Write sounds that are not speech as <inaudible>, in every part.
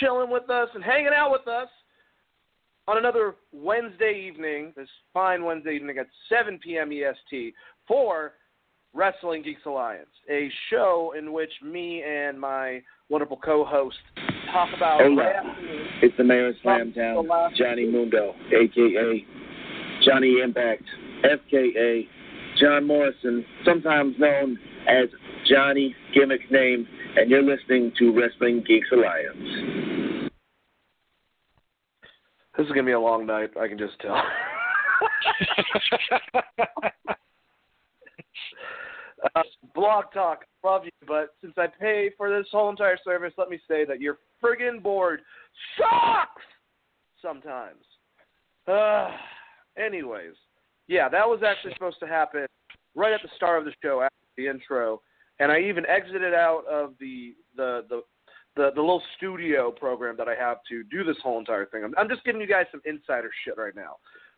Chilling with us and hanging out with us on another Wednesday evening, this fine Wednesday evening at 7 p.m. EST for Wrestling Geeks Alliance, a show in which me and my wonderful co-host talk about wrestling It's the mayor of Slamtown, Johnny Mundo, aka Johnny Impact, FKA John Morrison, sometimes known as Johnny Gimmick Name, and you're listening to Wrestling Geeks Alliance. This is gonna be a long night. I can just tell. uh, Blog Talk, love you, but since I pay for this whole entire service, let me say that your friggin' board sucks sometimes. Uh, anyways, yeah, that was actually supposed to happen right at the start of the show after the intro, and I even exited out of the the the the, the little studio program that I have to do this whole entire thing. I'm, I'm just giving you guys some insider shit right now.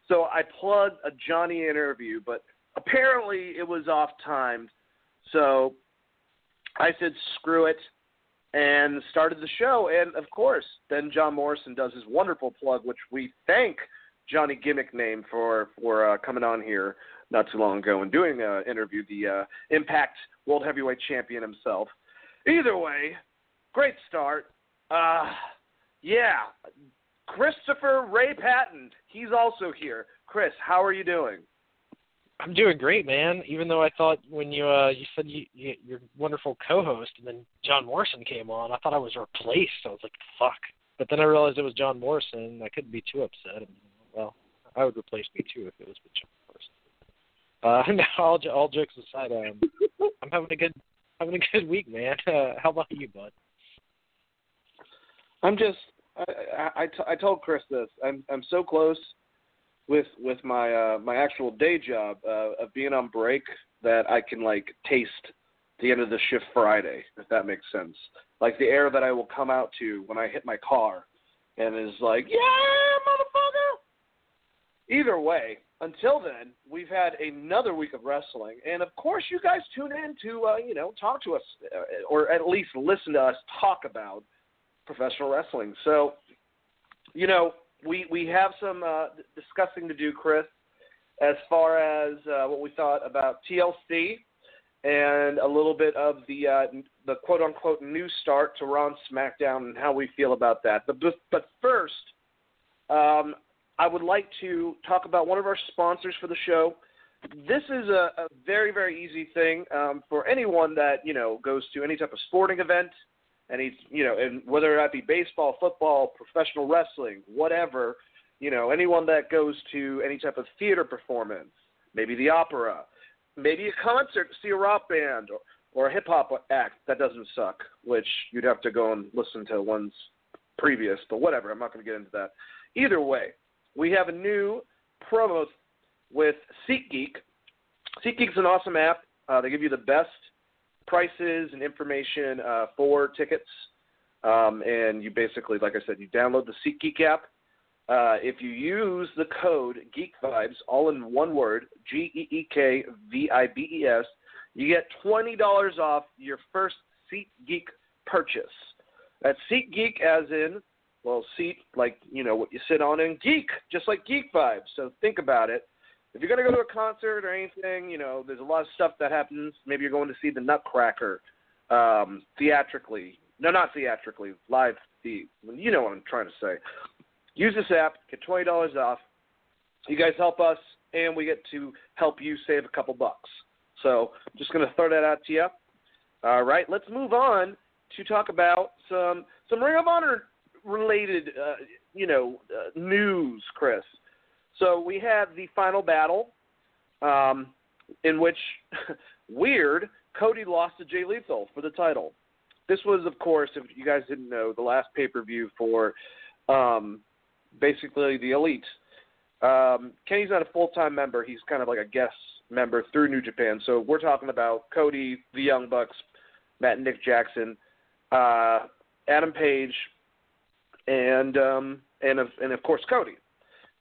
So I plugged a Johnny interview, but apparently it was off timed. So I said screw it and started the show. And of course, then John Morrison does his wonderful plug, which we thank Johnny Gimmick Name for for uh, coming on here not too long ago and doing an interview, the uh, Impact World Heavyweight Champion himself. Either way, great start. Uh, yeah, Christopher Ray Patton, he's also here. Chris, how are you doing? I'm doing great, man. Even though I thought when you uh you said you, you your wonderful co-host and then John Morrison came on, I thought I was replaced. I was like, fuck. But then I realized it was John Morrison. I couldn't be too upset. Well, I would replace me too if it was with John. Uh, <laughs> no, all, all jokes aside, um, <laughs> I'm having a good having a good week, man. <laughs> Uh, how about you, bud? I'm just I, I, I, t- I told Chris this. I'm I'm so close with with my uh, my actual day job uh, of being on break that I can like taste the end of the shift Friday, if that makes sense. Like the air that I will come out to when I hit my car, and is like, yeah, motherfucker. Either way, until then, we've had another week of wrestling, and of course, you guys tune in to uh, you know talk to us uh, or at least listen to us talk about professional wrestling. So, you know, we we have some uh, discussing to do, Chris, as far as uh, what we thought about TLC and a little bit of the uh, the quote unquote new start to Raw SmackDown and how we feel about that. But but first, um, I would like to talk about one of our sponsors for the show. This is a, a very very easy thing um, for anyone that you know goes to any type of sporting event any you know, and whether that be baseball, football, professional wrestling, whatever, you know, anyone that goes to any type of theater performance, maybe the opera, maybe a concert to see a rock band or, or a hip hop act that doesn't suck, which you'd have to go and listen to one's previous, but whatever, I'm not going to get into that. Either way, we have a new promo with SeatGeek. SeatGeek's an awesome app. Uh, they give you the best prices and information uh, for tickets. Um, and you basically, like I said, you download the SeatGeek app. Uh, if you use the code Geek Vibes, all in one word, G E E K V I B E S, you get twenty dollars off your first SeatGeek purchase. That's SeatGeek, as in well, seat like you know what you sit on, and geek, just like Geek Vibes. So think about it. If you're gonna go to a concert or anything, you know, there's a lot of stuff that happens. Maybe you're going to see the Nutcracker um, theatrically. No, not theatrically, live. The you know what I'm trying to say. Use this app, get twenty dollars off. You guys help us, and we get to help you save a couple bucks. So just gonna throw that out to you. All right, let's move on to talk about some some Ring of Honor related, uh, you know, uh, news, Chris. So we have the final battle, um, in which <laughs> weird Cody lost to Jay Lethal for the title. This was, of course, if you guys didn't know, the last pay per view for um, basically the Elite. Um, Kenny's not a full time member; he's kind of like a guest member through New Japan. So we're talking about Cody, the Young Bucks, Matt and Nick Jackson, uh, Adam Page, and um, and of and of course Cody,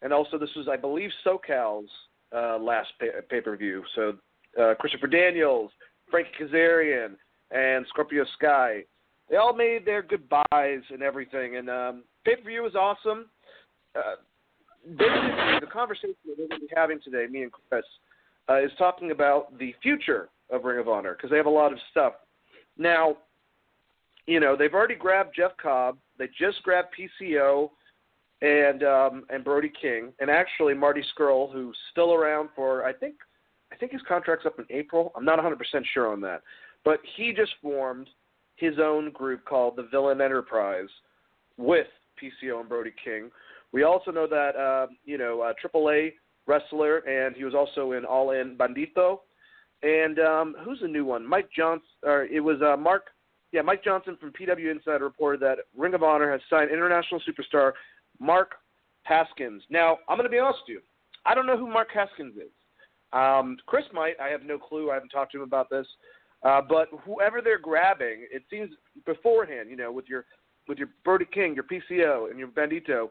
and also this was I believe SoCal's uh, last pay per view. So uh, Christopher Daniels, Frankie Kazarian, and Scorpio Sky, they all made their goodbyes and everything. And um, pay per view was awesome. Uh, basically, the conversation that we're going to be having today, me and Chris, uh, is talking about the future of Ring of Honor because they have a lot of stuff. Now, you know, they've already grabbed Jeff Cobb. They just grabbed PCO and um, and Brody King, and actually Marty Scurll, who's still around for I think I think his contract's up in April. I'm not 100% sure on that, but he just formed his own group called the Villain Enterprise with PCO and Brody King. We also know that uh, you know uh, AAA wrestler, and he was also in All In Bandito. And um, who's the new one? Mike Johnson. Or it was uh, Mark yeah, Mike Johnson from PW Insider reported that Ring of Honor has signed international superstar Mark Haskins. Now, I'm going to be honest with you. I don't know who Mark Haskins is. Um, Chris might. I have no clue. I haven't talked to him about this. Uh, but whoever they're grabbing, it seems beforehand, you know, with your with your Brody King, your PCO, and your Bandito,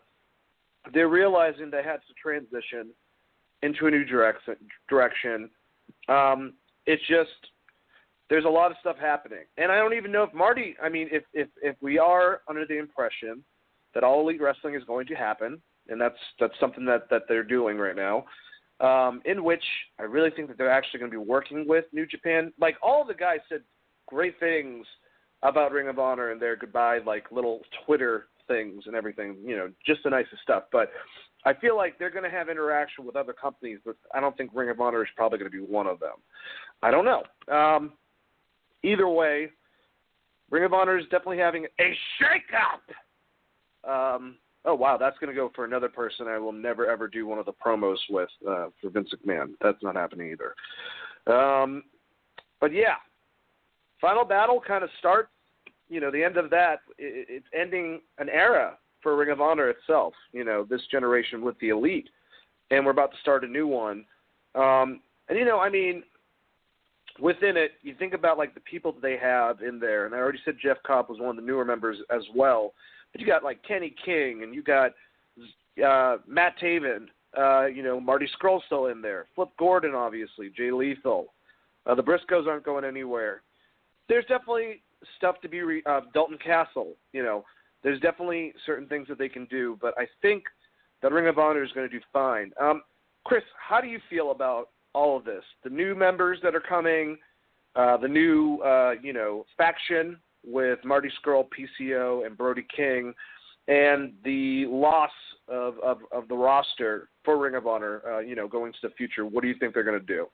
they're realizing they had to transition into a new direction. Direction. Um, it's just there's a lot of stuff happening, and I don't even know if Marty. I mean, if if if we are under the impression that all elite wrestling is going to happen, and that's that's something that that they're doing right now, um, in which I really think that they're actually going to be working with New Japan. Like all the guys said great things about Ring of Honor and their goodbye like little Twitter things and everything. You know, just the nicest stuff, but. I feel like they're going to have interaction with other companies, but I don't think Ring of Honor is probably going to be one of them. I don't know. Um, either way, Ring of Honor is definitely having a shakeup. Um, oh wow, that's going to go for another person I will never ever do one of the promos with uh, for Vince McMahon. That's not happening either. Um, but yeah, Final Battle kind of starts. You know, the end of that. It, it's ending an era for Ring of Honor itself. You know, this generation with the Elite, and we're about to start a new one. Um, and you know, I mean, within it, you think about like the people that they have in there, and I already said Jeff Cobb was one of the newer members as well. But you got like Kenny King, and you got uh, Matt Taven, uh, you know Marty Scurll still in there, Flip Gordon obviously, Jay Lethal. Uh, the Briscoes aren't going anywhere. There's definitely stuff to be re- uh, Dalton Castle. You know, there's definitely certain things that they can do, but I think that Ring of Honor is going to do fine. Um, Chris, how do you feel about all of this. The new members that are coming, uh, the new uh, you know faction with Marty Scurll, PCO, and Brody King, and the loss of, of, of the roster for Ring of Honor, uh, you know, going to the future. What do you think they're going to do?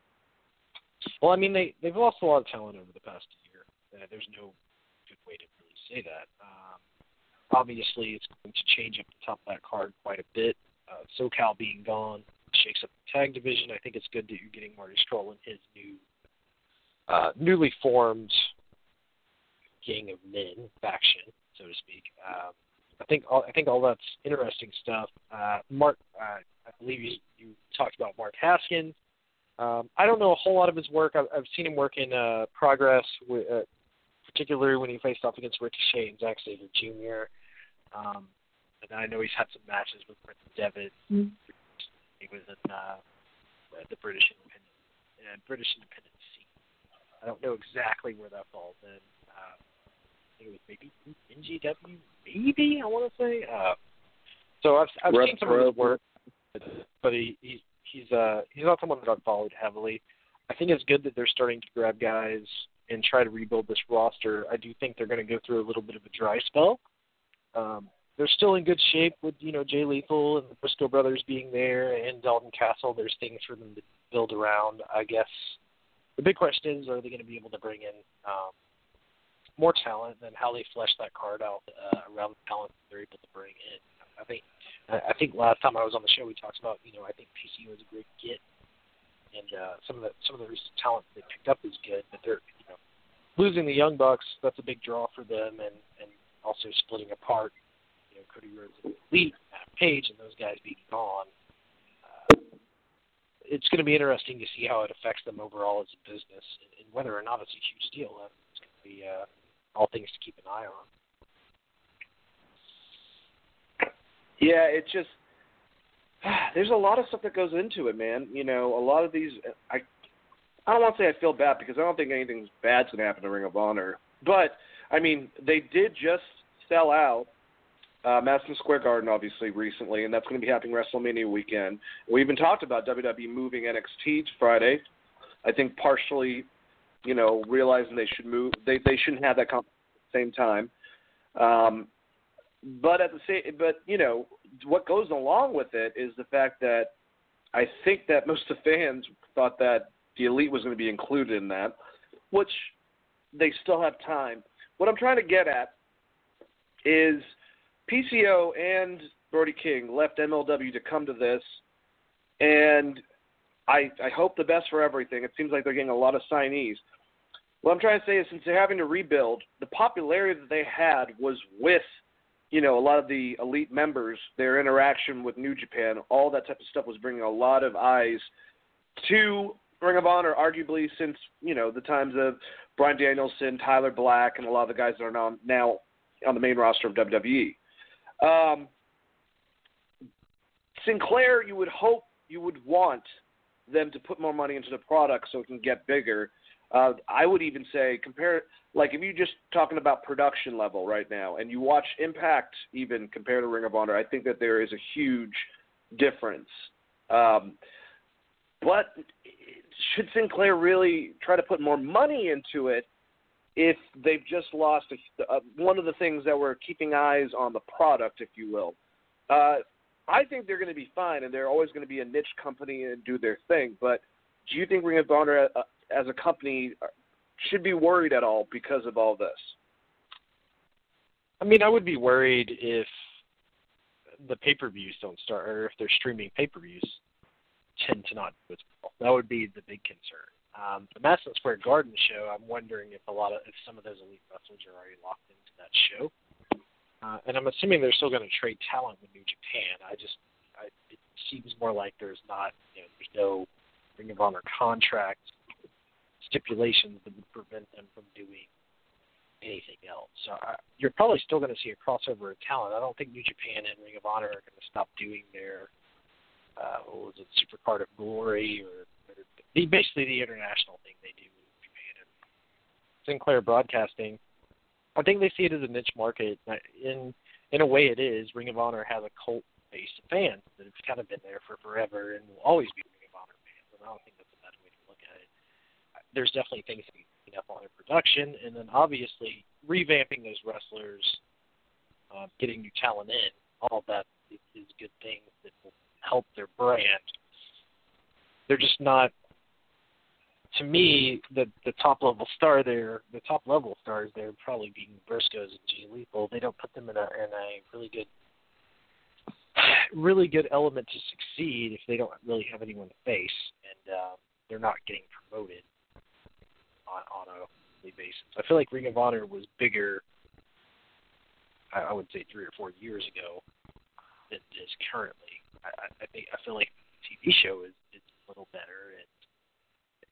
Well, I mean, they they've lost a lot of talent over the past year. Uh, there's no good way to really say that. Um, obviously, it's going to change up the top of that card quite a bit. Uh, SoCal being gone, shakes up the tag division. I think it's good that you're getting Marty Scurll and his new, uh, newly formed gang of men faction, so to speak. Um, I think all, I think all that's interesting stuff. Uh, Mark, uh, I believe you, you talked about Mark Haskins. Um, I don't know a whole lot of his work. I've, I've seen him work in uh, Progress, with, uh, particularly when he faced off against Ricochet and Zack Sabre Jr. Um, and I know he's had some matches with Prince Devitt, mm-hmm. He was in uh, the British independent uh, British independent scene. I don't know exactly where that falls in. Uh, I think it was maybe NGW, maybe I want to say. Uh, so I've I've seen some of his work, but he, he he's uh he's not someone that I've followed heavily. I think it's good that they're starting to grab guys and try to rebuild this roster. I do think they're going to go through a little bit of a dry spell. Um, they're still in good shape with you know Jay Lethal and the Briscoe brothers being there and Dalton Castle. There's things for them to build around. I guess the big question is, are they going to be able to bring in um, more talent and how they flesh that card out uh, around the talent they're able to bring in? I think I think last time I was on the show we talked about you know I think PCO is a great get and uh, some of the some of the recent talent they picked up is good, but they're you know losing the young bucks that's a big draw for them and and also splitting apart know, Cody Rhodes and Elite, Matt Page, and those guys being gone, uh, it's going to be interesting to see how it affects them overall as a business, and, and whether or not it's a huge deal. It's going to be uh, all things to keep an eye on. Yeah, it's just <sighs> there's a lot of stuff that goes into it, man. You know, a lot of these I I don't want to say I feel bad because I don't think anything bad's to happen to Ring of Honor. But I mean, they did just sell out uh, Madison Square Garden, obviously, recently, and that's going to be happening WrestleMania weekend. We even talked about WWE moving NXT to Friday. I think partially, you know, realizing they should move, they they shouldn't have that comp at the same time. Um, but at the same, but you know, what goes along with it is the fact that I think that most of the fans thought that the elite was going to be included in that, which they still have time. What I'm trying to get at is PCO and Brody King left MLW to come to this, and I I hope the best for everything. It seems like they're getting a lot of signees. What I'm trying to say is, since they're having to rebuild, the popularity that they had was with, you know, a lot of the elite members, their interaction with New Japan, all that type of stuff was bringing a lot of eyes to Ring of Honor, arguably since you know the times of Bryan Danielson, Tyler Black, and a lot of the guys that are now now on the main roster of WWE. Um, Sinclair, you would hope, you would want them to put more money into the product so it can get bigger. Uh, I would even say compare, like if you're just talking about production level right now, and you watch Impact even compared to Ring of Honor, I think that there is a huge difference. Um, but should Sinclair really try to put more money into it if they've just lost a, uh, one of the things that we're keeping eyes on the product, if you will. Uh, I think they're going to be fine, and they're always going to be a niche company and do their thing. But do you think Ring of Honor, uh, as a company, uh, should be worried at all because of all this? I mean, I would be worried if the pay per views don't start, or if they're streaming pay per views tend to not do as well. That would be the big concern. Um, the Madison Square Garden show, I'm wondering if a lot of if some of those elite wrestlers are already locked into that show, uh, and I'm assuming they're still going to trade talent with New Japan. I just I, it seems more like there's not you know there's no Ring of Honor contract stipulations that would prevent them from doing anything else. So I, you're probably still going to see a crossover of talent. I don't think New Japan and Ring of Honor are going to stop doing their uh, what was it, Super Card of Glory or the basically the international thing they do in Japan and Sinclair Broadcasting. I think they see it as a niche market. In in a way, it is. Ring of Honor has a cult base of fans that have kind of been there for forever and will always be Ring of Honor fans. And I don't think that's a bad way to look at it. There's definitely things to be cleaned up on their production, and then obviously revamping those wrestlers, uh, getting new talent in. All that is good things that will help their brand. They're just not to me, the the top level star there, the top level stars there, probably being Briscoes and Jay Lethal. They don't put them in a in a really good, really good element to succeed if they don't really have anyone to face, and uh, they're not getting promoted on on a weekly basis. I feel like Ring of Honor was bigger. I, I would say three or four years ago than it is currently. I, I think I feel like the TV show is is a little better and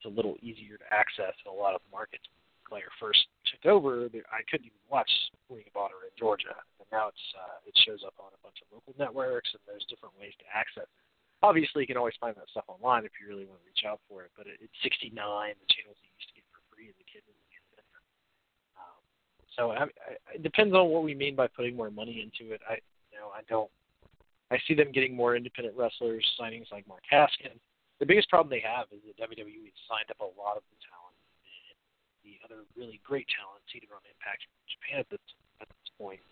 it's a little easier to access in a lot of markets. When Claire first took over, I couldn't even watch Ring of Honor in Georgia, and now it's uh, it shows up on a bunch of local networks, and there's different ways to access it. Obviously, you can always find that stuff online if you really want to reach out for it, but it, it's 69. The channels you used to get for free as a kid. Um, so I, I, it depends on what we mean by putting more money into it. I, you know, I don't. I see them getting more independent wrestlers, signings like Mark Haskin. The biggest problem they have is that WWE signed up a lot of the talent, and the other really great talent seated on Impact Japan at this, at this point.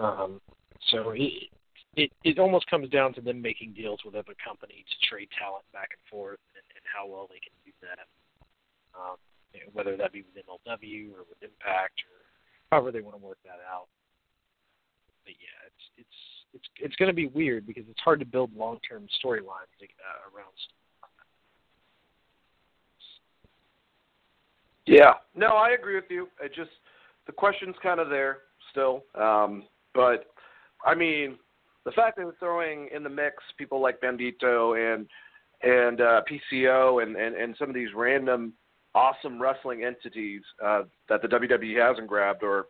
Um, so it, it it almost comes down to them making deals with other companies to trade talent back and forth, and, and how well they can do that. Um, whether that be with MLW or with Impact or however they want to work that out. But yeah, it's it's it's it's going to be weird because it's hard to build long term storylines uh, around. Yeah, no, I agree with you. It just the question's kind of there still, um, but I mean, the fact that we're throwing in the mix people like Bandito and and uh, PCO and, and and some of these random awesome wrestling entities uh, that the WWE hasn't grabbed or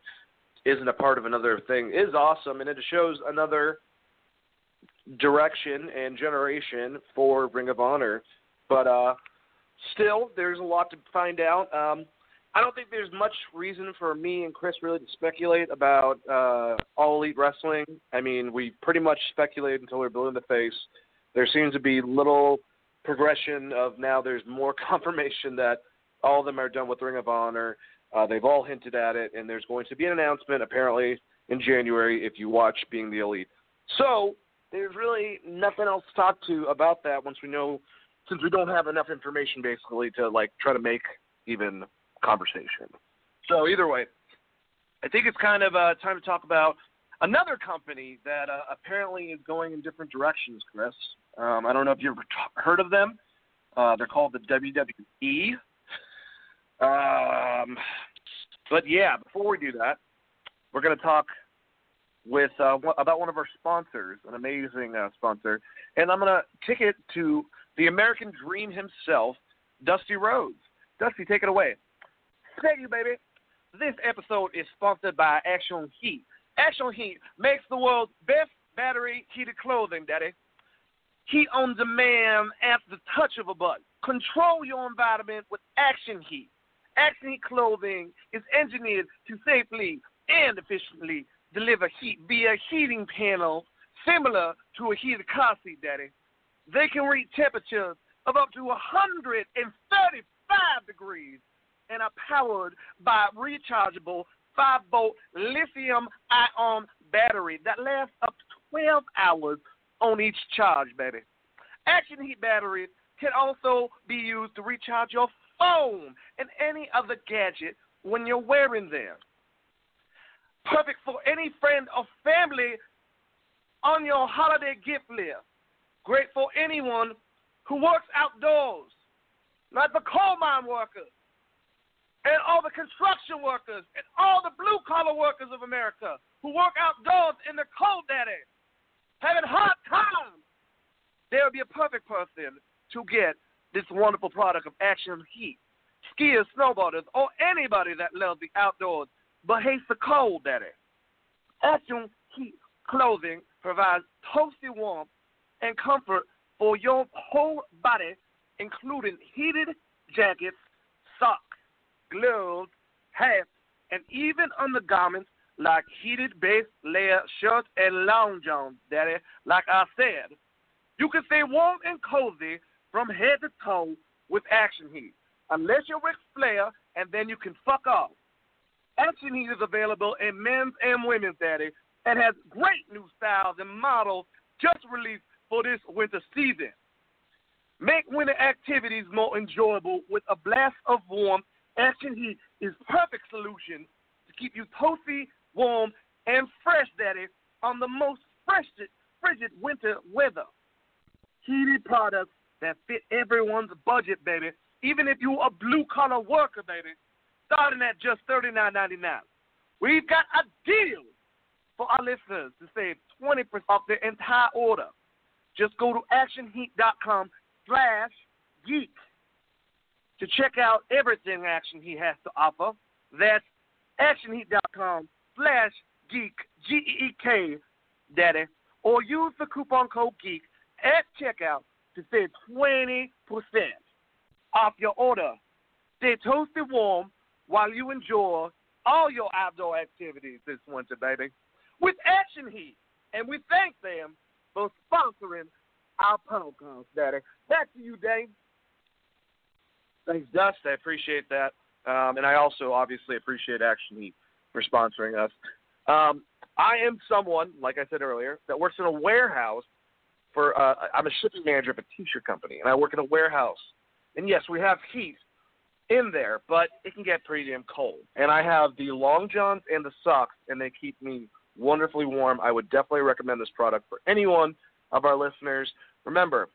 isn't a part of another thing is awesome, and it shows another direction and generation for Ring of Honor. But uh, still, there's a lot to find out. Um, I don't think there's much reason for me and Chris really to speculate about uh, All Elite Wrestling. I mean, we pretty much speculated until we are blue in the face. There seems to be little progression of now there's more <laughs> confirmation that all of them are done with Ring of Honor. Uh, they've all hinted at it, and there's going to be an announcement apparently in January if you watch Being the Elite. So there's really nothing else to talk to about that once we know, since we don't have enough information basically to like try to make even conversation. So either way, I think it's kind of uh, time to talk about another company that uh, apparently is going in different directions, Chris. Um, I don't know if you've heard of them. Uh, they're called the WWE. Um, but yeah, before we do that, we're going to talk with uh, about one of our sponsors, an amazing uh, sponsor, and I'm going to kick it to the American Dream himself, Dusty Rhodes. Dusty, take it away. Thank you, baby. This episode is sponsored by Action Heat. Action Heat makes the world's best battery heated clothing, Daddy. Heat on demand at the touch of a button. Control your environment with Action Heat. Action Heat clothing is engineered to safely and efficiently deliver heat via heating panels similar to a heated car seat, Daddy. They can reach temperatures of up to 135 degrees and are powered by rechargeable 5 volt lithium ion battery that lasts up to 12 hours on each charge, baby. Action Heat batteries can also be used to recharge your phone and any other gadget when you're wearing them. Perfect for any friend or family on your holiday gift list. Great for anyone who works outdoors, like the coal mine workers and all the construction workers and all the blue collar workers of America who work outdoors in the cold daddy, having hard times, they would be a perfect person to get this wonderful product of Action Heat. Skiers, snowboarders, or anybody that loves the outdoors but hates the cold daddy. Action Heat clothing provides toasty warmth and comfort for your whole body, including heated jackets, socks, gloves, hats, and even undergarments like heated base layer shirts and long johns, Daddy. Like I said, you can stay warm and cozy from head to toe with Action Heat, unless you're Ric Flair, and then you can fuck off. Action Heat is available in men's and women's, Daddy, and has great new styles and models just released for this winter season. Make winter activities more enjoyable with a blast of warmth Action Heat is perfect solution to keep you toasty, warm, and fresh, Daddy, on the most frigid, frigid winter weather. Heated products that fit everyone's budget, baby. Even if you're a blue collar worker, baby, starting at just thirty nine ninety nine. We've got a deal for our listeners to save 20% off their entire order. Just go to actionheat.com slash geek to check out everything Action Heat has to offer. That's actionheat.com slash geek, G-E-E-K, daddy. Or use the coupon code GEEK at checkout to save 20% off your order. stay toasted warm while you enjoy all your outdoor activities this winter, baby, with Action Heat. And we thank them for sponsoring our podcast, Daddy. Back to you, Dane. Thanks, Dust. I appreciate that. Um, and I also obviously appreciate Action Heat for sponsoring us. Um, I am someone, like I said earlier, that works in a warehouse for. Uh, I'm a shipping manager of a t-shirt company, and I work in a warehouse. And yes, we have heat in there, but it can get pretty damn cold. And I have the long johns and the socks, and they keep me wonderfully warm. I would definitely recommend this product for anyone of our listeners. Remember,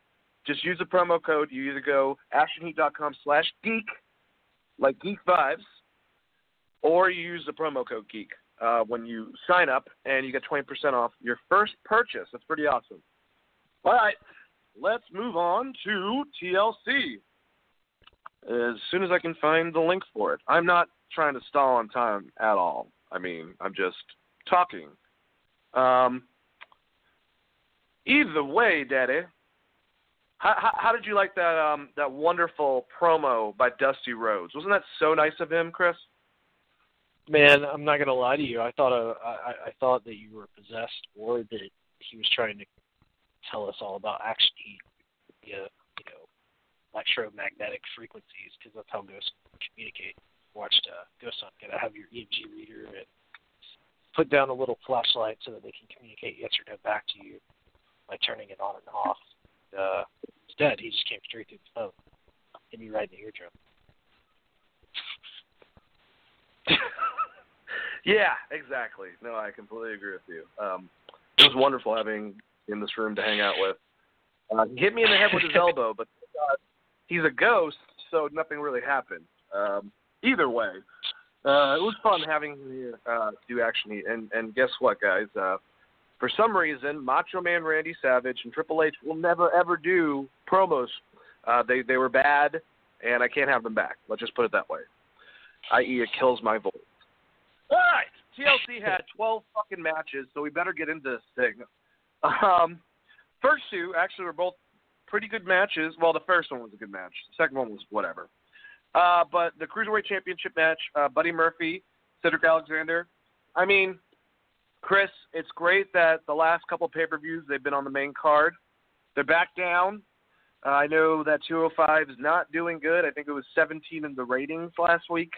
just use the promo code. You either go actionheat.com slash geek, like geek vibes, or you use the promo code geek uh, when you sign up, and you get 20% off your first purchase. That's pretty awesome. All right, let's move on to TLC. As soon as I can find the link for it. I'm not trying to stall on time at all. I mean, I'm just talking. Um, either way, Daddy, how, how, how did you like that um, that wonderful promo by Dusty Rhodes? Wasn't that so nice of him, Chris? Man, I'm not gonna lie to you. I thought uh, I, I thought that you were possessed, or that he was trying to tell us all about actually, uh, you know, electromagnetic frequencies, because that's how ghosts communicate. Watched uh, Ghost Hunt. Gotta have your EMF reader and put down a little flashlight so that they can communicate yes or no back to you by turning it on and off. Uh, instead, he just came straight through the phone, hit me right in the eardrum. <laughs> yeah, exactly. No, I completely agree with you. Um, it was wonderful having in this room to hang out with. Uh, he hit me in the head with his <laughs> elbow, but uh, he's a ghost, so nothing really happened. Um, either way, uh, it was fun having him here uh, do action heat. And and guess what, guys? Uh, for some reason, Macho Man Randy Savage and Triple H will never ever do promos. Uh, they they were bad, and I can't have them back. Let's just put it that way. I.e., it kills my voice. All right, TLC had <laughs> 12 fucking matches, so we better get into this thing. Um, first two actually were both pretty good matches. Well, the first one was a good match. The second one was whatever. Uh, but the Cruiserweight Championship match, uh, Buddy Murphy, Cedric Alexander. I mean, Chris, it's great that the last couple pay per views they've been on the main card. They're back down. Uh, I know that 205 is not doing good. I think it was 17 in the ratings last week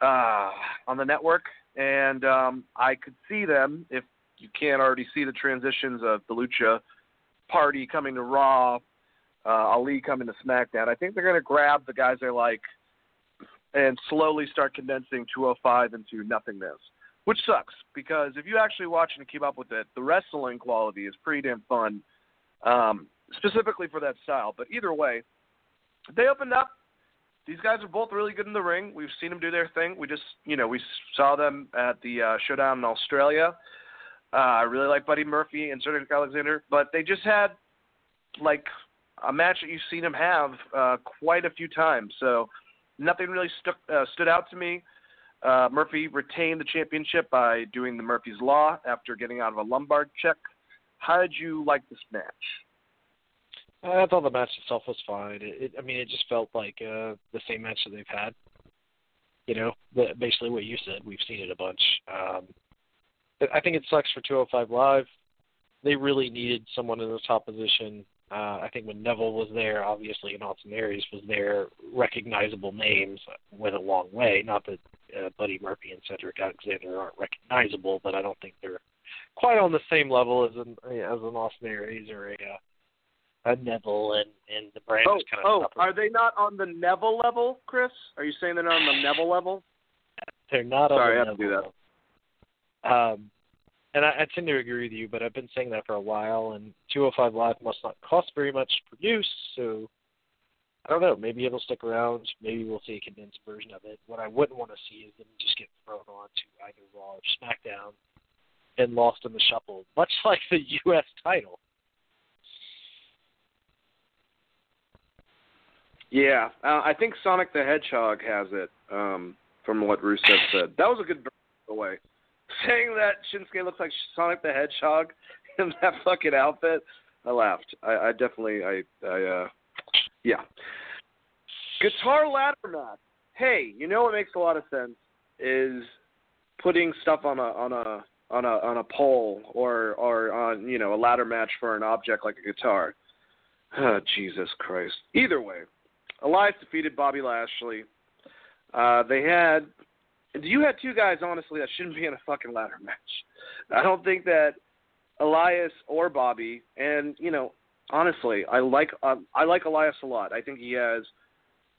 uh, on the network, and um, I could see them if you can't already see the transitions of the Lucha Party coming to Raw, uh, Ali coming to SmackDown. I think they're going to grab the guys they like and slowly start condensing 205 into nothingness, which sucks because if you actually watch and keep up with it, the wrestling quality is pretty damn fun. Um, specifically for that style. But either way, they opened up. These guys are both really good in the ring. We've seen them do their thing. We just, you know, we saw them at the uh, showdown in Australia. Uh, I really like Buddy Murphy and Cedric Alexander, but they just had like a match that you've seen them have uh, quite a few times. So nothing really stuck, uh, stood out to me. Uh, Murphy retained the championship by doing the Murphy's Law after getting out of a lumbar check. How did you like this match? I thought the match itself was fine. It I mean, it just felt like uh, the same match that they've had. You know, the, basically what you said. We've seen it a bunch. Um, I think it sucks for 205 Live. They really needed someone in the top position. Uh, I think when Neville was there, obviously, and Austin Aries was there, recognizable names went a long way. Not that uh, Buddy Murphy and Cedric Alexander aren't recognizable, but I don't think they're quite on the same level as an as an Austin Aries or a uh, a Neville and and the brand oh, kind of. Oh, are they not on the Neville level, Chris? Are you saying they're not on the Neville level? They're not Sorry, on I the have to do Neville level. Um, and I, I tend to agree with you, but I've been saying that for a while. And 205 Live must not cost very much to produce, so I don't know. Maybe it'll stick around. Maybe we'll see a condensed version of it. What I wouldn't want to see is them just get thrown on to either Raw or SmackDown and lost in the shuffle, <laughs> much like the U.S. title. Yeah, uh, I think Sonic the Hedgehog has it. Um, from what Rusev said, that was a good way. Saying that Shinsuke looks like Sonic the Hedgehog <laughs> in that fucking outfit, I laughed. I, I definitely, I, I, uh, yeah. Guitar ladder match. hey, you know what makes a lot of sense is putting stuff on a on a on a on a pole or or on you know a ladder match for an object like a guitar. Oh, <sighs> Jesus Christ. Either way, Elias defeated Bobby Lashley. Uh, they had you had two guys honestly that shouldn't be in a fucking ladder match. I don't think that Elias or Bobby and you know honestly I like um, I like Elias a lot. I think he has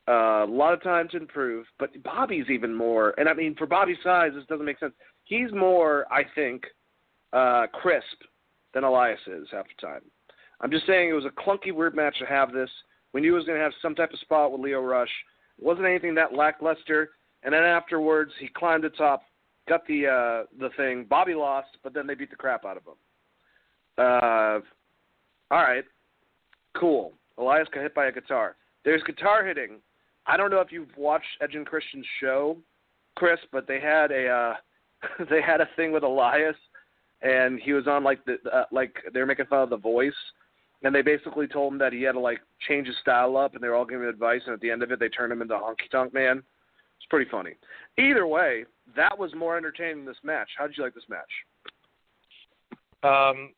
uh, a lot of time to improve, but Bobby's even more. And I mean for Bobby's size this doesn't make sense. He's more I think uh, crisp than Elias is half the time. I'm just saying it was a clunky weird match to have this. We knew it was going to have some type of spot with Lio Rush. It wasn't anything that lackluster. And then afterwards, he climbed the top, got the uh, the thing. Bobby lost, but then they beat the crap out of him. Uh, all right, cool. Elias got hit by a guitar. There's guitar hitting. I don't know if you've watched Edge and Christian's show, Chris, but they had a uh, <laughs> they had a thing with Elias, and he was on like the uh, like they were making fun of the voice, and they basically told him that he had to like change his style up, and they were all giving him advice, and at the end of it, they turned him into Honky Tonk Man. It's pretty funny. Either way, that was more entertaining than this match. How did you like this match? Um,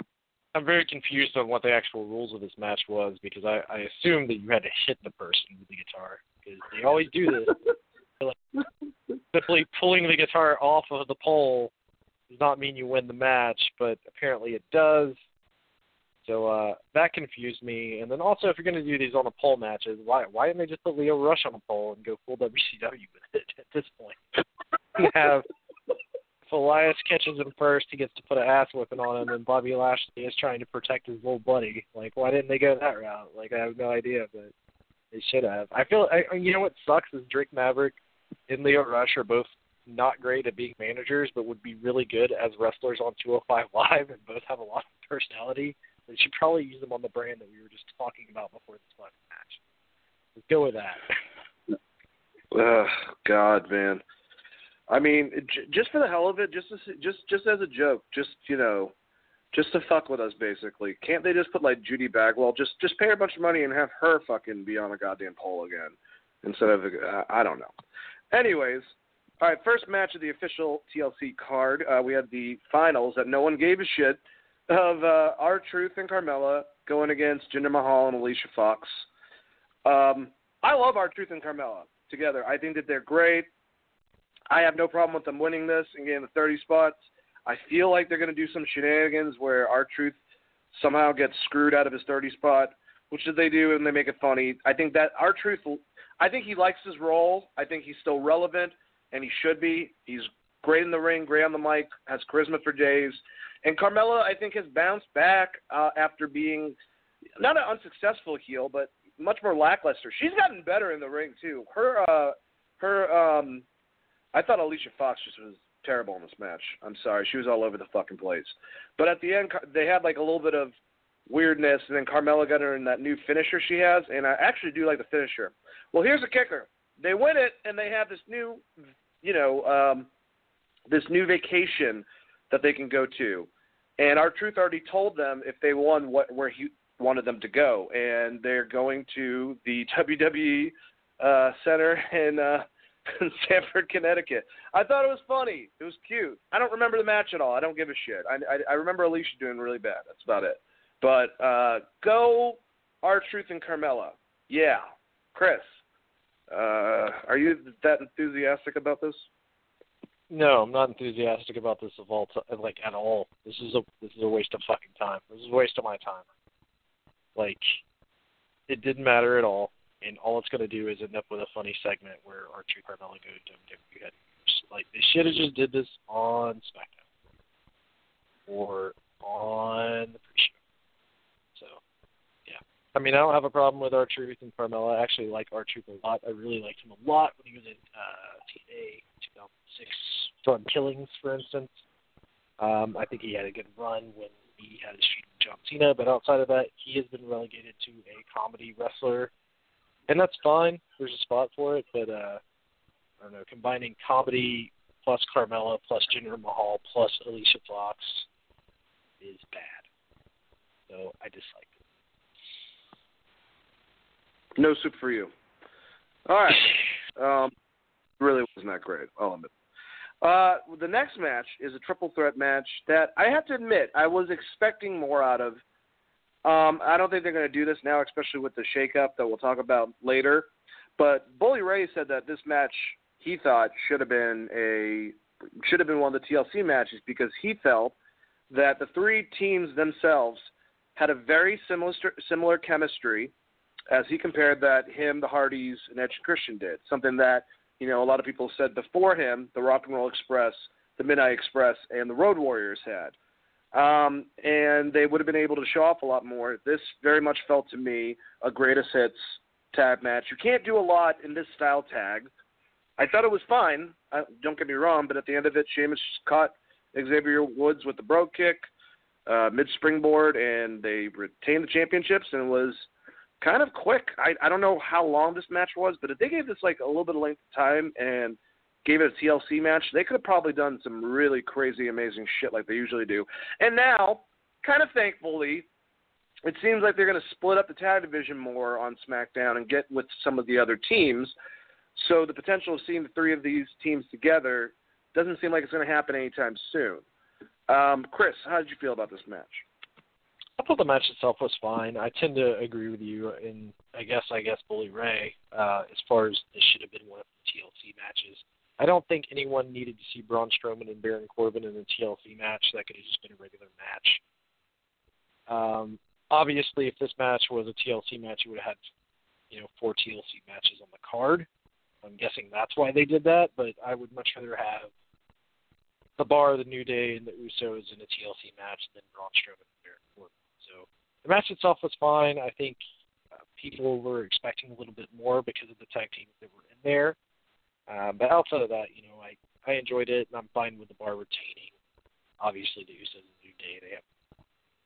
I'm very confused on what the actual rules of this match was because I, I assumed that you had to hit the person with the guitar because they always do this. <laughs> like, simply pulling the guitar off of the pole does not mean you win the match, but apparently it does. So uh, that confused me. And then also, if you're going to do these on the pole matches, why why didn't they just put Lio Rush on a pole and go full <laughs> WCW with it at this point? you have if Elias catches him first, he gets to put an ass whipping on him, and Bobby Lashley is trying to protect his little buddy. Like, why didn't they go that route? Like, I have no idea, but they should have. I feel, I, you know, what sucks is Drake Maverick and Lio Rush are both not great at being managers, but would be really good as wrestlers on 205 Live, and both have a lot of personality. They should probably use them on the brand that we were just talking about before this fucking match. Let's go with that. Oh God, man. I mean, j- just for the hell of it, just to, just just as a joke, just you know, just to fuck with us, basically. Can't they just put like Judy Bagwell? Just just pay her a bunch of money and have her fucking be on a goddamn pole again instead of uh, I don't know. Anyways, all right, first match of the official TLC card. Uh, we had the finals that no one gave a shit of uh, R-Truth and Carmella going against Jinder Mahal and Alicia Fox. Um, I love R-Truth and Carmella together. I think that they're great. I have no problem with them winning this and getting the 30 spots. I feel like they're going to do some shenanigans where R-Truth somehow gets screwed out of his 30 spot, which they do, and they make it funny. I think that R-Truth, I think he likes his role. I think he's still relevant, and he should be. He's great in the ring, great on the mic, has charisma for days. And Carmella, I think, has bounced back uh, after being not an unsuccessful heel, but much more lackluster. She's gotten better in the ring too. Her, uh, her, um, I thought Alicia Fox just was terrible in this match. I'm sorry, she was all over the fucking place. But at the end, they had like a little bit of weirdness, and then Carmella got her in that new finisher she has, and I actually do like the finisher. Well, here's the kicker: they win it, and they have this new, you know, um, this new vacation that they can go to. And R-Truth already told them if they won what where he wanted them to go, and they're going to the <laughs> WWE uh, Center in, uh, <laughs> Stamford, Connecticut. I thought it was funny. It was cute. I don't remember the match at all. I don't give a shit. I I, I remember Alicia doing really bad. That's about it. But uh, go our truth and Carmella. Yeah, Chris. Uh, are you that enthusiastic about this? No, I'm not enthusiastic about this of all t- like at all. This is a this is a waste of fucking time. This is a waste of my time. Like, it didn't matter at all, and all it's gonna do is end up with a funny segment where Archie Carmella go to WWE headquarters. Like they should have just did this on SmackDown or on the pre-show. I mean, I don't have a problem with R-Truth and Carmella. I actually like R-Truth a lot. I really liked him a lot when he was in uh, TNA 2006 Ron Killings, for instance. Um, I think he had a good run when he had his feud with John Cena, but outside of that, he has been relegated to a comedy wrestler, and that's fine. There's a spot for it, but uh, I don't know. Combining comedy plus Carmella plus Jinder Mahal plus Alicia Fox is bad. So I dislike. No soup for you. All right. <laughs> Um, really wasn't that great. I'll admit. Uh, the next match is a triple threat match that I have to admit I was expecting more out of. Um, I don't think they're going to do this now, especially with the shakeup that we'll talk about later. But Bully Ray said that this match he thought should have been a should have been one of the TLC matches because he felt that the three teams themselves had a very similar similar chemistry as he compared that him, the Hardys, and Edge and Christian did. Something that you know a lot of people said before him, the Rock and Roll Express, the Midnight Express, and the Road Warriors had. Um, and they would have been able to show off a lot more. This very much felt to me a greatest hits tag match. You can't do a lot in this style tag. I thought it was fine. Uh, don't get me wrong, but at the end of it, Sheamus caught Xavier Woods with the brogue kick, uh, mid springboard, and they retained the championships. And it was kind of quick. I I don't know how long this match was, but if they gave this like a little bit of length of time and gave it a TLC match, they could have probably done some really crazy, amazing shit like they usually do. And now, kind of thankfully, it seems like they're going to split up the tag division more on SmackDown and get with some of the other teams. So the potential of seeing the three of these teams together doesn't seem like it's going to happen anytime soon. Um, Chris, how did you feel about this match? I thought the match itself was fine. I tend to agree with you, and I guess I guess Bully Ray uh, as far as this should have been one of the TLC matches. I don't think anyone needed to see Braun Strowman and Baron Corbin in a TLC match. That could have just been a regular match. Um, obviously, if this match was a TLC match, you would have had, you know, four TLC matches on the card. I'm guessing that's why they did that. But I would much rather have the Bar, the New Day, and the Usos in a TLC match than Braun Strowman and Baron Corbin. So the match itself was fine. I think uh, people were expecting a little bit more because of the tag teams that were in there. Uh, but outside of that, you know, I I enjoyed it, and I'm fine with the Bar retaining. Obviously, the Usos and the New Day they have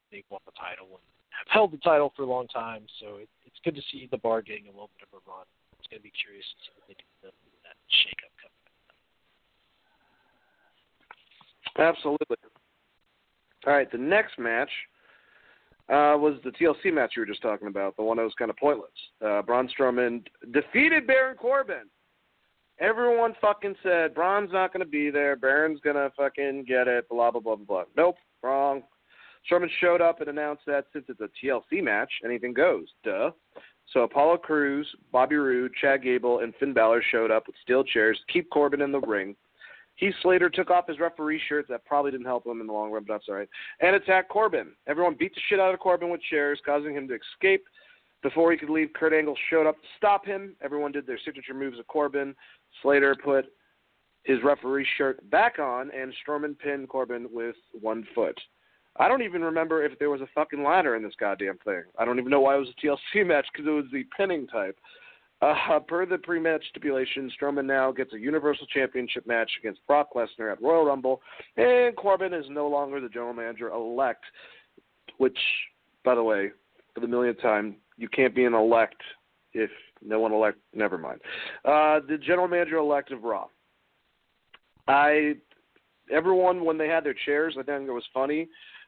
they've won the title and have held the title for a long time, so it, it's good to see the Bar getting a little bit of a run. It's going to be curious to see what they do with that shakeup coming. Absolutely. All right, the next match uh, was the TLC match you were just talking about, the one that was kind of pointless. Uh, Braun Strowman defeated Baron Corbin. Everyone fucking said Braun's not going to be there. Baron's going to fucking get it. Blah blah blah blah blah. Nope, wrong. Strowman showed up and announced that since it's a TLC match, anything goes. Duh. So Apollo Crews, Bobby Roode, Chad Gable, and Finn Balor showed up with steel chairs to keep Corbin in the ring. Heath Slater took off his referee shirt. That probably didn't help him in the long run, but that's all right. And attacked Corbin. Everyone beat the shit out of Corbin with chairs, causing him to escape. Before he could leave, Kurt Angle showed up to stop him. Everyone did their signature moves of Corbin. Slater put his referee shirt back on, and Strowman pinned Corbin with one foot. I don't even remember if there was a fucking ladder in this goddamn thing. I don't even know why it was a TLC <laughs> match because it was the pinning type. Uh, per the pre-match stipulation, Strowman now gets a Universal Championship match against Brock Lesnar at Royal Rumble, and Corbin is no longer the general manager elect. Which, by the way, for the millionth time, you can't be an elect if no one elect. Never mind. Uh, the general manager elect of Raw. I, everyone when they had their chairs, I think it was funny.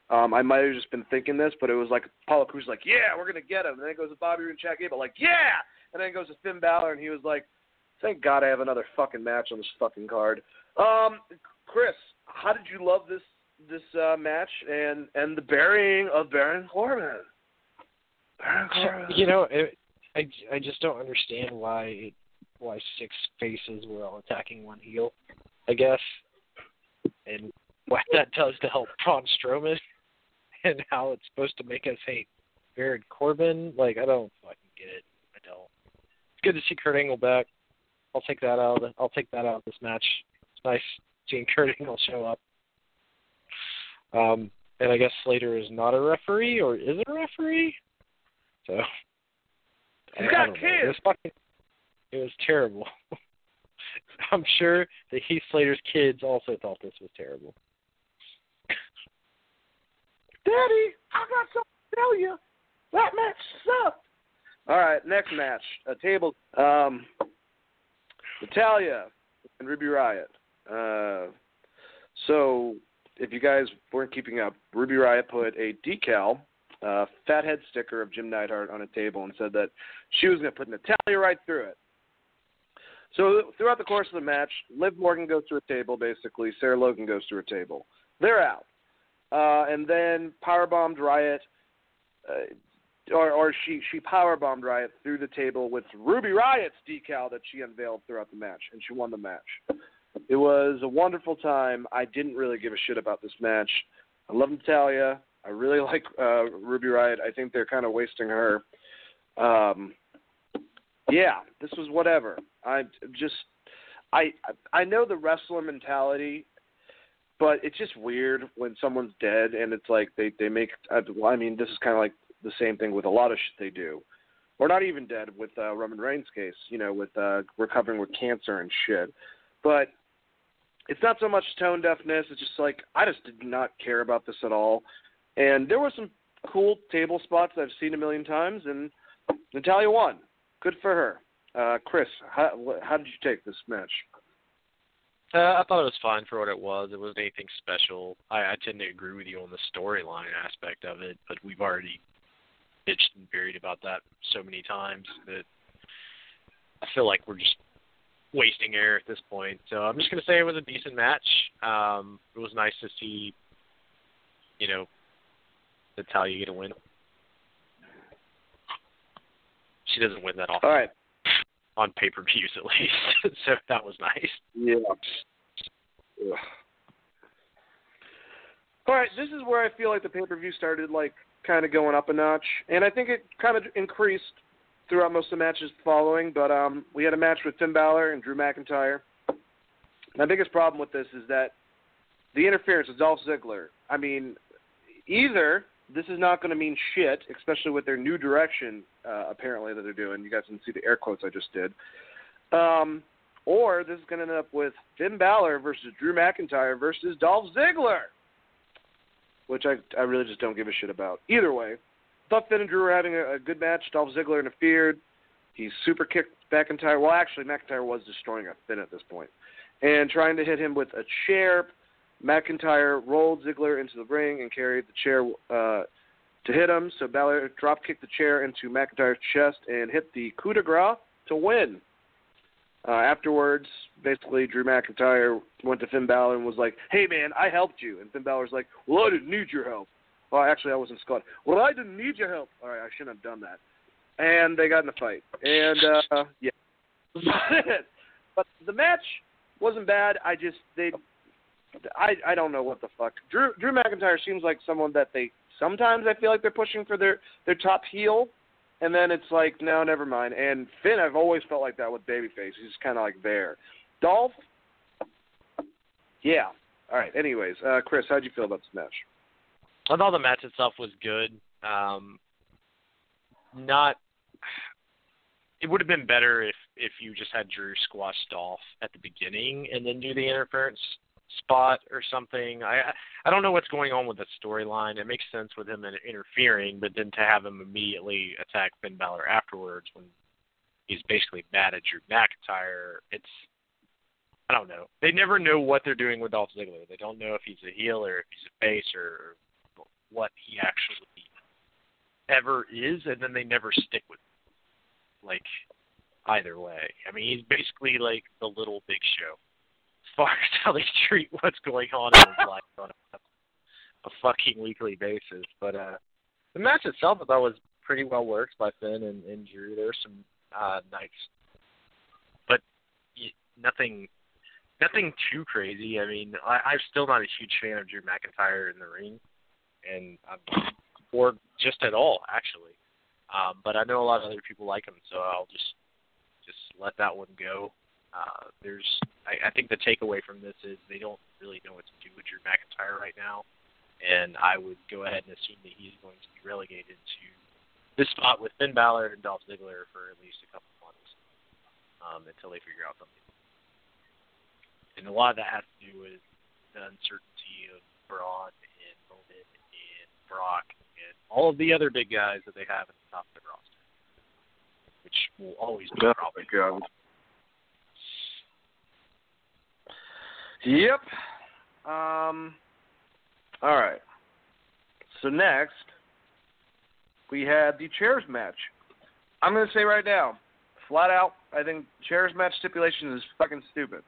Um, I might have just been thinking this, but it was like Apollo Crews like, yeah, we're gonna get him. And then it goes to Bobby Roode and Chad Gable like, yeah. And then it goes to Finn Balor, and he was like, thank God I have another fucking match on this fucking card. Um, Chris, how did you love this this uh, match and and the burying of Baron Corbin? Baron Corbin. You know, it, I I just don't understand why it, why six faces were all attacking one heel. I guess, and what that does to help Braun Strowman, and <laughs> how it's supposed to make us hate Baron Corbin. Like I don't fucking get it. I don't. It's good to see Kurt Angle back. I'll take that out. Of, I'll take that out of this match. It's nice seeing <laughs> Kurt Angle show up. Um, and I guess Slater is not a referee, or is a referee? So He's I- I got know. kids. It was fucking. It was terrible. <laughs> I'm sure that Heath Slater's kids also thought this was terrible. Daddy, I got something to tell you. That match sucked. All right, next match. A table. Um, Natalya and Ruby Riot. Uh, so, if you guys weren't keeping up, Ruby Riot put a decal, uh, fathead sticker of Jim Neidhart on a table and said that she was going to put Natalya right through it. So throughout the course of the match, Liv Morgan goes to a table. Basically, Sarah Logan goes to a table. They're out, uh, and then powerbombed Riot, uh, or or she she powerbombed Riot through the table with Ruby Riot's decal that she unveiled throughout the match, and she won the match. It was a wonderful time. I didn't really give a shit about this match. I love Natalya. I really <laughs> like uh, Ruby Riot. I think they're kind of wasting her. Um, yeah, this was whatever. I just I I know the wrestler mentality, but it's just weird when someone's dead and it's like they they make. I mean, this is kind of like the same thing with a lot of shit they do, or not even dead with uh, Roman Reigns' case. You know, with uh, recovering with cancer and shit. But it's not so much tone deafness. It's just like I just did not care about this at all. And there were some cool table spots I've seen a million times, and Natalya won. Good for her. Uh, Chris, how, how did you take this match? Uh, I thought it was fine for what it was. It wasn't anything special. I, I tend to agree with you on the storyline aspect of it, but we've already bitched and buried about that so many times that I feel like we're just wasting air at this point. So I'm just to say it was a decent match. Um, it was nice to see, you know, that's how you get a win. She doesn't win that often. All right. On pay per views, <laughs> at least. so that was nice. Yeah. Ugh. All right, this is where I feel like the pay per view started like kind of going up a notch, and I think it kind of increased throughout most of the matches following. But um, we had a match with Finn Balor and Drew McIntyre. My biggest problem with this is that the interference of Dolph Ziggler. I mean, either this is not going to mean shit, especially with their new direction uh, apparently that they're doing. You guys can see the air quotes I just did. Um, or this is going to end up with Finn Balor versus Drew McIntyre versus Dolph Ziggler, which I I really just don't give a shit about. Either way, thought Finn and Drew were having a, a good match. Dolph Ziggler interfered. He super kicked McIntyre. Well, actually, McIntyre was destroying a Finn at this point, and trying to hit him with a chair. McIntyre rolled Ziggler into the ring and carried the chair uh, to hit him. So Balor drop kicked the chair into McIntyre's chest and hit the coup de grace to win. Uh, afterwards, basically, Drew McIntyre went to Finn Balor and was like, "Hey, man, I helped you." And Finn Balor's like, "Well, I didn't need your help." Well, actually, I wasn't Scott. Well, I didn't need your help. All right, I shouldn't have done that. And they got in a fight. And uh, yeah, <laughs> but the match wasn't bad. I just they I I don't know what the fuck. Drew Drew McIntyre seems like someone that they sometimes I feel like they're pushing for their their top heel, and then it's like no, never mind. And Finn, I've always felt like that with babyface. He's kind of like there. Dolph, yeah. All right. Anyways, uh, Chris, how'd you feel about match? I thought the match itself was good. Um, not. It would have been better if if you just had Drew squash Dolph at the beginning and then do the interference spot or something. I I don't know what's going on with the storyline. It makes sense with him interfering, but then to have him immediately attack Finn Balor afterwards when he's basically mad at Drew McIntyre, it's I don't know. They never know what they're doing with Dolph Ziggler. They don't know if he's a heel or if he's a face or what he actually ever is, and then they never stick with him. like either way. I mean, he's basically like the little Big Show far as <laughs> how they treat what's going on in his life on a, a fucking weekly basis. But uh the match itself I thought was pretty well worked by Finn and, and Drew. There were some uh nice but nothing nothing too crazy. I mean, I, I'm still not a huge fan of Drew McIntyre in the ring, and I'm or just at all actually. Um, but I know a lot of other people like him, so I'll just just let that one go. Uh, there's, I, I think the takeaway from this is they don't really know what to do with Drew McIntyre right now, and I would go ahead and assume that he's going to be relegated to this spot with Finn Balor and Dolph Ziggler for at least a couple months um, until they figure out something. And a lot of that has to do with the uncertainty of Braun and Roman and Brock and all of the other big guys that they have at the top of the roster, which will always be a problem. Yep. Um. All right. So next, we had the chairs match. I'm going to say right now, flat out, I think chairs match stipulation is fucking stupid.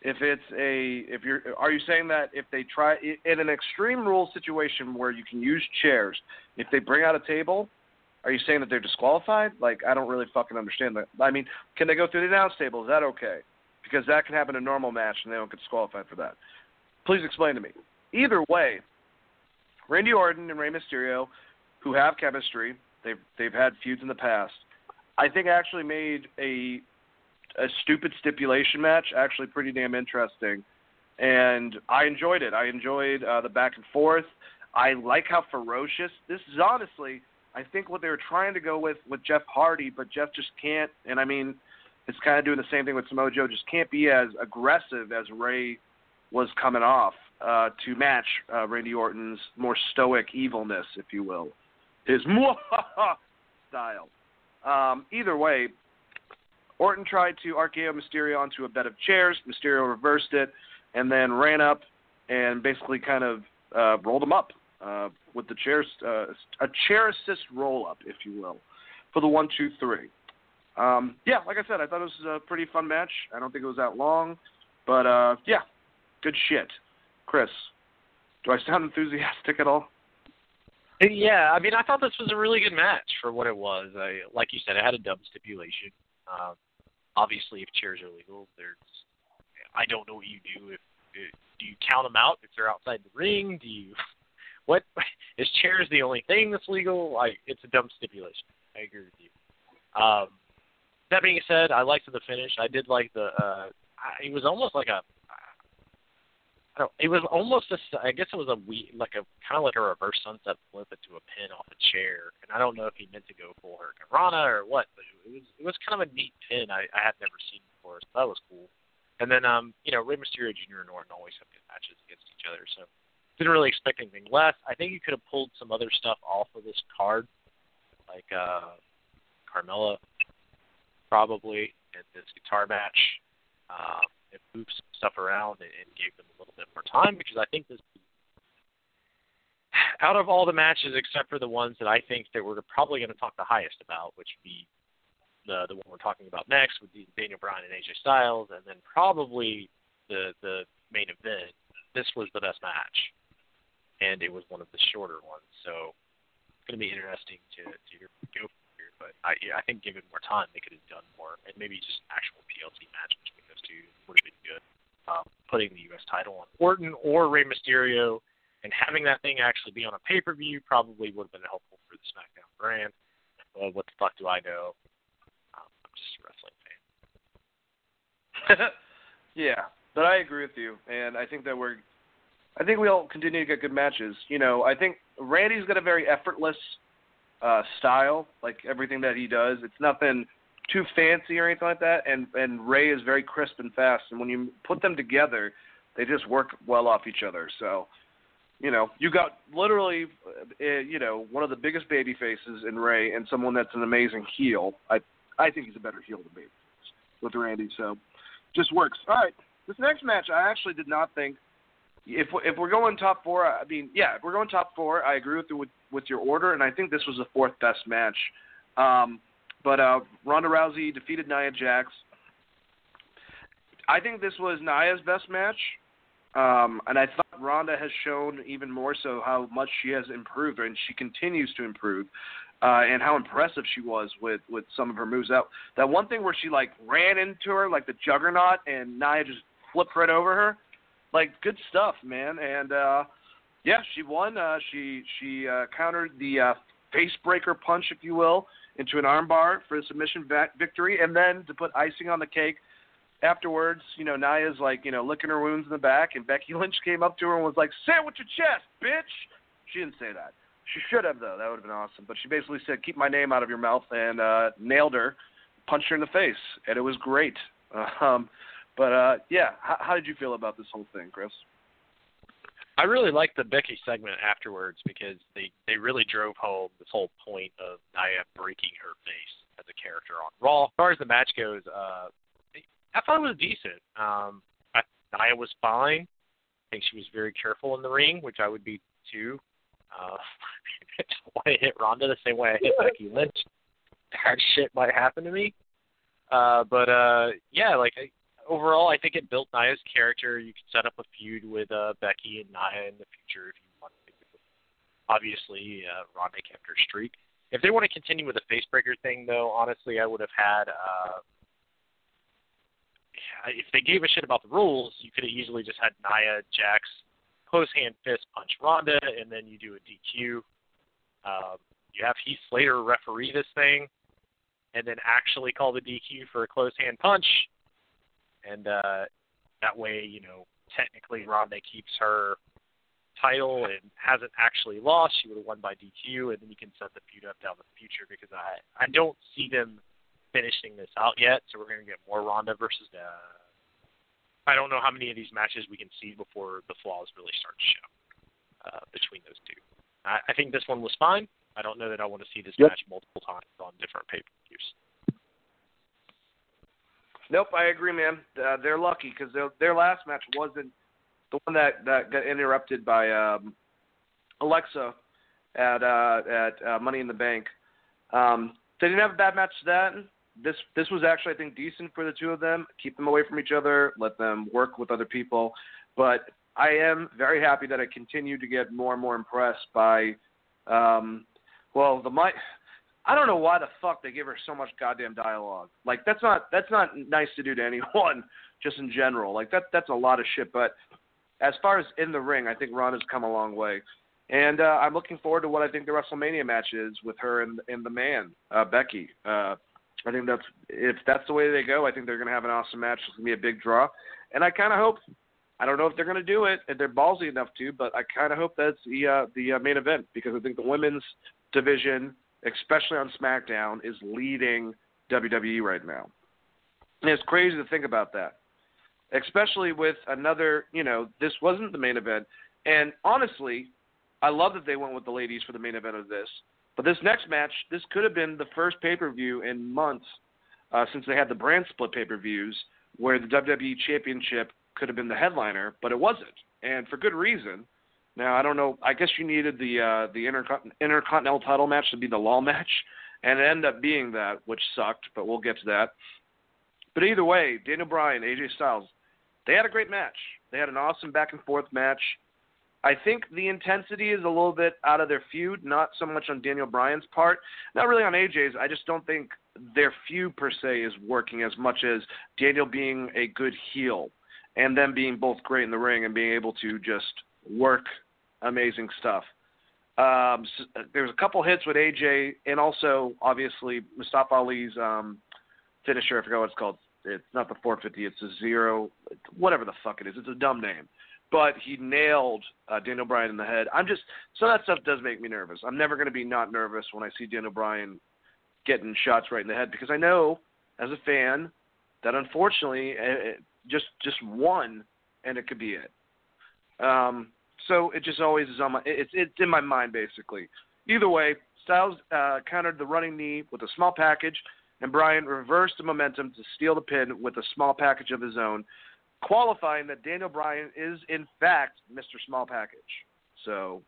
If it's a, if you're, are you saying that if they try in an extreme rule situation where you can use chairs, if they bring out a table, are you saying that they're disqualified? Like, I don't really fucking understand that. I mean, can they go through the announce table? Is that okay? Because that can happen in a normal match and they don't get disqualified for that. Please explain to me. Either way, Randy Orton and Rey Mysterio, who have chemistry, they've they've had feuds in the past. I think actually made a a stupid stipulation match actually pretty damn interesting, and I enjoyed it. I enjoyed uh, the back and forth. I like how ferocious this is. Honestly, I think what they were trying to go with with Jeff Hardy, but Jeff just can't. And I mean, it's kind of doing the same thing with Samoa Joe. Just can't be as aggressive as Rey was coming off uh, to match uh, Randy Orton's more stoic evilness, if you will, his <laughs> style. Um, either way, Orton tried to RKO Mysterio onto a bed of chairs. Mysterio reversed it and then ran up and basically kind of uh, rolled him up uh, with the chairs, uh, a chair assist roll up, if you will, for the one, two, three. Um, yeah, like I said, I thought it was a pretty fun match. I don't think it was that long, but uh, yeah, good shit. Chris, do I sound enthusiastic at all? Yeah, I mean, I thought this was a really good match for what it was. I, like you said, it had a dumb stipulation. Um, obviously, if chairs are legal, there's. I don't know what you do if, if do you count them out if they're outside the ring? Do you <laughs> what <laughs> is chairs the only thing that's legal? I it's a dumb stipulation. I agree with you. Um, that being said, I liked the finish. I did like the. Uh, it was almost like a I don't, it was almost a, I guess it was a we like a kind of like a reverse sunset flip into a pin off a chair, and I don't know if he meant to go full hurricanrana or what, but it was it was kind of a neat pin I, I had never seen before, so that was cool. And then um you know Rey Mysterio Jr. and Orton always have good matches against each other, so didn't really expect anything less. I think you could have pulled some other stuff off of this card, like uh Carmella probably in this guitar match. Um, and move some stuff around and, and gave them a little bit more time because I think this out of all the matches except for the ones that I think that we're probably going to talk the highest about, which would be the the one we're talking about next with Daniel Bryan and AJ Styles, and then probably the the main event. This was the best match, and it was one of the shorter ones. So it's going to be interesting to to here. But I yeah, I think given more time, they could have done more, and maybe just actual TLC match between those two would have been good. Um, putting the U.S. title on Orton or Rey Mysterio, and having that thing actually be on a pay per view probably would have been helpful for the SmackDown brand. Well, what the fuck do I know? Um, I'm just a wrestling fan. <laughs> yeah, but I agree with you, and I think that we're. I think we'll continue to get good matches. You know, I think Randy's got a very effortless uh, style, like everything that he does. It's nothing too fancy or anything like that. And and Rey is very crisp and fast, and when you put them together, they just work well off each other. So, you know, you got literally, uh, you know, one of the biggest baby faces in Rey, and someone that's an amazing heel. I I think he's a better heel than baby with Randy. So, just works. All right, this next match, I actually did not think. If if we're going top four, I mean, yeah, if we're going top four, I agree with with, with your order, and I think this was the fourth best match. Um, but uh, Ronda Rousey defeated Nia Jax. I think this was Nia's best match, um, and I thought Ronda has shown even more so how much she has improved, and she continues to improve, uh, and how impressive she was with with some of her moves. That that one thing where she like ran into her like the Juggernaut, and Nia just flipped right over her. Like good stuff, man. And uh, yeah, she won. Uh, she she uh, countered the uh, face breaker punch, if you will, into an armbar for the submission victory, and then to put icing on the cake. Afterwards, you know, Nia's like, you know, licking her wounds in the back, and Becky <laughs> Lynch came up to her and was like, "Say it with your chest, bitch." She didn't say that. She should have though. That would have been awesome. But she basically said, "Keep my name out of your mouth," and uh, nailed her, punched her in the face, and it was great. <laughs> Um, but uh, yeah, how, how did you feel about this whole thing, Chris? I really liked the Becky segment afterwards because they they really drove home this whole point of Nia breaking her face as a character on Raw. As far as the match goes, uh, I thought it was decent. Um, I, Nia was fine. I think she was very careful in the ring, which I would be too. Uh, <laughs> I don't want to hit Ronda the same way I hit Becky Lynch. That shit might happen to me. Uh, but uh, yeah, like I, overall, I think it built Nia's character. You could set up a feud with uh, Becky and Nia in the future if you want. to. Obviously, uh, Ronda kept her streak. If they want to continue with the facebreaker thing, though, honestly, I would have had. Uh, if they gave a shit about the rules, you could have easily just had Nia Jax close hand fist punch Ronda, and then you do a DQ. Um, you have Heath Slater referee this thing, and then actually call the DQ for a close hand punch, and uh, that way, you know, technically Ronda keeps her title and hasn't actually lost. She would have won by DQ, and then you can set the feud up down the future because I I don't see them finishing this out yet. So we're going to get more Ronda versus. Uh, I don't know how many of these matches we can see before the flaws really start to show uh, between those two. I, I think this one was fine. I don't know that I want to see this yep. match multiple times on different pay per views. Nope, I agree, man. Uh, they're lucky because their last match wasn't the one that that got interrupted by um, Alexa at uh, at uh, Money in the Bank. Um, they didn't have a bad match then. This this was actually I think decent for the two of them. Keep them away from each other. Let them work with other people. But I am very happy that I continue to get more and more impressed by um, well, the mic. I don't know why the fuck they give her so much goddamn dialogue. Like that's not that's not nice to do to <laughs> anyone, just in general. Like that that's a lot of shit. But as far as in the ring, I think Ronda's come a long way, and uh, I'm looking forward to what I think the WrestleMania match is with her and and the man uh, Becky. Uh, I think that's if that's the way they go. I think they're gonna have an awesome match. It's gonna be a big draw, and I kind of hope. I don't know if they're going to do it, if they're ballsy enough to, but I kind of hope that's the uh, the uh, main event because I think the women's division, especially on SmackDown, is leading WWE right now. And it's crazy to think about that, especially with another, you know, this wasn't the main event. And honestly, I love that they went with the ladies for the main event of this. But this next match, this could have been the first pay per view in months uh, since they had the brand split pay per views where the WWE Championship could have been the headliner, but it wasn't. And for good reason now I don't know. I guess you needed the uh, the Intercont- Intercontinental title match to be the law match, and it ended up being that, which sucked. But we'll get to that. But either way, Daniel Bryan, AJ Styles, they had a great match. They had an awesome back and forth match. I think the intensity is a little bit out of their feud, not so much on Daniel Bryan's part, not really on AJ's. I just don't think their feud per se is working as much as Daniel being a good heel and them being both great in the ring and being able to just work amazing stuff. Um, so there's a couple hits with AJ, and also obviously Mustafa Ali's um, finisher. I forgot what it's called. It's not the 450. It's a zero, whatever the fuck it is. It's a dumb name, but he nailed uh, Daniel Bryan in the head. I'm just so that stuff does make me nervous. I'm never going to be not nervous when I see Daniel Bryan getting shots right in the head because I know as a fan that unfortunately it just just one and it could be it. Um, so it just always is on my it's it's in my mind basically. Either way, Styles uh, countered the running knee with a small package, and Bryan reversed the momentum to steal the pin with a small package of his own, qualifying that Daniel Bryan is in fact Mr. Small Package. So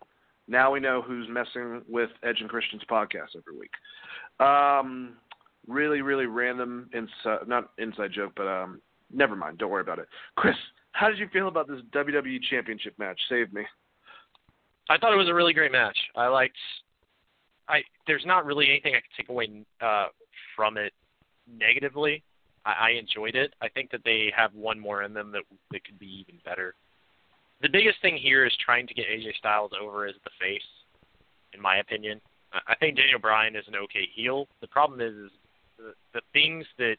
now we know who's messing with Edge and Christian's podcast every week. Um, really, really random inside, not inside joke, but um, never mind. Don't worry about it. Chris, how did you feel about this WWE Championship match? Save me. I thought it was a really great match. I liked. I there's not really anything I could take away uh, from it negatively. I, I enjoyed it. I think that they have one more in them that that could be even better. The biggest thing here is trying to get AJ Styles over as the face, in my opinion. I think Daniel Bryan is an okay heel. The problem is, is the, the things that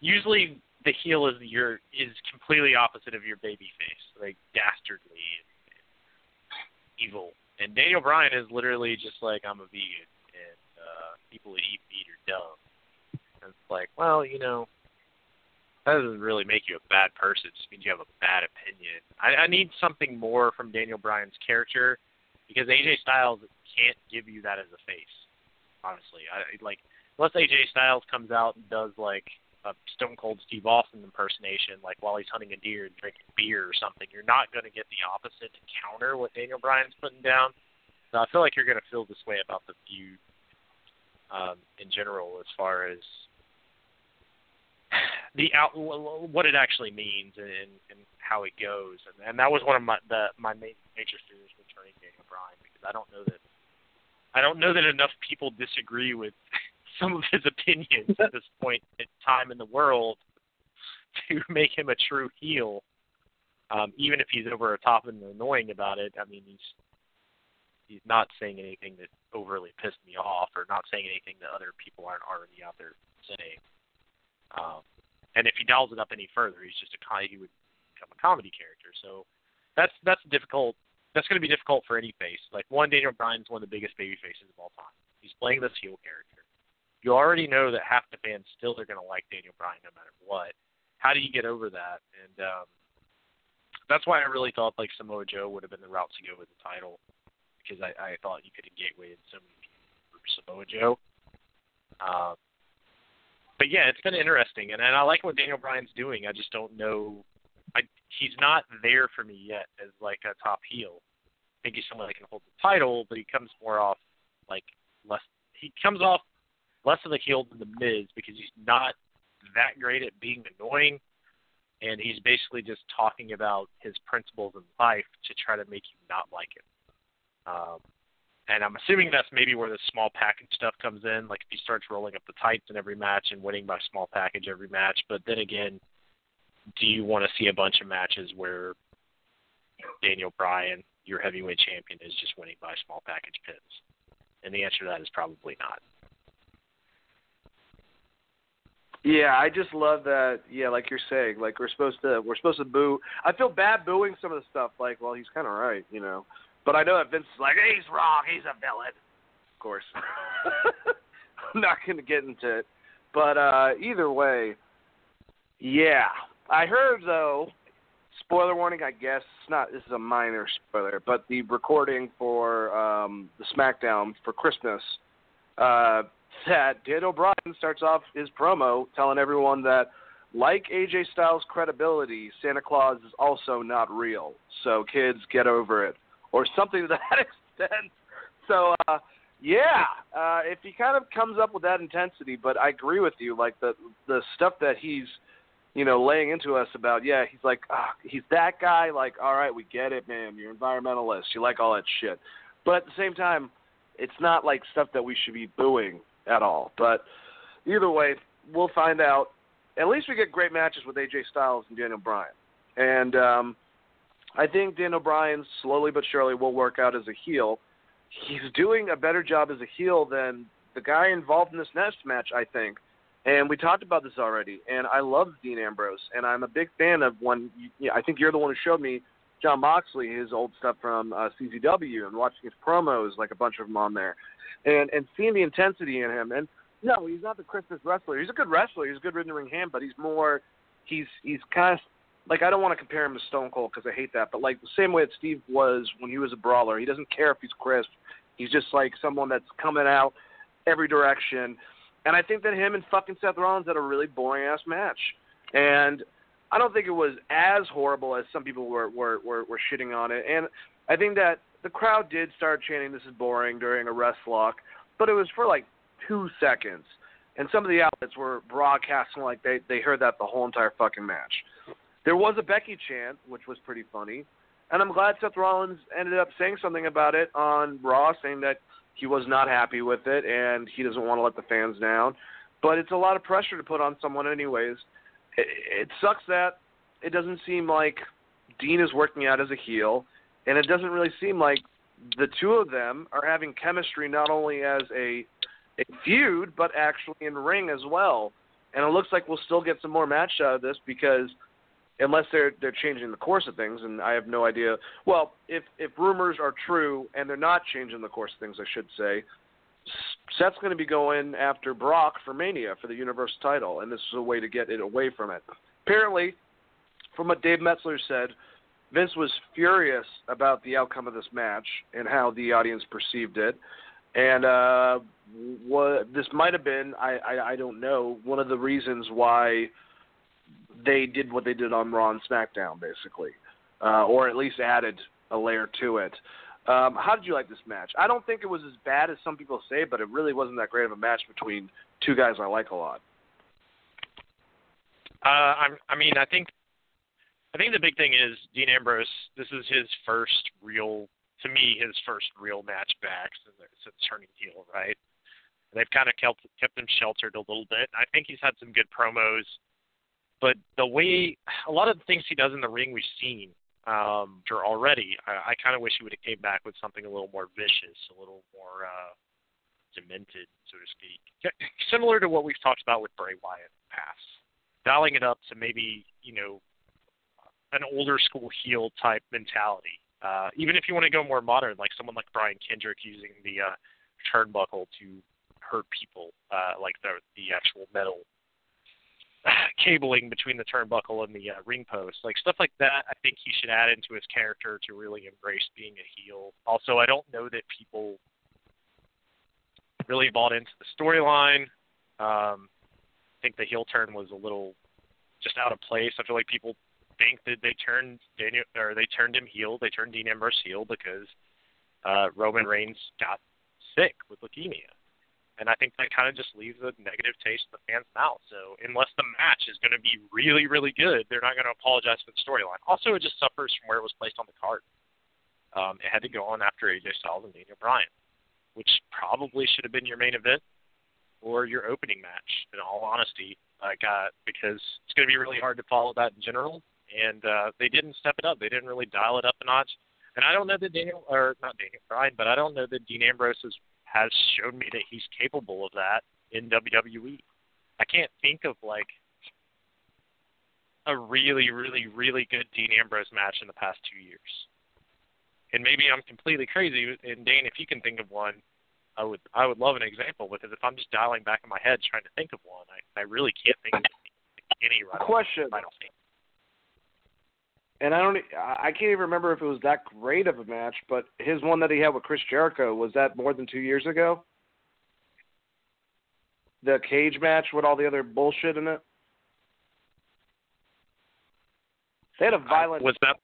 usually the heel is your is completely opposite of your baby face, like dastardly and, and evil. And Daniel Bryan is literally just like I'm a vegan, and uh, people that eat meat are dumb. And it's like, well, you know, that doesn't really make you a bad person. It just means you have a bad opinion. I, I need something more from Daniel Bryan's character because AJ Styles can't give you that as a face. Honestly, I like unless AJ Styles comes out and does like a Stone Cold Steve Austin impersonation, like while he's hunting a deer and drinking beer or something, you're not going to get the opposite counter what Daniel Bryan's putting down. So I feel like you're going to feel this way about the feud um, in general, as far as the out what it actually means and, and how it goes, and, and that was one of my the my major fears with turning Daniel Bryan because I don't know that I don't know that enough people disagree with <laughs> some of his opinions at this point in time in the world to <laughs> make him a true heel. Um, even if he's over the top and annoying about it, I mean he's he's not saying anything that overly pissed me off or not saying anything that other people aren't already out there saying. Um, and if he dials it up any further, he's just a he would become a comedy character. So that's that's difficult. That's going to be difficult for any face. Like one, Daniel Bryan's one of the biggest baby faces of all time. He's playing this heel character. You already know that half the fans still are going to like Daniel Bryan no matter what. How do you get over that? And um, that's why I really thought like Samoa Joe would have been the route to go with the title because I, I thought you could have gatewayed so many people for Samoa Joe. Um, but yeah, it's of interesting, and, and I like what Daniel Bryan's doing. I just don't know. I he's not there for me yet as like a top heel. I think he's someone that can hold the title, but he comes more off like less. He comes off less of a heel than the Miz because he's not that great at being annoying, and he's basically just talking about his principles in life to try to make you not like him. Um, and I'm assuming that's maybe where the small package stuff comes in. Like if he starts rolling up the tights in every match and winning by small package every match. But then again, do you want to see a bunch of matches where Daniel Bryan, your heavyweight champion, is just winning by small package pins? And the answer to that is probably not. Yeah, I just love that. Yeah, like you're saying, like we're supposed to we're supposed to boo. I feel bad booing some of the stuff. Like, well, he's kind of right, you know. But I know that Vince is like, he's wrong. He's a villain. Of course. <laughs> I'm not going to get into it. But uh, either way, yeah. I heard, though, spoiler warning, I guess. It's not, this is a minor spoiler, but the recording for um, the SmackDown for Christmas uh, that Daniel Bryan starts off his promo telling everyone that, like AJ Styles' credibility, Santa Claus is also not real. So, kids, get over it or something to that <laughs> extent. So uh, yeah, uh, if he kind of comes up with that intensity, but I agree with you, like the the stuff that he's you know laying into us about, yeah, he's like ah, he's that guy. Like, all right, we get it, man. You're environmentalist. You like all that shit, but at the same time, it's not like stuff that we should be booing at all. But either way, we'll find out. At least we get great matches with AJ Styles and Daniel Bryan. And um, I think Daniel Bryan slowly but surely will work out as a heel. He's doing a better job as a heel than the guy involved in this next match, I think. And we talked about this already. And I love Dean Ambrose, and I'm a big fan of when you, I think you're the one who showed me Jon Moxley, his old stuff from uh, CZW, and watching his promos, like a bunch of them on there, and and seeing the intensity in him. And no, he's not the Christmas wrestler. He's a good wrestler. He's a good ring to ring hand, but he's more. He's he's kind of like I don't want to compare him to Stone Cold because I hate that, but like the same way that Steve was when he was a brawler, he doesn't care if he's crisp. He's just like someone that's coming out every direction. And I think that him and fucking Seth Rollins had a really boring ass match. And I don't think it was as horrible as some people were were were, were shitting on it. And I think that the crowd did start chanting "This is boring" during a rest lock, but it was for like two seconds. And some of the outlets were broadcasting like they they heard that the whole entire fucking match. There was a Becky chant, which was pretty funny, and I'm glad Seth Rollins ended up saying something about it on Raw, saying that he was not happy with it and he doesn't want to let the fans down. But it's a lot of pressure to put on someone, anyways. It, it sucks that it doesn't seem like Dean is working out as a heel, and it doesn't really seem like the two of them are having chemistry not only as a, a feud but actually in ring as well. And it looks like we'll still get some more match out of this because unless they're they're changing the course of things, and I have no idea. Well, if if rumors are true and they're not changing the course of things, I should say, Seth's going to be going after Brock for Mania for the Universe title, and this is a way to get it away from it. Apparently, from what Dave Meltzer said, Vince was furious about the outcome of this match and how the audience perceived it. And uh, what this might have been, I, I I don't know, one of the reasons why they did what they did on Raw and SmackDown, basically, uh, or at least added a layer to it. Um, how did you like this match? I don't think it was as bad as some people say, but it really wasn't that great of a match between two guys I like a lot. Uh, I'm. I mean, I think. I think the big thing is Dean Ambrose. This is his first real, to me, his first real match back since, since turning heel, right? They've kind of kept kept him sheltered a little bit. I think he's had some good promos, but the way a lot of the things he does in the ring we've seen um, already. I, I kind of wish he would have came back with something a little more vicious, a little more uh, demented, so to speak, similar to what we've talked about with Bray Wyatt in the past. Dialing it up to maybe you know an older school heel type mentality. Uh, even if you want to go more modern, like someone like Brian Kendrick using the uh, turnbuckle to hurt people, uh, like the the actual metal <sighs> cabling between the turnbuckle and the uh, ring post, like stuff like that. I think he should add into his character to really embrace being a heel. Also, I don't know that people really bought into the storyline. Um, I think the heel turn was a little just out of place. I feel like people think that they turned Daniel or they turned him heel. They turned Dean Ambrose heel because uh, Roman Reigns got sick with leukemia. And I think that kind of just leaves a negative taste in the fans' mouth. So unless the match is going to be really, really good, they're not going to apologize for the storyline. Also, it just suffers from where it was placed on the card. Um, it had to go on after AJ Styles and Daniel Bryan, which probably should have been your main event or your opening match. In all honesty, like uh, because it's going to be really hard to follow that in general. And uh, they didn't step it up. They didn't really dial it up a notch. And I don't know that Daniel or not Daniel Bryan, but I don't know that Dean Ambrose is has shown me that he's capable of that in WWE. I can't think of like a really, really, really good Dean Ambrose match in the past two years. And maybe I'm completely crazy. And Dane, if you can think of one, I would I would love an example because if I'm just dialing back in my head trying to think of one, I I really can't think of any right question. Final and I don't, I can't even remember if it was that great of a match. But his one that he had with Chris Jericho was that more than two years ago. The cage match with all the other bullshit in it. They had a uh, violent. Was that?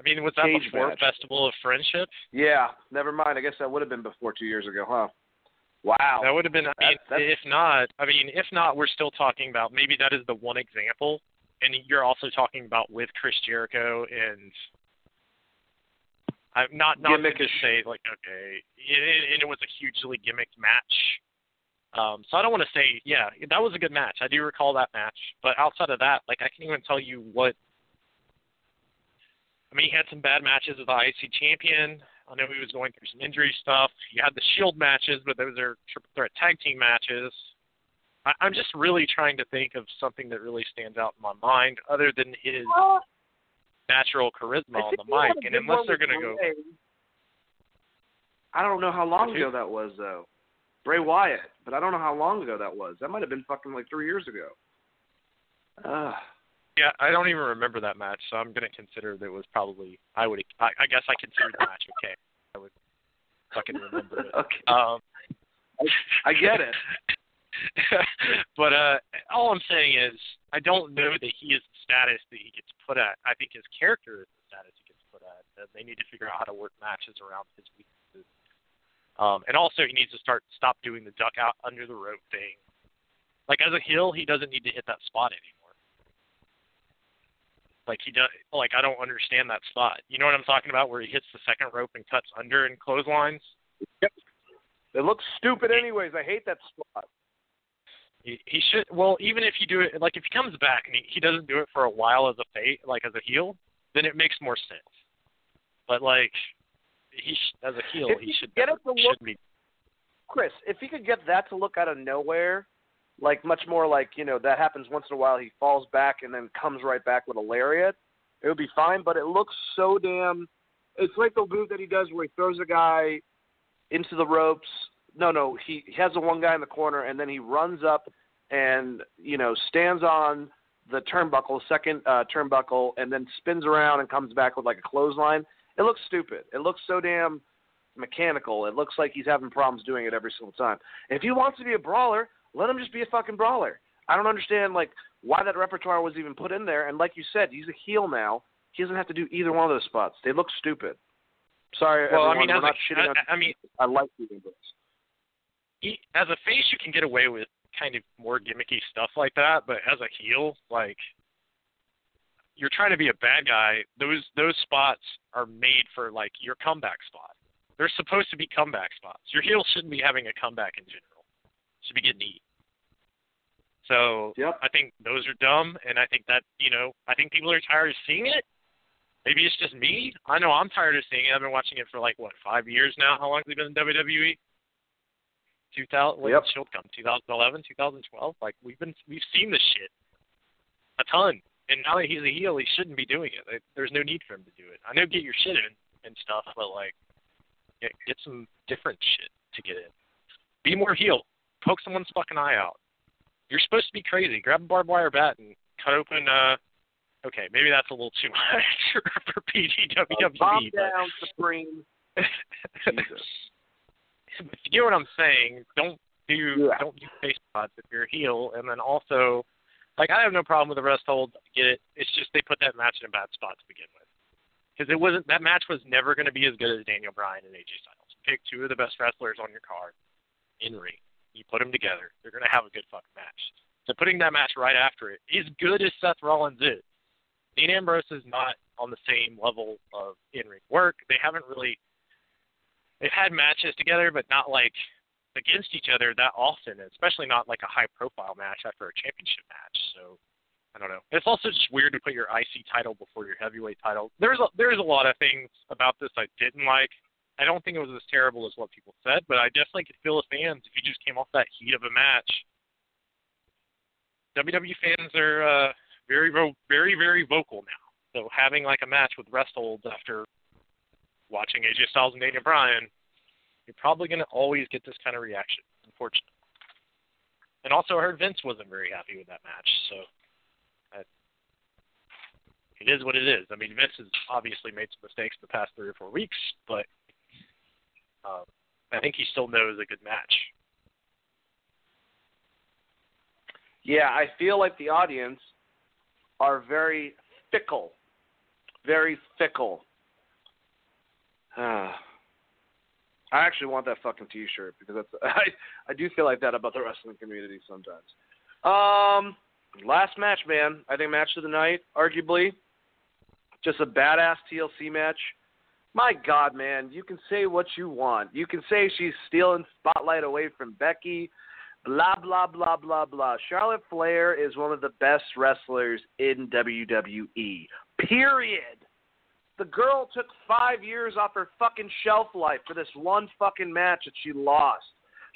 I mean, was that before match. Festival of Friendship? Yeah, never mind. I guess that would have been before two years ago, huh? Wow. That would have been. I mean, if not, I mean, if not, we're still talking about maybe that is the one example and you're also talking about with Chris Jericho and I'm not not Gimmickish. to say like okay, and it, it was a hugely gimmicked match. Um, so I don't want to say yeah, that was a good match. I do recall that match, but outside of that, like I can't even tell you what. I mean, he had some bad matches with the IC champion. I know he was going through some injury stuff. He had the Shield matches, but those are triple threat tag team matches. I, I'm just really trying to think of something that really stands out in my mind, other than his natural charisma on the mic. And unless they're going to go, I don't know how long ago that was though. Bray Wyatt, but I don't know how long ago that was. That might have been fucking like three years ago. Uh, yeah, I don't even remember that match, so I'm going to consider that it was probably. I would. I, I guess I consider the match okay. I would fucking remember it. <laughs> okay, Um, I get it. <laughs> <laughs> but uh all I'm saying is I don't know that he is the status that he gets put at. I think his character is the status he gets put at. And they need to figure out how to work matches around his weaknesses. Um and also he needs to start stop doing the duck out under the rope thing. Like as a heel, he doesn't need to hit that spot anymore. Like he does like I don't understand that spot. You know what I'm talking about where he hits the second rope and cuts under and clotheslines? Yep. It looks stupid anyways. I hate that spot. He, he should. Well, even if you do it, like if he comes back and he, he doesn't do it for a while as a face, like as a heel, then it makes more sense. But like, he sh- as a heel, If he he should get never, it to look- be. Chris, if he could get that to look out of nowhere, like much more like you know that happens once in a while. He falls back and then comes right back with a lariat. It would be fine, but it looks so damn. It's like the move that he does where he throws a guy into the ropes. No, no, he, he has the one guy in the corner and then he runs up and you know stands on the turnbuckle, second uh, turnbuckle, and then spins around and comes back with like a clothesline. It looks stupid. It looks so damn mechanical. It looks like he's having problems doing it every single time. If he wants to be a brawler, let him just be a fucking brawler. I don't understand like why that repertoire was even put in there. And like you said, he's a heel now. He doesn't have to do either one of those spots. They look stupid. Sorry, Well, I everyone. mean, We're not a, shitting on. I, I mean, I like the Ambrose. As a face, you can get away with kind of more gimmicky stuff like that, but as a heel, like you're trying to be a bad guy. Those those spots are made for like your comeback spot. They're supposed to be comeback spots. Your heel shouldn't be having a comeback in general. Should be getting eat. So yep. I think those are dumb, and I think that you know I think people are tired of seeing it. Maybe it's just me. I know I'm tired of seeing it. I've been watching it for like what five years now. How long has he been in WWE? 2000. When yep. Shield come? 2011, 2012. Like we've been we've seen this shit a ton. And now that he's a heel, he shouldn't be doing it. like, There's no need for him to do it. I know get your shit in and stuff, but like get, get some different shit to get in. Be more heel. Poke someone's fucking eye out. You're supposed to be crazy. Grab a barbed wire bat and cut open uh okay, maybe that's a little too <laughs> much for PGWWE. Bomb down, Supreme. <laughs> Jesus. But you get what I'm saying. Don't do yeah. don't do face spots if you're a heel, and then also, like I have no problem with the rest hold. Get it? It's just they put that match in a bad spot to begin with, because it wasn't that match was never going to be as good as Daniel Bryan and AJ Styles. Pick two of the best wrestlers on your card in ring. You put them together. They're going to have a good fucking match. So putting that match right after it, as good as Seth Rollins is, Dean Ambrose is not on the same level of in ring work. They haven't really they've had matches together, but not like against each other that often, especially not like a high profile match after a championship match. So I don't know. It's also just weird to put your IC title before your heavyweight title. There's a, there's a lot of things about this I didn't like. I don't think it was as terrible as what people said, but I definitely could feel the fans if you just came off that heat of a match. WWE fans are uh, very, very, very vocal now. So having like a match with rest after watching AJ Styles and Daniel Bryan, you're probably going to always get this kind of reaction, unfortunately. And also, I heard Vince wasn't very happy with that match, so I, it is what it is. I mean, Vince has obviously made some mistakes the past three or four weeks, but um, I think he still knows a good match. Yeah, I feel like the audience are very fickle, very fickle. <sighs> I actually want that fucking T-shirt because that's <laughs> I I do feel like that about the wrestling community sometimes. Um, last match, man. I think match of the night, arguably, just a badass TLC match. My God, man, you can say what you want. You can say she's stealing spotlight away from Becky. Blah blah blah blah blah. Charlotte Flair is one of the best wrestlers in WWE. Period. The girl took five years off her fucking shelf life for this one fucking match that she lost.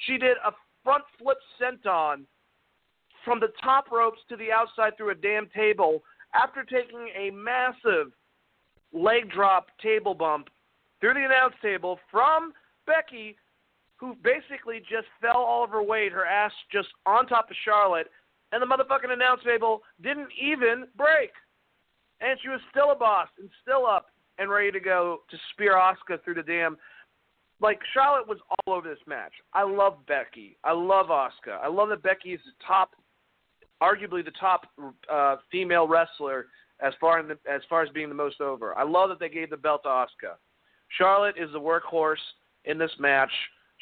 She did a front flip senton from the top ropes to the outside through a damn table after taking a massive leg drop table bump through the announce table from Becky, who basically just fell all of her weight, her ass just on top of Charlotte, and the motherfucking announce table didn't even break. And she was still a boss and still up and ready to go to spear Asuka through the dam. Like Charlotte was all over this match. I love Becky. I love Asuka. I love that Becky is the top, arguably the top uh, female wrestler as far the, as far as being the most over. I love that they gave the belt to Asuka. Charlotte is the workhorse in this match.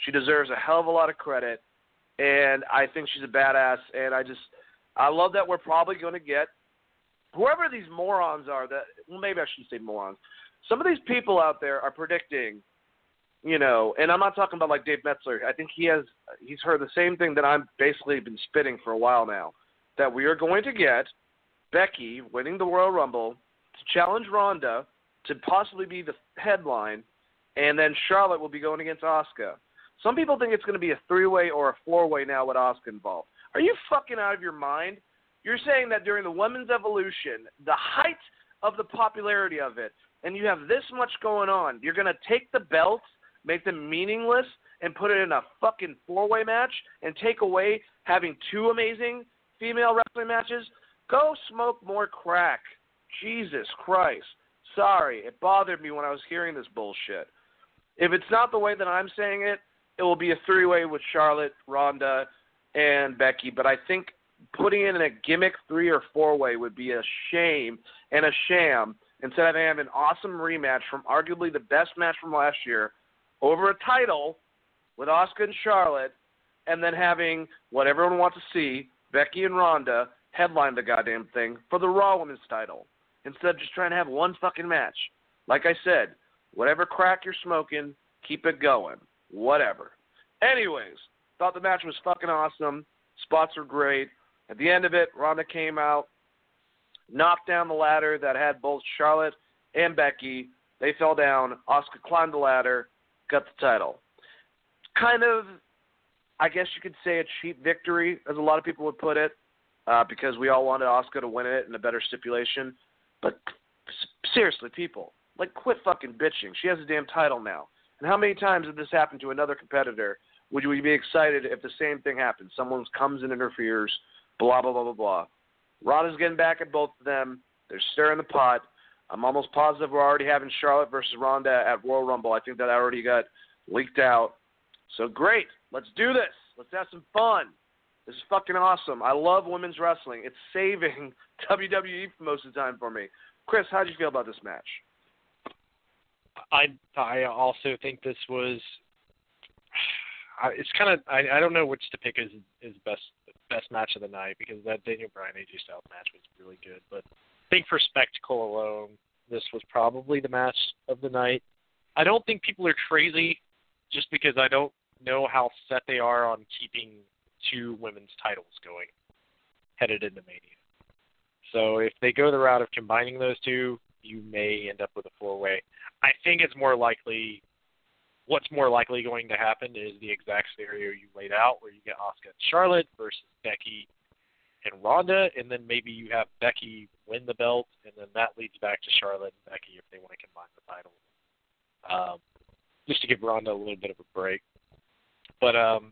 She deserves a hell of a lot of credit, and I think she's a badass. And I just, I love that we're probably going to get whoever these morons are. That well, maybe I shouldn't say morons some of these people out there are predicting, you know, and I'm not talking about like Dave Meltzer. I think he has he's heard the same thing that I'm basically been spitting for a while now, that we are going to get Becky winning the Royal Rumble to challenge Ronda to possibly be the headline, and then Charlotte will be going against Asuka. Some people think it's going to be a three-way or a four-way now with Asuka involved. Are you fucking out of your mind? You're saying that during the women's evolution, the height of the popularity of it, and you have this much going on, you're going to take the belts, make them meaningless, and put it in a fucking four way match and take away having two amazing female wrestling matches? Go smoke more crack. Jesus Christ. Sorry, it bothered me when I was hearing this bullshit. If it's not the way that I'm saying it, it will be a three way with Charlotte, Ronda, and Becky. But I think putting in a gimmick three or four way would be a shame and a sham instead of having an awesome rematch from arguably the best match from last year over a title with Asuka and Charlotte and then having what everyone wants to see, Becky and Ronda headline the goddamn thing for the Raw Women's title instead of just trying to have one fucking match. Like I said, whatever crack you're smoking, keep it going. Whatever. Anyways, thought the match was fucking awesome. Spots were great. At the end of it, Ronda came out, knocked down the ladder that had both Charlotte and Becky. They fell down. Asuka climbed the ladder, got the title. Kind of, I guess you could say a cheap victory, as a lot of people would put it, uh, because we all wanted Asuka to win it in a better stipulation. But seriously, people, like, quit fucking bitching. She has a damn title now. And how many times did this happen to another competitor? Would we be excited if the same thing happened? Someone comes and interferes, blah, blah, blah, blah, blah. Ronda's getting back at both of them. They're stirring the pot. I'm almost positive we're already having Charlotte versus Ronda at Royal Rumble. I think that already got leaked out. So great. Let's do this. Let's have some fun. This is fucking awesome. I love women's wrestling. It's saving <laughs> WWE most of the time for me. Chris, how do you feel about this match? I I also think this was. <sighs> It's kind of I I don't know which to pick as as best best match of the night because that Daniel Bryan AJ Styles match was really good, but I think for spectacle alone, this was probably the match of the night. I don't think people are crazy just because I don't know how set they are on keeping two women's titles going headed into Mania. So if they go the route of combining those two, you may end up with a four way. I think it's more likely what's more likely going to happen is the exact scenario you laid out where you get Asuka and Charlotte versus Becky and Ronda and then maybe you have Becky win the belt and then that leads back to Charlotte and Becky if they want to combine the titles. Um, just to give Ronda a little bit of a break. But um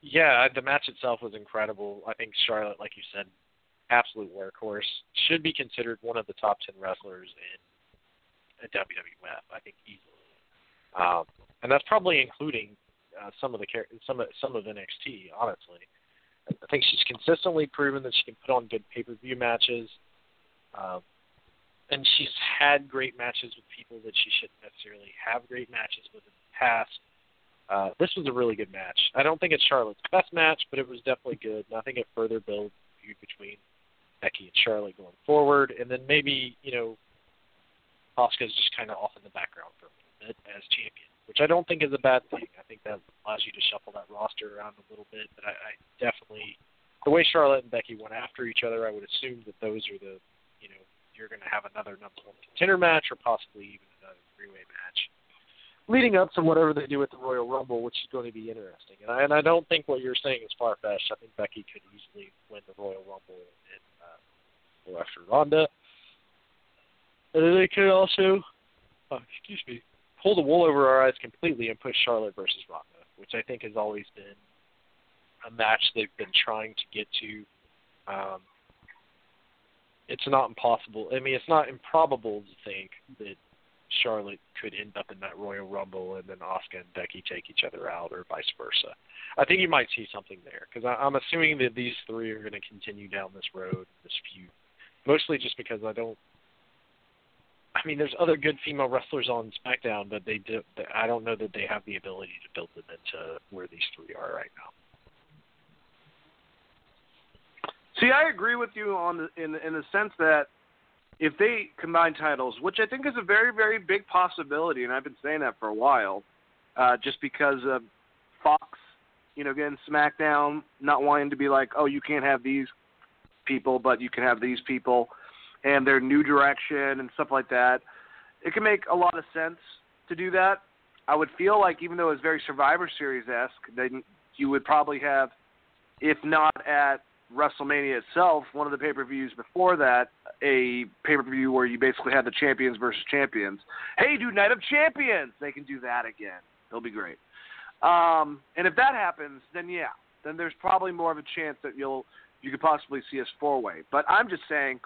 yeah, the match itself was incredible. I think Charlotte, like you said, absolute workhorse. Should be considered one of the top ten wrestlers in WWF. I think easily, um, and that's probably including uh, some of the some of some of NXT. Honestly, I think she's consistently proven that she can put on good pay per view matches. Um, and she's had great matches with people that she shouldn't necessarily have great matches with in the past. Uh, this was a really good match. I don't think it's Charlotte's best match, but it was definitely good. And I think it further builds feud between Becky and Charlotte going forward, and then maybe you know, Asuka's just kind of off in the background bit as champion, which I don't think is a bad thing. I think that allows you to shuffle that roster around a little bit. But I, I definitely, the way Charlotte and Becky went after each other, I would assume that those are the, you know, you're going to have another number one contender match or possibly even another three way match leading up to whatever they do at the Royal Rumble, which is going to be interesting. And I, and I don't think what you're saying is far fetched. I think Becky could easily win the Royal Rumble and uh, go after Ronda. And then they could also, oh, excuse me, pull the wool over our eyes completely and put Charlotte versus Ronda, which I think has always been a match they've been trying to get to. Um, it's not impossible. I mean, it's not improbable to think that Charlotte could end up in that Royal Rumble, and then Asuka and Becky take each other out, or vice versa. I think you might see something there because I'm assuming that these three are going to continue down this road, this feud, mostly just because I don't. I mean, there's other good female wrestlers on SmackDown, but they do. I don't know that they have the ability to build them into where these three are right now. See, I agree with you on in in the sense that if they combine titles, which I think is a very, very big possibility, and I've been saying that for a while, uh, just because of Fox, you know, getting SmackDown, not wanting to be like, oh, you can't have these people, but you can have these people, and their new direction and stuff like that. It can make a lot of sense to do that. I would feel like even though it's very Survivor Series esque, then you would probably have, if not at WrestleMania itself, one of the pay per views before that, a pay per view where you basically had the champions versus champions. Hey, do Night of Champions! They can do that again. It'll be great. Um, and if that happens, then yeah, then there's probably more of a chance that you'll you could possibly see us four way. But I'm just saying,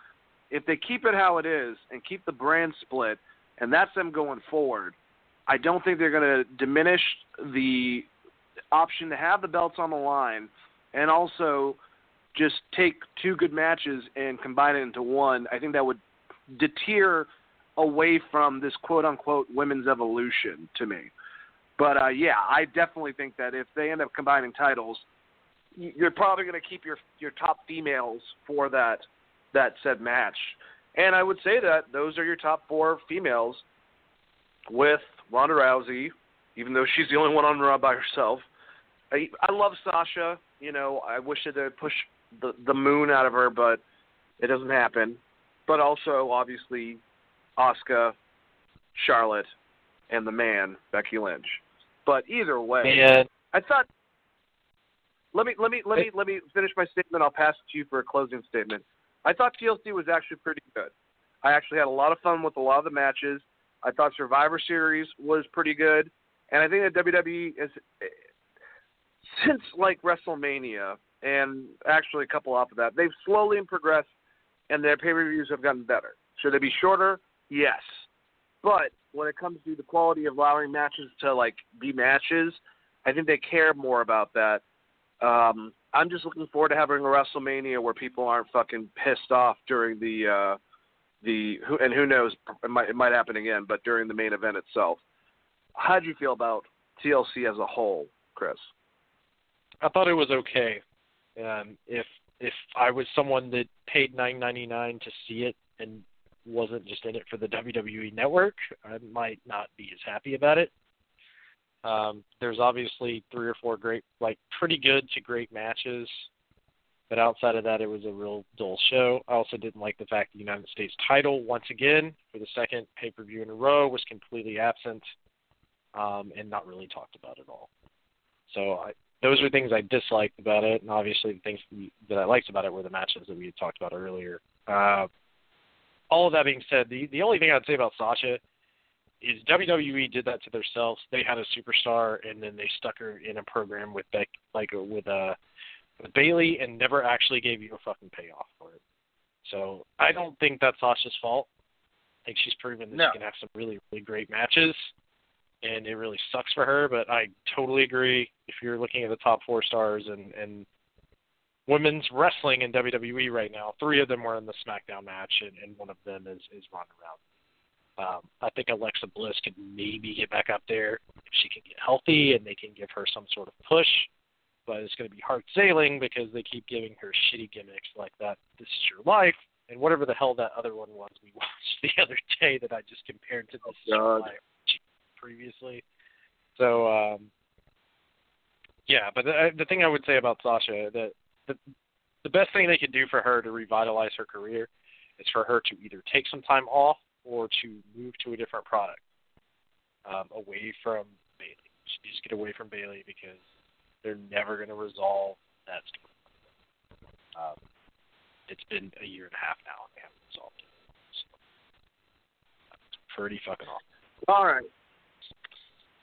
if they keep it how it is and keep the brand split, and that's them going forward, I don't think they're going to diminish the option to have the belts on the line, and also just take two good matches and combine it into one, I think that would deter away from this quote unquote women's evolution to me. But uh, yeah, I definitely think that if they end up combining titles, you're probably going to keep your your top females for that that said match. And I would say that those are your top four females, with Ronda Rousey, even though she's the only one on Raw by herself. I, I love Sasha. You know, I wish that they'd push the the moon out of her, but it doesn't happen. But also, obviously, Asuka, Charlotte, and the man Becky Lynch. But either way, And I thought. Let me let me let me let me finish my statement. I'll pass it to you for a closing statement. I thought TLC was actually pretty good. I actually had a lot of fun with a lot of the matches. I thought Survivor Series was pretty good, and I think that WWE is since like WrestleMania and actually a couple off of that, they've slowly progressed, and their pay per views have gotten better. Should they be shorter? Yes, but when it comes to the quality of allowing matches to like be matches, I think they care more about that. Um, I'm just looking forward to having a WrestleMania where people aren't fucking pissed off during the uh, the who and who knows it might it might happen again, but during the main event itself. How do you feel about TLC as a whole, Chris? I thought it was okay. Um, if if I was someone that paid nine ninety nine to see it and wasn't just in it for the WWE network, I might not be as happy about it. Um, there's obviously three or four great, like pretty good to great matches, but outside of that, it was a real dull show. I also didn't like the fact the United States title, once again, for the second pay per view in a row, was completely absent um, and not really talked about at all. So I, those are things I disliked about it, and obviously the things that I liked about it were the matches that we had talked about earlier. Uh, all of that being said, the the only thing I'd say about Sasha is WWE did that to themselves. They had a superstar, and then they stuck her in a program with Beck, like with uh, with Bayley, and never actually gave you a fucking payoff for it. So I don't think that's Sasha's fault. I think she's proven that No. she can have some really really great matches, and it really sucks for her. But I totally agree. If you're looking at the top four stars and and women's wrestling in WWE right now, three of them were in the SmackDown match, and, and one of them is is Ronda Rousey. Um, I think Alexa Bliss could maybe get back up there if she can get healthy and they can give her some sort of push. But it's going to be hard sailing because they keep giving her shitty gimmicks like that. This is your life, and whatever the hell that other one was we <laughs> watched the other day that I just compared to this God. life previously. So um, yeah, but the, the thing I would say about Sasha that the the best thing they could do for her to revitalize her career is for her to either take some time off or to move to a different product um, away from Bayley. Needs to get away from Bayley because they're never going to resolve that story. Um, it's been a year and a half now and they haven't resolved it. So, pretty fucking awful. All right.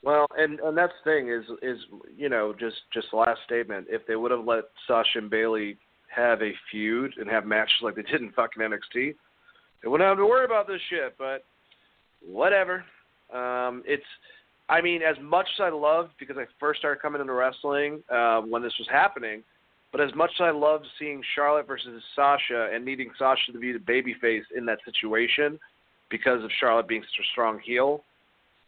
Well, and and that's the thing is is you know just just last statement. If they would have let Sasha and Bayley have a feud and have matches like they did in fucking NXT, they wouldn't have to worry about this shit. But whatever. Um, it's I mean, as much as I loved because I first started coming into wrestling uh, when this was happening, but as much as I loved seeing Charlotte versus Sasha and needing Sasha to be the babyface in that situation because of Charlotte being such a strong heel,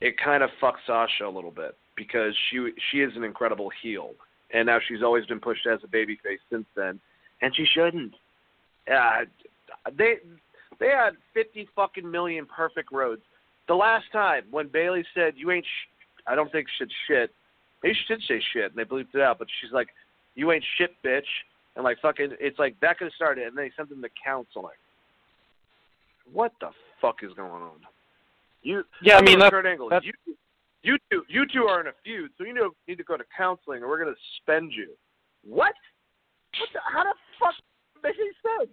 it kind of fucks Sasha a little bit because she she is an incredible heel, and now she's always been pushed as a babyface since then, and she shouldn't. Uh, they they had fifty fucking million perfect roads. The last time when Bayley said you ain't, sh-, I don't think shit shit. Maybe she did say shit and they bleeped it out, but she's like, you ain't shit, bitch, and like fucking, it's like that could have started, and then they sent them to counseling. What the fuck is going on? You Yeah, I mean, that's- Kurt Angle. that's- You, you two, you two are in a feud, so you need to go to counseling, or we're gonna suspend you. What? What? The, how the fuck make any sense?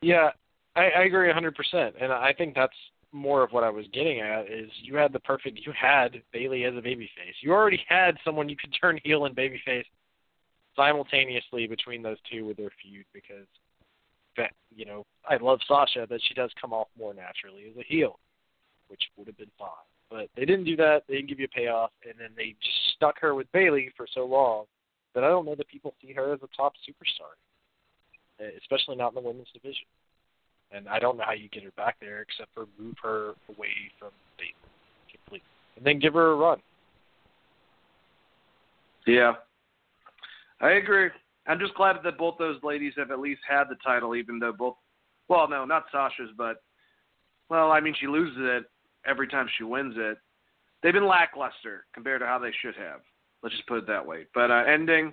Yeah, I, I agree 100%, and I think that's more of what I was getting at. Is you had the perfect, you had Bayley as a babyface. You already had someone you could turn heel and babyface simultaneously between those two with their feud because, you know, I love Sasha, but she does come off more naturally as a heel, which would have been fine. But they didn't do that. They didn't give you a payoff, and then they just stuck her with Bayley for so long that I don't know that people see her as a top superstar, especially not in the women's division. And I don't know how you get her back there except for move her away from Bayley completely. and then give her a run. Yeah, I agree. I'm just glad that both those ladies have at least had the title, even though both, well, no, not Sasha's, but, well, I mean, she loses it every time she wins it. They've been lackluster compared to how they should have. Let's just put it that way. But uh, ending,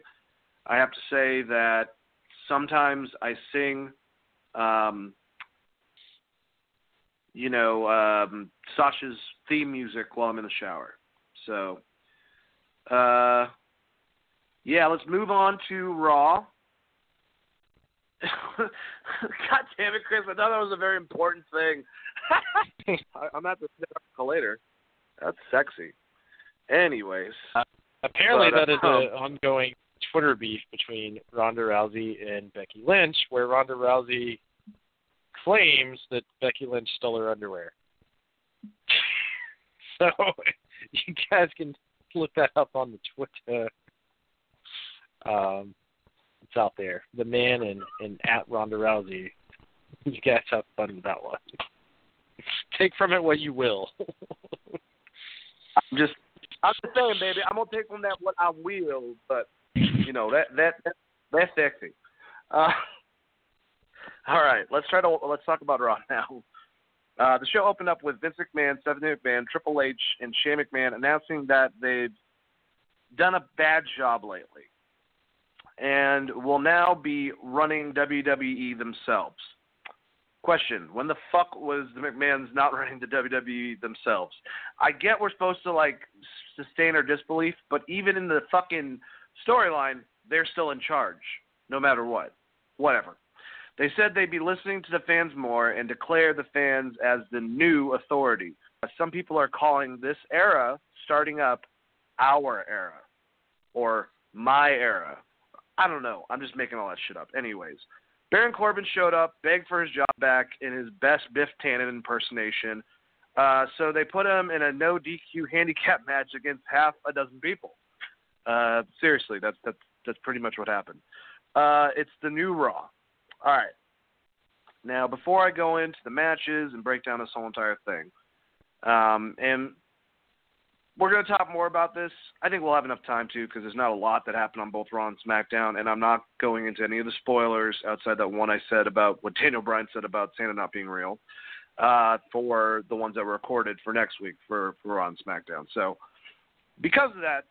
I have to say that sometimes I sing, um, you know, um, Sasha's theme music while I'm in the shower. So, uh, yeah, let's move on to Raw. <laughs> God damn it, Chris! I thought that was a very important thing. <laughs> I'm at the later. That's sexy. Anyways, uh, apparently but, that is um, an ongoing Twitter beef between Ronda Rousey and Becky Lynch, where Ronda Rousey claims that Becky Lynch stole her underwear. <laughs> so <laughs> you guys can look that up on the Twitter. Um, it's out there. The man and, and at Ronda Rousey. <laughs> You guys have fun with that one. Take from it what you will. I'm just, I'm just saying, baby. I'm gonna take from that what I will, but you know that that, that that's sexy. Uh, <laughs> all right, let's try to let's talk about Raw now. Uh, the show opened up with Vince McMahon, Stephanie McMahon, Triple H, and Shane McMahon announcing that they've done a bad job lately and will now be running WWE themselves. Question: When the fuck was the McMahon's not running the WWE themselves? I get we're supposed to like sustain our disbelief, but even in the fucking storyline, they're still in charge, no matter what. Whatever. They said they'd be listening to the fans more and declare the fans as the new authority. Some people are calling this era starting up our era or my era. I don't know. I'm just making all that shit up. Anyways, Baron Corbin showed up, begged for his job back in his best Biff Tannen impersonation. Uh, so they put him in a no DQ handicap <laughs> match against half a dozen people. Uh, seriously, that's that's that's pretty much what happened. Uh, it's the new Raw. All right. Now, before I go into the matches and break down this whole entire thing, um, and we're going to talk more about this. I think we'll have enough time to because there's not a lot that happened on both Raw and SmackDown, and I'm not going into any of the spoilers outside that one I said about what Daniel Bryan said about Santa not being real uh, for the ones that were recorded for next week for, for Raw and SmackDown. So because of that,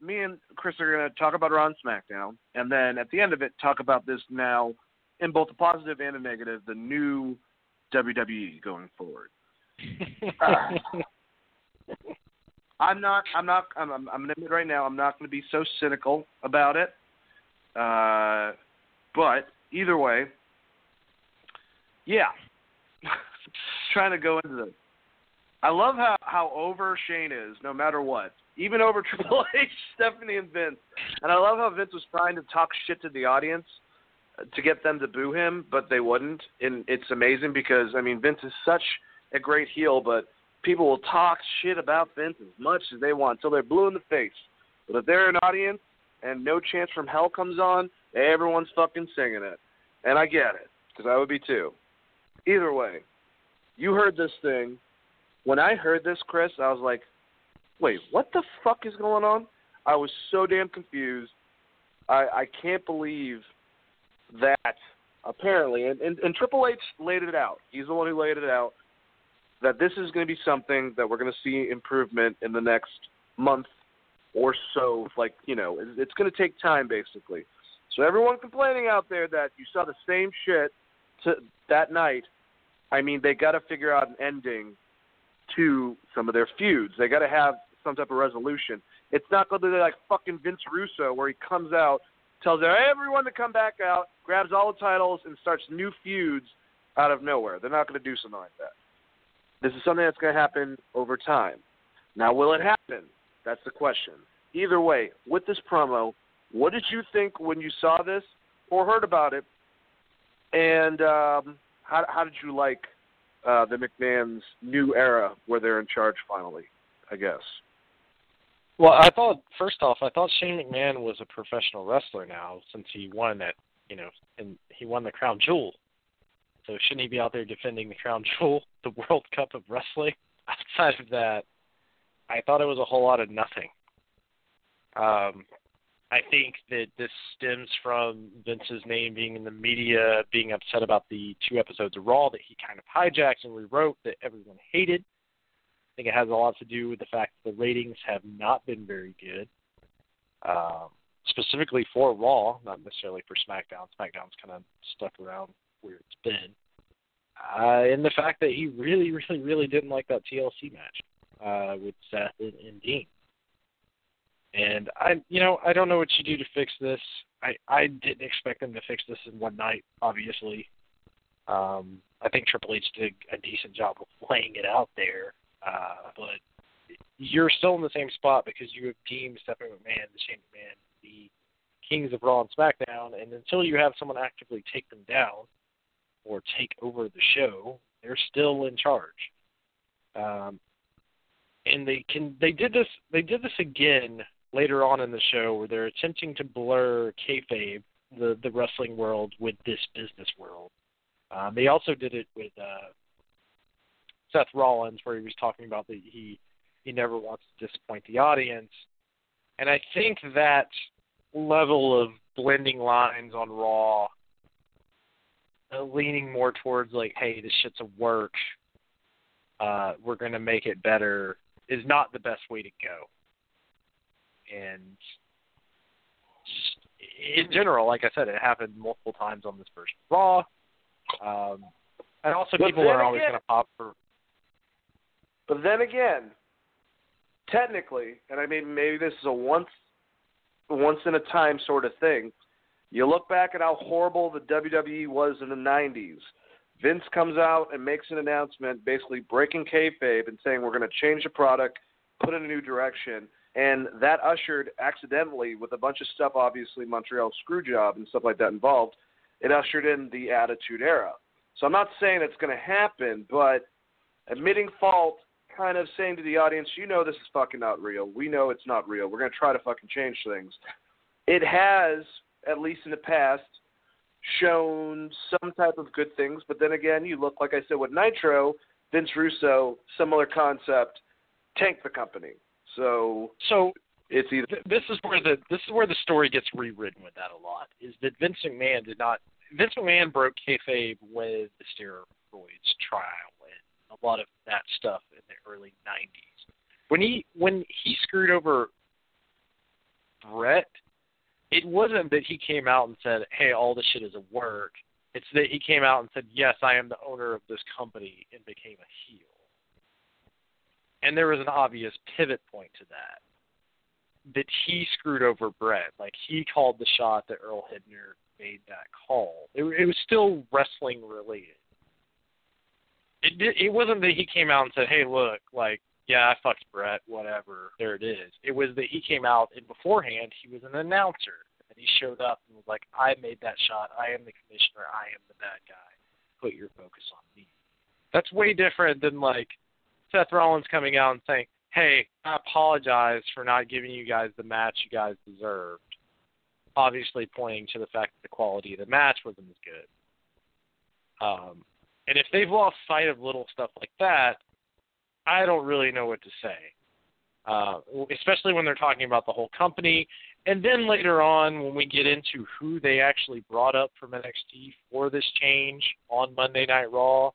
me and Chris are going to talk about Raw and SmackDown, and then at the end of it, talk about this now in both a positive and a negative, the new WWE going forward. uh, <laughs> I'm not. I'm not. I'm. I'm, I'm gonna admit right now. I'm not going to be so cynical about it. Uh, but either way, yeah. <laughs> Trying to go into this. I love how how over Shane is, no matter what. Even over <laughs> Triple H, Stephanie, and Vince. And I love how Vince was trying to talk shit to the audience to get them to boo him, but they wouldn't. And it's amazing because I mean Vince is such a great heel, but people will talk shit about Vince as much as they want until they're blue in the face. But if they're an audience and No Chance from Hell comes on, everyone's fucking singing it. And I get it, because I would be too. Either way, you heard this thing. When I heard this, Chris, I was like, wait, what the fuck is going on? I was so damn confused. I, I can't believe that apparently, and, and, and Triple H laid it out. He's the one who laid it out that this is going to be something that we're going to see improvement in the next month or so. Like, you know, it's going to take time, basically. So everyone complaining out there that you saw the same shit to, that night, I mean, they got to figure out an ending to some of their feuds. They got to have some type of resolution. It's not going to be like fucking Vince Russo where he comes out, tells everyone to come back out, grabs all the titles, and starts new feuds out of nowhere. They're not going to do something like that. This is something that's going to happen over time. Now, will it happen? That's the question. Either way, with this promo, what did you think when you saw this or heard about it? And um, how, how did you like uh, the McMahon's new era where they're in charge finally, I guess? Well, I thought first off, I thought Shane McMahon was a professional wrestler now since he won that, you know, and he won the crown jewel so shouldn't he be out there defending the crown <laughs> jewel, the World Cup of Wrestling? <laughs> Outside of that, I thought it was a whole lot of nothing. Um, I think that this stems from Vince's name being in the media, being upset about the two episodes of Raw that he kind of hijacked and rewrote that everyone hated. I think it has a lot to do with the fact that the ratings have not been very good, um, specifically for Raw, not necessarily for SmackDown. SmackDown's kind of stuck around where it's been. Uh, and the fact that he really, really, really didn't like that TLC match uh, with Seth and, and Dean. And I, you know, I don't know what you do to fix this. I I didn't expect them to fix this in one night. Obviously, um, I think Triple H did a decent job of laying it out there. Uh, but you're still in the same spot because you have teamed Stephanie McMahon, the Shane McMahon, the Kings of Raw and SmackDown, and until you have someone actively take them down or take over the show, they're still in charge. Um, and they can they did this they did this again later on in the show where they're attempting to blur kayfabe, the the wrestling world, with this business world. Um, they also did it with uh, Seth Rollins, where he was talking about that he he never wants to disappoint the audience, and I think that level of blending lines on Raw, uh, leaning more towards like, hey, this shit's a work. Uh, we're to make it better is not the best way to go and in general, like I said, it happened multiple times on this version of Raw. Um, and also, but people are always going to pop for. But then again, technically, and I mean maybe this is a once, once in a time sort of thing. You look back at how horrible the WWE was in the '90s. Vince comes out and makes an announcement, basically breaking kayfabe and saying we're going to change the product, put in a new direction and that ushered accidentally with a bunch of stuff, obviously Montreal Screwjob and stuff like that involved. It ushered in the Attitude Era. So I'm not saying it's going to happen, but admitting fault, kind of saying to the audience, you know this is fucking not real. We know it's not real. We're going to try to fucking change things. It has, at least in the past, shown some type of good things, but then again, you look like I said with Nitro, Vince Russo, similar concept, tanked the company. So so it's either this is where the this is where the story gets rewritten with that a lot. Is that Vince McMahon did not Vince McMahon broke kayfabe with the steroids trial and a lot of that stuff in the early '90s. When he when he screwed over Bret. it wasn't that he came out and said, "Hey, all this shit is a work." It's that he came out and said, "Yes, I am the owner of this company," and became a heel and there was an obvious pivot point to that. That he screwed over Bret. Like he called the shot that Earl Hebner made that call. It, it was still wrestling related. It it wasn't that he came out and said, "Hey, look, like, yeah, I fucked Bret, whatever. There it is." It was that he came out and beforehand he was an announcer and he showed up and was like, "I made that shot. I am the commissioner. I am the bad guy. Put your focus on me." That's way different than like Seth Rollins coming out and saying, "Hey, I apologize for not giving you guys the match you guys deserved." Obviously, pointing to the fact that the quality of the match wasn't as good. Um, and if they've lost sight of little stuff like that, I don't really know what to say. Uh, especially when they're talking about the whole company. And then later on, when we get into who they actually brought up from NXT for this change on Monday Night Raw,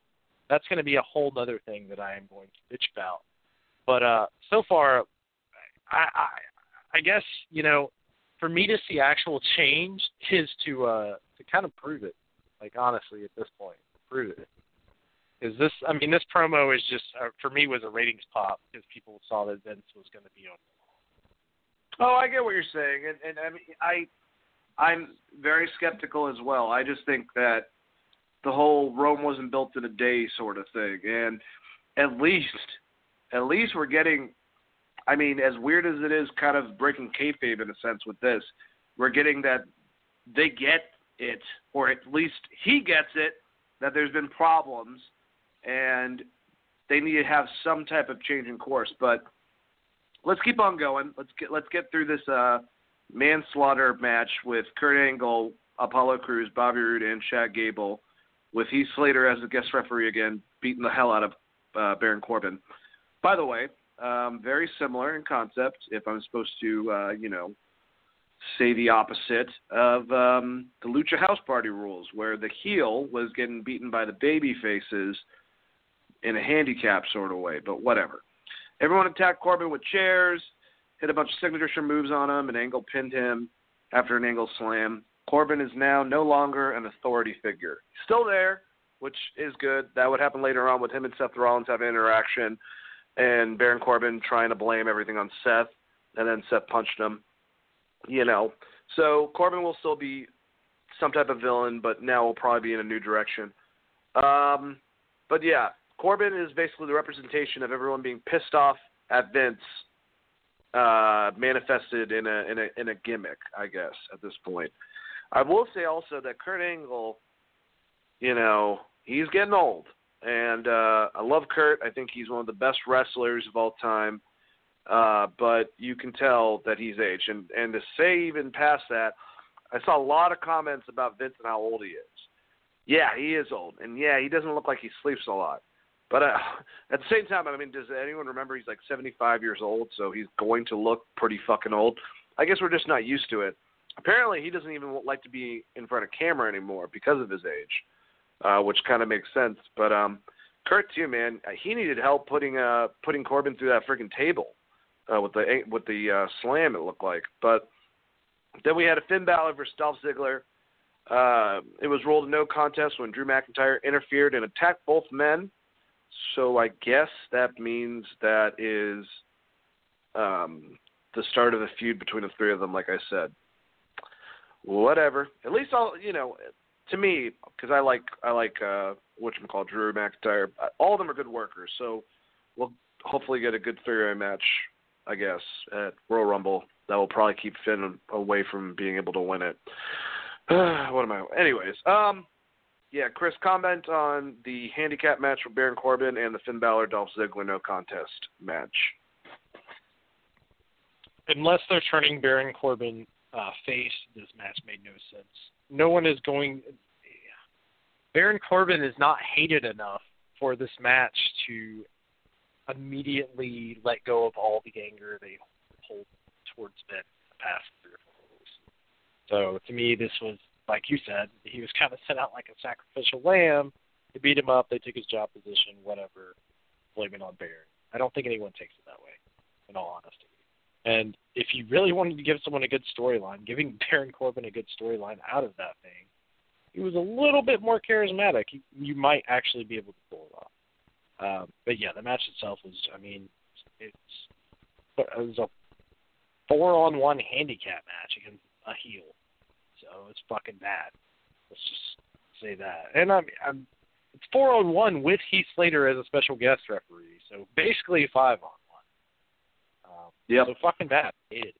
that's going to be a whole other thing that I am going to bitch about. But uh, so far, I, I I guess you know, for me to see actual change is to uh to kind of prove it. Like honestly, at this point, prove it. Is this? I mean, this promo is just uh, for me was a ratings pop because people saw that Vince was going to be on. Oh, I get what you're saying, and and I mean, I I'm very skeptical as well. I just think that the whole Rome wasn't built in a day sort of thing. And at least, at least we're getting. I mean, as weird as it is, kind of breaking kayfabe in a sense with this, we're getting that they get it, or at least he gets it, that there's been problems, and they need to have some type of change in course. But let's keep on going. Let's get let's get through this uh, manslaughter match with Kurt Angle, Apollo Crews, Bobby Roode, and Chad Gable with Heath Slater as the guest referee again, beating the hell out of uh, Baron Corbin. By the way, um, very similar in concept. If I'm supposed to, uh, you know, say the opposite of um, the Lucha House Party rules, where the heel was getting beaten by the baby faces in a handicap sort of way. But whatever. Everyone attacked Corbin with chairs, hit a bunch of signature moves on him, and Angle pinned him after an angle slam. Corbin is now no longer an authority figure. Still there, which is good. That would happen later on with him and Seth Rollins having interaction, and Baron Corbin trying to blame everything on Seth, and then Seth punched him. You know, so Corbin will still be some type of villain, but now will probably be in a new direction. Um, but yeah, Corbin is basically the representation of everyone being pissed off at Vince, uh, manifested in a in a in a gimmick, I guess, at this point. I will say also that Kurt Angle, you know, he's getting old, and uh, I love Kurt. I think he's one of the best wrestlers of all time. Uh, but you can tell that he's aged, and and to say even past that, I saw a lot of comments about Vince and how old he is. Yeah, he is old, and yeah, he doesn't look like he sleeps a lot. But uh, <laughs> at the same time, I mean, does anyone remember he's like 75 years old, so he's going to look pretty fucking old? I guess we're just not used to it. Apparently, he doesn't even like to be in front of camera anymore because of his age, uh, which kind of makes sense. But um, Kurt too, man, he needed help putting uh putting Corbin through that freaking table uh, with the with the uh, slam. It looked like, but then we had a Finn Balor versus Dolph Ziggler. Uh, it was ruled a no contest when Drew McIntyre interfered and attacked both men. So I guess that means that is um, the start of the feud between the three of them. Like I said, whatever. At least I'll, you know, to me, because I like I like uh, what you call Drew McIntyre. All of them are good workers, so we'll hopefully get a good three-way match. I guess at Royal Rumble that will probably keep Finn away from being able to win it. <sighs> what am I? Anyways, um, yeah, Chris, comment on the handicap match with Baron Corbin and the Finn Balor Dolph Ziggler no contest match. Unless they're turning Baron Corbin uh, face, this match made no sense. No one is going. Baron Corbin is not hated enough for this match to immediately let go of all the anger they hold towards Ben the past three or four weeks. So to me, this was like you said, he was kind of set out like a sacrificial lamb. They beat him up. They took his job position, whatever, blaming on Baron. I don't think anyone takes it that way, in all honesty. And if you really wanted to give someone a good storyline, giving <laughs> Baron Corbin a good storyline out of that thing, he was a little bit more charismatic. You, you might actually be able to pull it off. Um, but yeah, the match itself was, I mean, it's it was a four-on-one handicap match against a heel, so it's fucking bad. Let's just say that. And I'm, I'm it's four on one with Heath Slater as a special guest referee, so basically five on yeah. So fucking bad. Hated it.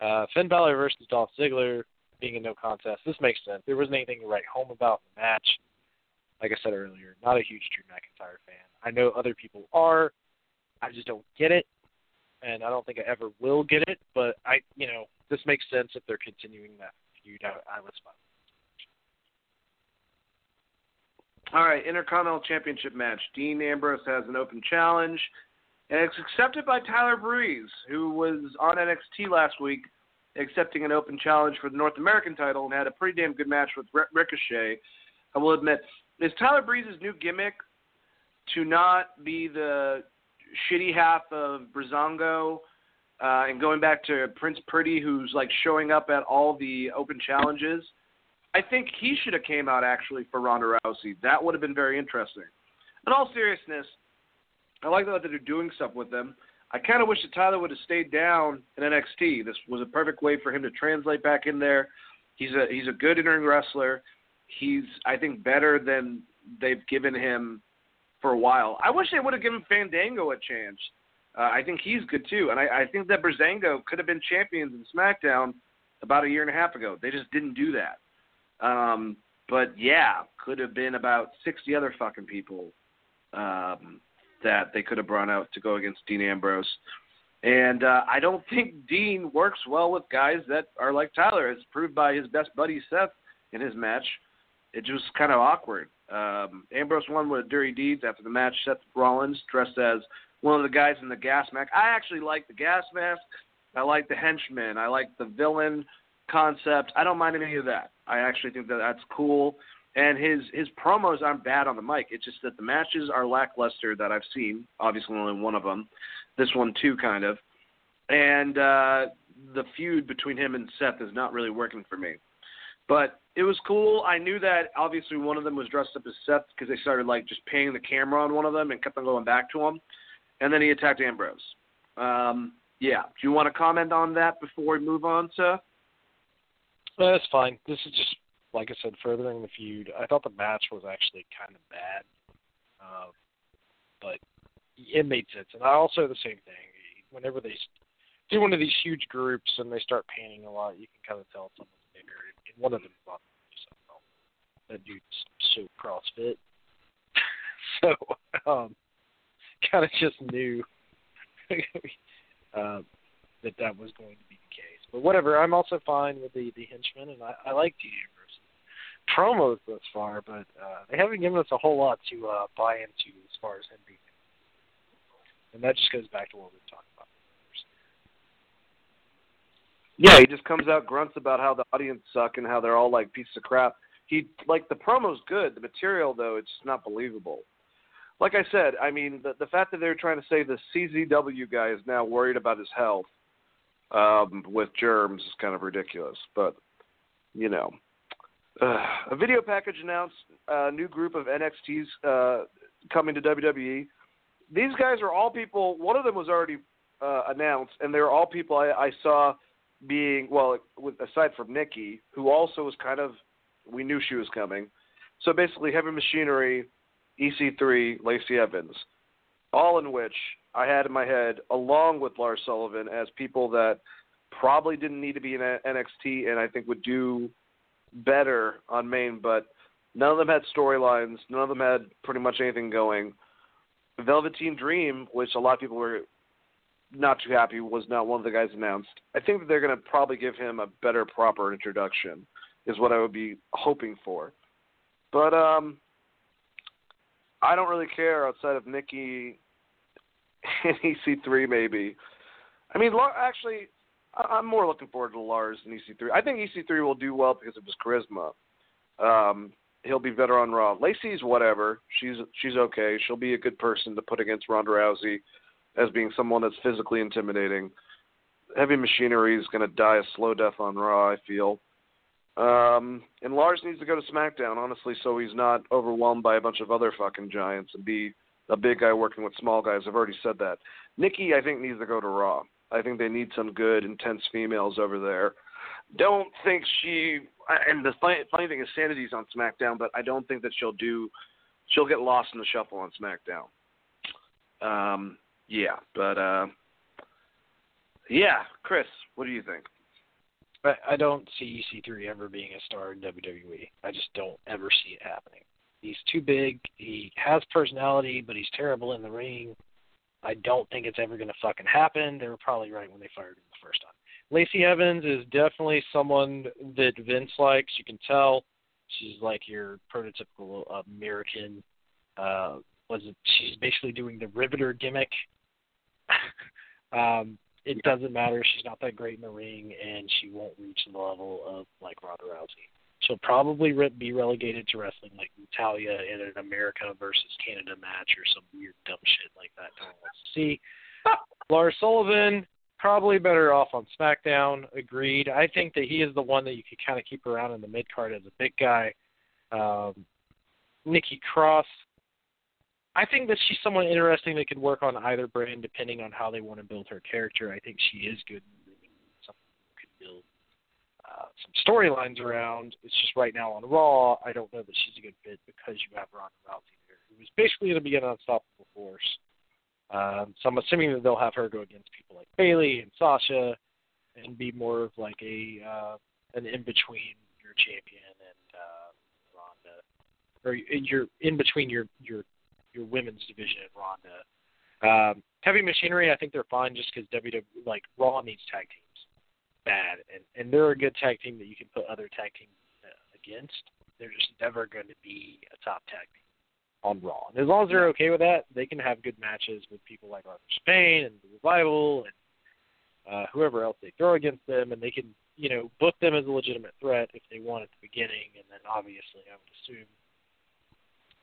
Uh, Finn Balor versus Dolph Ziggler being a no contest. This makes sense. There wasn't anything to write home about in the match. Like I said earlier, not a huge Drew McIntyre fan. I know other people are. I just don't get it, and I don't think I ever will get it. But I, you know, this makes sense if they're continuing that feud. I, I was fine. All right, Intercontinental Championship match. Dean Ambrose has an open challenge and it's accepted by Tyler Breeze, who was on NXT last week, accepting an open challenge for the North American title and had a pretty damn good match with Ricochet. I will admit, is Tyler Breeze's new gimmick to not be the shitty half of Breezango uh, and going back to Prince Pretty, who's like showing up at all the open challenges? I think he should have came out actually for Ronda Rousey. That would have been very interesting. In all seriousness, I like that they're doing stuff with them. I kind of wish that Tyler would have stayed down in NXT. This was a perfect way for him to translate back in there. He's a he's a good in-ring wrestler. He's I think better than they've given him for a while. I wish they would have given Fandango a chance. Uh, I think he's good too, and I, I think that Breezango could have been champions in SmackDown about a year and a half ago. They just didn't do that. Um, but yeah, could have been about sixty other fucking people um, that they could have brought out to go against Dean Ambrose. And uh, I don't think Dean works well with guys that are like Tyler, as proved by his best buddy Seth in his match. It was kind of awkward. Um, Ambrose won with dirty deeds after the match. Seth Rollins, dressed as one of the guys in the gas mask. I actually like the gas mask. I like the henchman. I like the villain concept. I don't mind any of that. I actually think that that's cool. And his his promos aren't bad on the mic. It's just that the matches are lackluster that I've seen. Obviously, only one of them. This one too, kind of. And uh, the feud between him and Seth is not really working for me. But it was cool. I knew that obviously one of them was dressed up as Seth because they started like just paying the camera on one of them and kept on going back to him. And then he attacked Ambrose. Um, yeah. Do you want to comment on that before we move on? Uh, that's fine. This is just like I said, furthering the feud. I thought the match was actually kind of bad, uh, but it made sense. And I also the same thing. Whenever they do one of these huge groups and they start painting a lot, you can kind of tell someone's bigger. And one of them is that dude's so CrossFit. <laughs> so um, kind of just knew <laughs> uh, that that was going to be the case. But whatever, I'm also fine with the the henchman, and I, I like Dean Ambrose promos thus far, but uh, they haven't given us a whole lot to uh, buy into as far as him being. And that just goes back to what we were talking about. Yeah, he just comes out grunts about how the audience suck and how they're all like pieces of crap. He like the promo's good, the material though it's not believable. Like I said, I mean the the fact that they're trying to say the CZW guy is now worried about his health um, with germs is kind of ridiculous. But you know, uh, <sighs> a video package announced a new group of NXTs uh, coming to WWE. These guys are all people. One of them was already uh, announced, and they're all people I, I saw being well, with, aside from Nikki, who also was kind of we knew she was coming. So basically, Heavy Machinery, EC3, Lacey Evans, all in which I had in my head, along with Lars Sullivan, as people that probably didn't need to be in NXT, and I think would do better on main, but none of them had storylines. None of them had pretty much anything going. Velveteen Dream, which a lot of people were not too happy, was not one of the guys announced. I think that they're going to probably give him a better, proper introduction, is what I would be hoping for. But um, I don't really care outside of Nikki <laughs> and EC3, maybe. I mean, actually, I'm more looking forward to Lars than EC3. I think EC3 will do well because of his charisma. Um, he'll be better on Raw. Lacey's whatever. She's she's okay. She'll be a good person to put against Ronda Rousey as being someone that's physically intimidating. Heavy Machinery is going to die a slow death on Raw. I feel. Um, and Lars needs to go to SmackDown, honestly, so he's not overwhelmed by a bunch of other fucking giants and be a big guy working with small guys. I've already said that. Nikki, I think, needs to go to Raw. I think they need some good, intense females over there. Don't think she. And the funny, funny thing is, Sanity's on SmackDown, but I don't think that she'll do. She'll get lost in the shuffle on SmackDown. Um, yeah, but uh, yeah, Chris, what do you think? I, I don't see EC3 ever being a star in WWE. I just don't ever see it happening. He's too big. He has personality, but he's terrible in the ring. I don't think it's ever going to fucking happen. They were probably right when they fired him the first time. Lacey Evans is definitely someone that Vince likes. You can tell she's like your prototypical American. Uh, was it? She's basically doing the Riveter gimmick. <laughs> um, it doesn't matter. She's not that great in the ring, and she won't reach the level of like Ronda Rousey. She'll probably re- be relegated to wrestling like Natalya in an America versus Canada match or some weird dumb shit like that. No one wants to see. <laughs> Lars Sullivan probably better off on SmackDown. Agreed. I think that he is the one that you could kind of keep around in the mid card as a big guy. Um, Nikki Cross. I think that she's someone interesting that could work on either brand depending on how they want to build her character. I think she is good. Build uh, some storylines around. It's just right now on Raw, I don't know that she's a good fit because you have Ronda Rousey there, who was basically going to be an unstoppable force. Um, so I'm assuming that they'll have her go against people like Bayley and Sasha, and be more of like a uh, an in between your champion and uh, Ronda, or you're in between your your your women's division and Ronda. Um, heavy Machinery, I think they're fine just because WWE like Raw needs tag teams bad, and and they're a good tag team that you can put other tag teams uh, against. They're just never going to be a top tag team. on Raw. And as long as they're okay with that, they can have good matches with people like Arthur Spain and the Revival and uh, whoever else they throw against them, and they can, you know, book them as a legitimate threat if they want at the beginning. And then obviously, I would assume,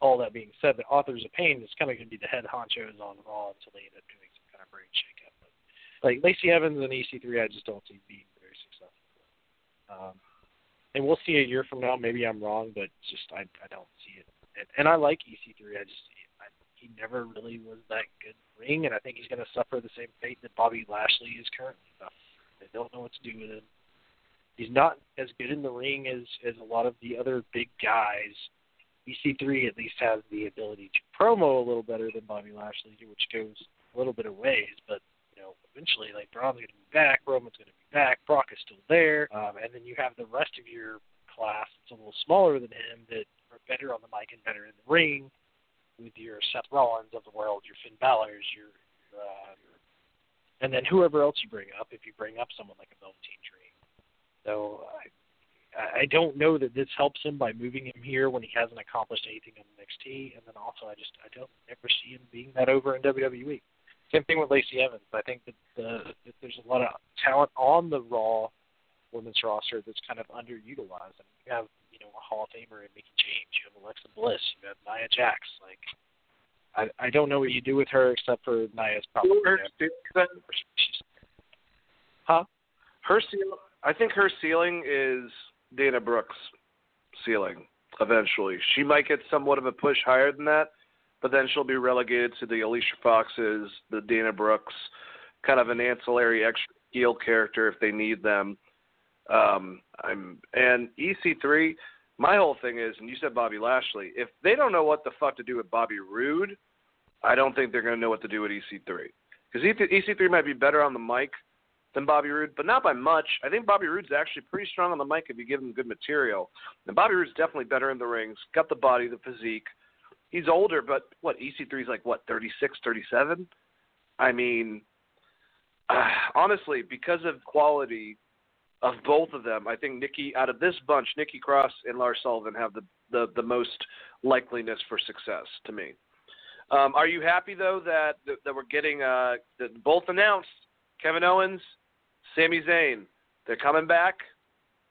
all that being said, the Authors of Pain is kind of going to be the head honchos on Raw until they end up doing some kind of brand shakeup. But like Lacey Evans and EC3, I just don't see being. Um, and we'll see a year from now. Maybe I'm wrong, but just I I don't see it. And, and I like EC3. I just he never really was that good ring, and I think he's going to suffer the same fate that Bobby Lashley is currently suffering. They don't know what to do with him. He's not as good in the ring as as a lot of the other big guys. EC3 at least has the ability to promo a little better than Bobby Lashley, which goes a little bit of ways. But know, eventually, like Braun's going to be back, Roman's going to be back, Brock is still there, um, and then you have the rest of your class that's a little smaller than him that are better on the mic and better in the ring with your Seth Rollins of the world, your Finn Balor's, your, your, uh, and then whoever else you bring up, if you bring up someone like a Velveteen Dream. So I, I don't know that this helps him by moving him here when he hasn't accomplished anything in NXT, and then also I just I don't ever see him being that over in WWE. Same thing with Lacey Evans. I think that, uh, that there's a lot of talent on the Raw women's roster that's kind of underutilized. I mean, you have you know a Hall of Famer in Mickie James, you have Alexa Bliss, you have Nia Jax. Like I I don't know what you do with her except for Nia's probably. Her, huh? Her ceiling. I think her ceiling is Dana Brooks' ceiling. Eventually, she might get somewhat of a push higher than that, but then she'll be relegated to the Alicia Foxes, the Dana Brooks, kind of an ancillary extra heel character if they need them. Um, I'm and EC3. My whole thing is, and you said Bobby Lashley. If they don't know what the fuck to do with Bobby Roode, I don't think they're going to know what to do with EC3. Because EC3 might be better on the mic than Bobby Roode, but not by much. I think Bobby Roode's actually pretty strong on the mic if you give him good material. And Bobby Roode's definitely better in the rings. Got the body, the physique. He's older, but what EC3's like what 36, 37? I mean, uh, <sighs> honestly, because of quality of both of them, I think Nikki out of this bunch, Nikki Cross and Lars Sullivan have the the, the most likeliness for success to me. Um, are you happy though that that, that we're getting uh, that both announced Kevin Owens, Sami Zayn, they're coming back.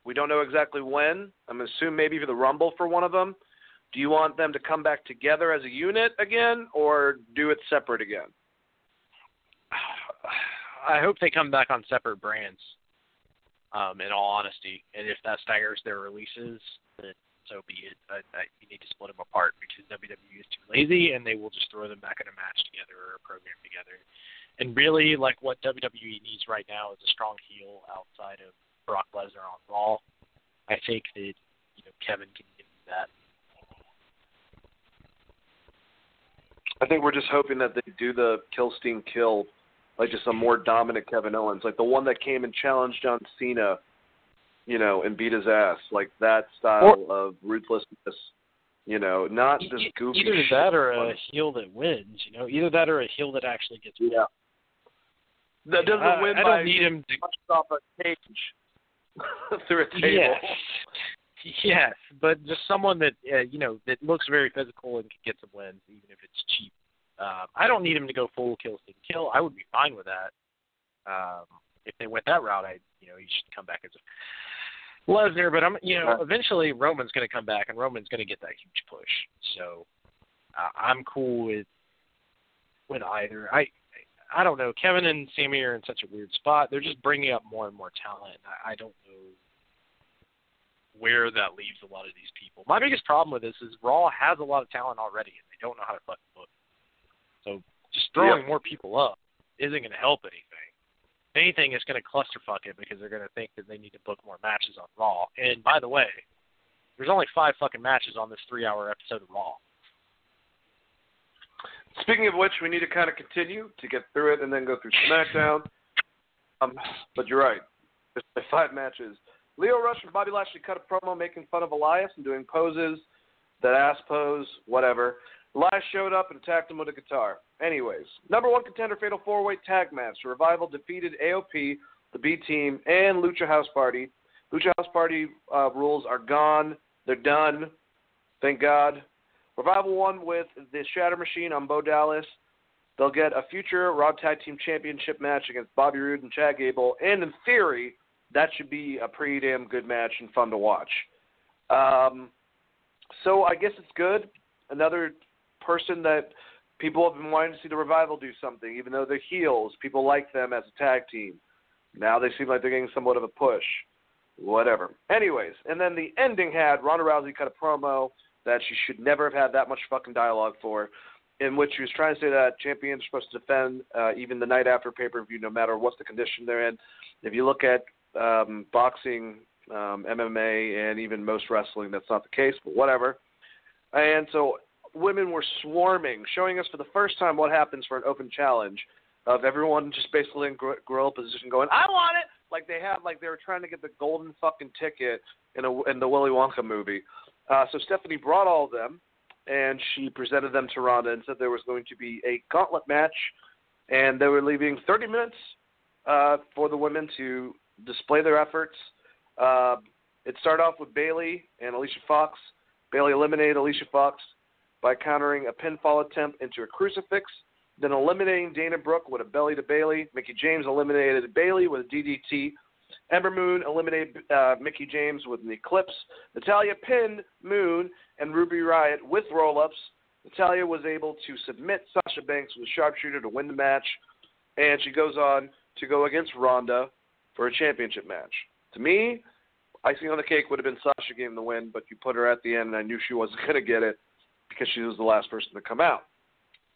We don't know exactly when. I'm assuming maybe for the Rumble for one of them. Do you want them to come back together as a unit again, or do it separate again? <sighs> I hope they come back on separate brands um, in all honesty. And if that staggers their releases, then so be it. I, I, you need to split them apart because WWE is too lazy, and they will just throw them back in a match together or a program together. And really, like what WWE needs right now is a strong heel outside of Brock Lesnar on Raw. I think that you know Kevin can give that. I think we're just hoping that they do the kill Steen kill like just a more dominant Kevin Owens, like the one that came and challenged John Cena, you know, and beat his ass, like that style or, of ruthlessness. You know, not just goofy. Either that or a heel that wins. You know, either that or a heel that actually gets. Yeah. That doesn't win I by don't need him to off a cage <laughs> through a table. Yes. <laughs> Yes, but just someone that uh, you know that looks very physical and can get some wins, even if it's cheap. Uh, I don't need him to go full kill Steen kill. I would be fine with that. Um, if they went that route, I you know he should come back as a Lesnar. But I'm you know eventually Roman's going to come back and Roman's going to get that huge push. So uh, I'm cool with with either. I I don't know. Kevin and Sami are in such a weird spot. They're just bringing up more and more talent. I, I don't know where that leaves a lot of these people. My biggest problem with this is Raw has a lot of talent already, and they don't know how to fucking book. So just throwing more people up isn't going to help anything. If anything, it's going to clusterfuck it because they're going to think that they need to book more matches on Raw. And by the way, there's only five fucking matches on this three-hour episode of Raw. Speaking of which, we need to kind of continue to get through it and then go through <laughs> SmackDown. Um, but you're right. There's five matches. Lio Rush and Bobby Lashley cut a promo making fun of Elias and doing poses, that ass pose, whatever. Elias showed up and attacked him with a guitar. Anyways, number one contender fatal four way tag match. Revival defeated AOP, the B team, and Lucha House Party. Lucha House Party uh, rules are gone. They're done. Thank God. Revival won with the Shatter Machine on Bo Dallas. They'll get a future Raw Tag Team Championship match against Bobby Roode and Chad Gable, and in theory, that should be a pretty damn good match and fun to watch. Um, so I guess it's good. Another person that people have been wanting to see the revival do something, even though they're heels. People like them as a tag team. Now they seem like they're getting somewhat of a push. Whatever. Anyways, and then the ending had Ronda Rousey cut a promo that she should never have had that much fucking dialogue for, in which she was trying to say that champions are supposed to defend uh, even the night after pay per view, no matter what the condition they're in. If you look at um, boxing, um, MMA, and even most wrestling, that's not the case, but whatever. And so women were swarming, showing us for the first time what happens for an open challenge of everyone just basically in gorilla position going, I want it! Like they had, like they were trying to get the golden fucking ticket in a in the Willy Wonka movie. Uh, so Stephanie brought all of them, and she presented them to Ronda and said there was going to be a gauntlet match, and they were leaving 30 minutes uh, for the women to display their efforts. Uh, it started off with Bayley and Alicia Fox. Bayley eliminated Alicia Fox by countering a pinfall attempt into a crucifix, then eliminating Dana Brooke with a belly to Bayley. Mickie James eliminated Bayley with a DDT. Ember Moon eliminated uh, Mickie James with an Eclipse. Natalya pinned Moon and Ruby Riott with roll ups. Natalya was able to submit Sasha Banks with a sharpshooter to win the match, and she goes on to go against Ronda for a championship match. To me, icing on the cake would have been Sasha getting the win, but you put her at the end, and I knew she wasn't <laughs> going to get it because she was the last person to come out.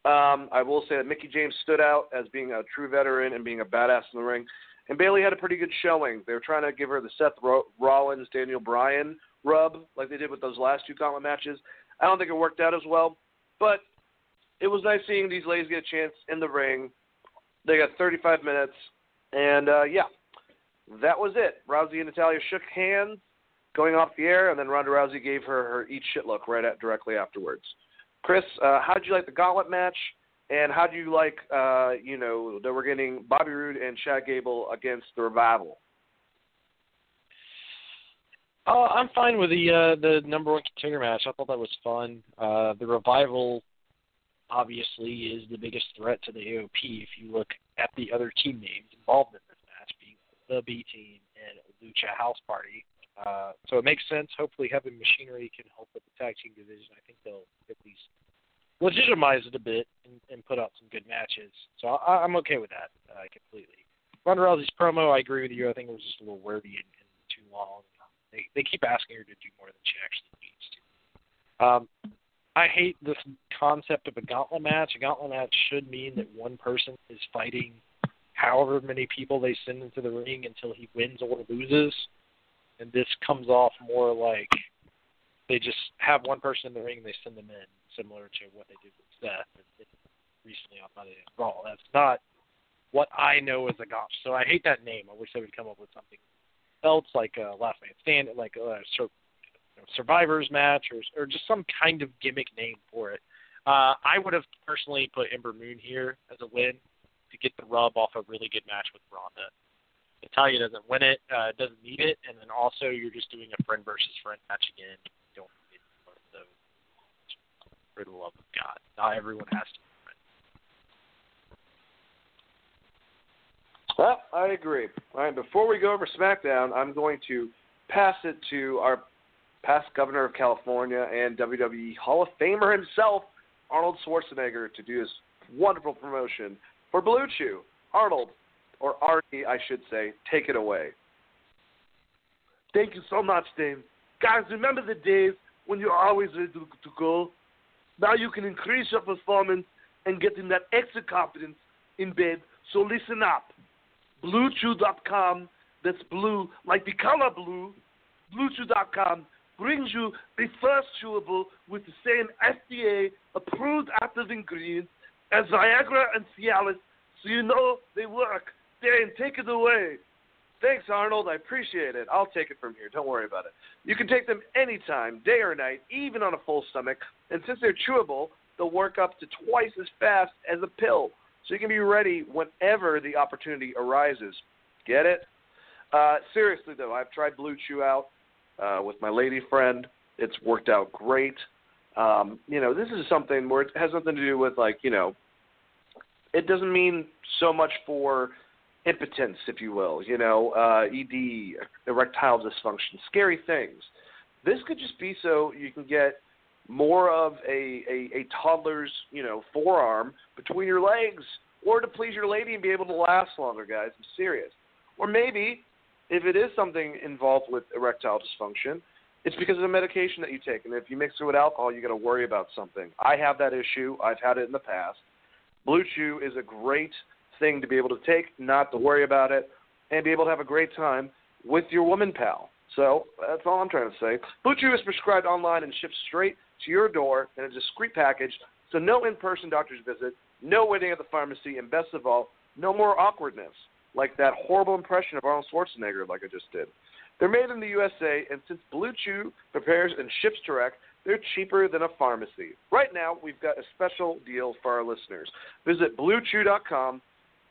Um, I will say that Mickie James stood out as being a true veteran and being a badass in the ring. And Bayley had a pretty good showing. They were trying to give her the Seth Rollins, Daniel Bryan rub like they did with those last two gauntlet matches. I don't think it worked out as well, but it was nice seeing these ladies get a chance in the ring. They got 35 minutes, and uh, yeah, that was it. Rousey and Natalya shook hands going off the air, and then Ronda Rousey gave her her eat shit look right at directly afterwards. Chris, uh, how did you like the gauntlet match? And how do you like, uh, you know, that we're getting Bobby Roode and Chad Gable against the Revival? Uh, I'm fine with the uh, the number one contender match. I thought that was fun. Uh, the Revival obviously is the biggest threat to the AOP if you look at the other team names involved in the B Team and Lucha House Party. Uh, so it makes sense. Hopefully, Heavy Machinery can help with the tag team division. I think they'll at least legitimize it a bit and, and put out some good matches. So I, I'm okay with that uh, completely. Ronda Rousey's promo, I agree with you. I think it was just a little wordy and, and too long. They they keep asking her to do more than she actually needs to. Um, I hate this concept of a gauntlet match. A gauntlet match should mean that one person is fighting however many people they send into the ring until he wins or loses and this comes off more like they just have one person in the ring and they send them in, similar to what they did with Seth recently on Monday Night Raw. That's not what I know as a gosh. So I hate that name. I wish they would come up with something else, like a Last Man Stand, like a sur- Survivors match, or or just some kind of gimmick name for it. Uh, I would have personally put Ember Moon here as a win to get the rub off a really good match with Ronda. Natalya doesn't win it, uh, doesn't need it, and then also you're just doing a friend versus friend match again. You don't need of those. For the love of God, not everyone has to. Well, I agree. All right, before we go over SmackDown, I'm going to pass it to our past governor of California and WWE Hall of Famer himself, Arnold Schwarzenegger, to do his wonderful promotion for Blue Chew. Arnold, or Artie, I should say, take it away. Thank you so much, Dave. Guys, remember the days when you're always ready to, to go? Now you can increase your performance and get in that extra confidence in bed. So listen up. BlueChew.com, that's blue, like the color blue, BlueChew.com brings you the first chewable with the same FDA approved active ingredients as Viagra and Cialis, so you know they work. Dan, take it away. Thanks, Arnold. I appreciate it. I'll take it from here. Don't worry about it. You can take them anytime, day or night, even on a full stomach. And since they're chewable, they'll work up to twice as fast as a pill. So you can be ready whenever the opportunity arises. Get it? Uh, seriously, though, I've tried Blue Chew out uh, with my lady friend. It's worked out great. Um, you know, this is something where it has nothing to do with like, you know, it doesn't mean so much for impotence, if you will, you know, uh, ED, erectile dysfunction, scary things. This could just be so you can get more of a, a, a toddler's, you know, forearm between your legs or to please your lady and be able to last longer, guys. I'm serious. Or maybe if it is something involved with erectile dysfunction, it's because of the medication that you take. And if you mix it with alcohol, you got to worry about something. I have that issue. I've had it in the past. Blue Chew is a great thing to be able to take, not to worry about it, and be able to have a great time with your woman pal. So that's all I'm trying to say. Blue Chew is prescribed online and shipped straight to your door in a discreet package, so no in-person doctor's visit, no waiting at the pharmacy, and best of all, no more awkwardness, like that horrible impression of Arnold Schwarzenegger like I just did. They're made in the USA, and since Blue Chew prepares and ships direct, they're cheaper than a pharmacy. Right now, we've got a special deal for our listeners. Visit BlueChew.com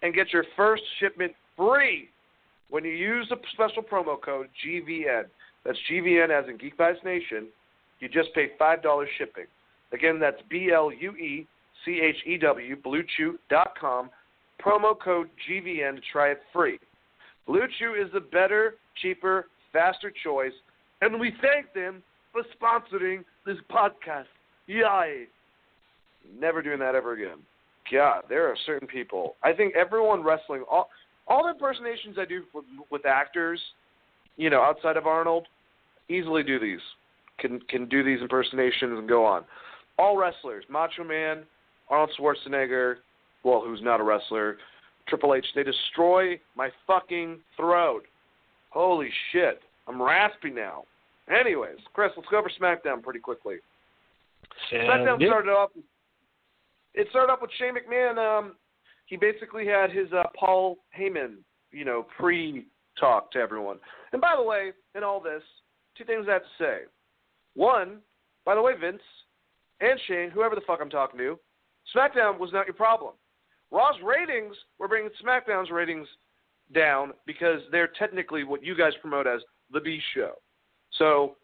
and get your first shipment free when you use the special promo code GVN. That's GVN as in Geek Vibes Nation. You just pay $5 shipping. Again, that's B L U E C H E W, BlueChew.com. Promo code GVN to try it free. Blue Chew is the better, cheaper, faster choice, and we thank them for sponsoring this podcast. Yay! Never doing that ever again. God, there are certain people. I think everyone wrestling, all all the impersonations I do with, with actors, you know, outside of Arnold, easily do these. Can can do these impersonations and go on. All wrestlers, Macho Man, Arnold Schwarzenegger, well, who's not a wrestler, Triple H, they destroy my fucking throat. Holy shit. I'm raspy now. Anyways, Chris, let's go over SmackDown pretty quickly. SmackDown started off. It started off with Shane McMahon. Um, he basically had his uh, Paul Heyman, you know, pre-talk to everyone. And by the way, in all this, two things I have to say. One, by the way, Vince and Shane, whoever the fuck I'm talking to, SmackDown was not your problem. Raw's ratings were bringing SmackDown's ratings down because they're technically what you guys promote as the B show. So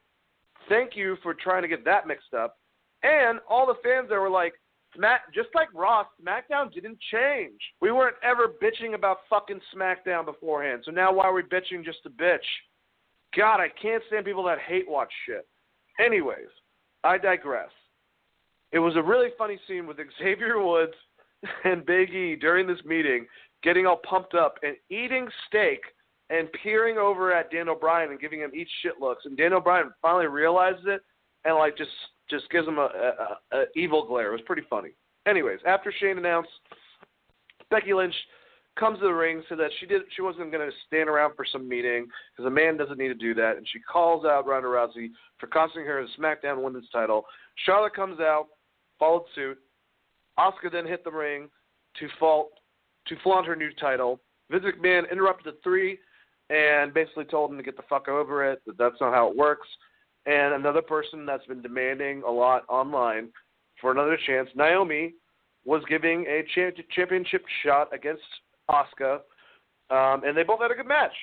thank you for trying to get that mixed up. And all the fans that were like, Smack, just like Raw, SmackDown didn't change. We weren't ever bitching about fucking SmackDown beforehand. So now why are we bitching just to bitch? God, I can't stand people that hate watch shit. Anyways, I digress. It was a really funny scene with Xavier Woods <laughs> and Big E during this meeting getting all pumped up and eating steak and peering over at Daniel Bryan and giving him each shit looks. And Daniel Bryan finally realizes it and like just just gives him a, a, a evil glare. It was pretty funny. Anyways, after Shane announced, Becky Lynch comes to the ring so that she did she wasn't going to stand around for some meeting because a man doesn't need to do that, and she calls out Ronda Rousey for costing her the SmackDown Women's title. Charlotte comes out, followed suit. Asuka then hit the ring to fault to flaunt her new title. Vince McMahon interrupted the three and basically told him to get the fuck over it. That that's not how it works. And another person that's been demanding a lot online for another chance, Naomi, was giving a championship shot against Asuka, um, and they both had a good match.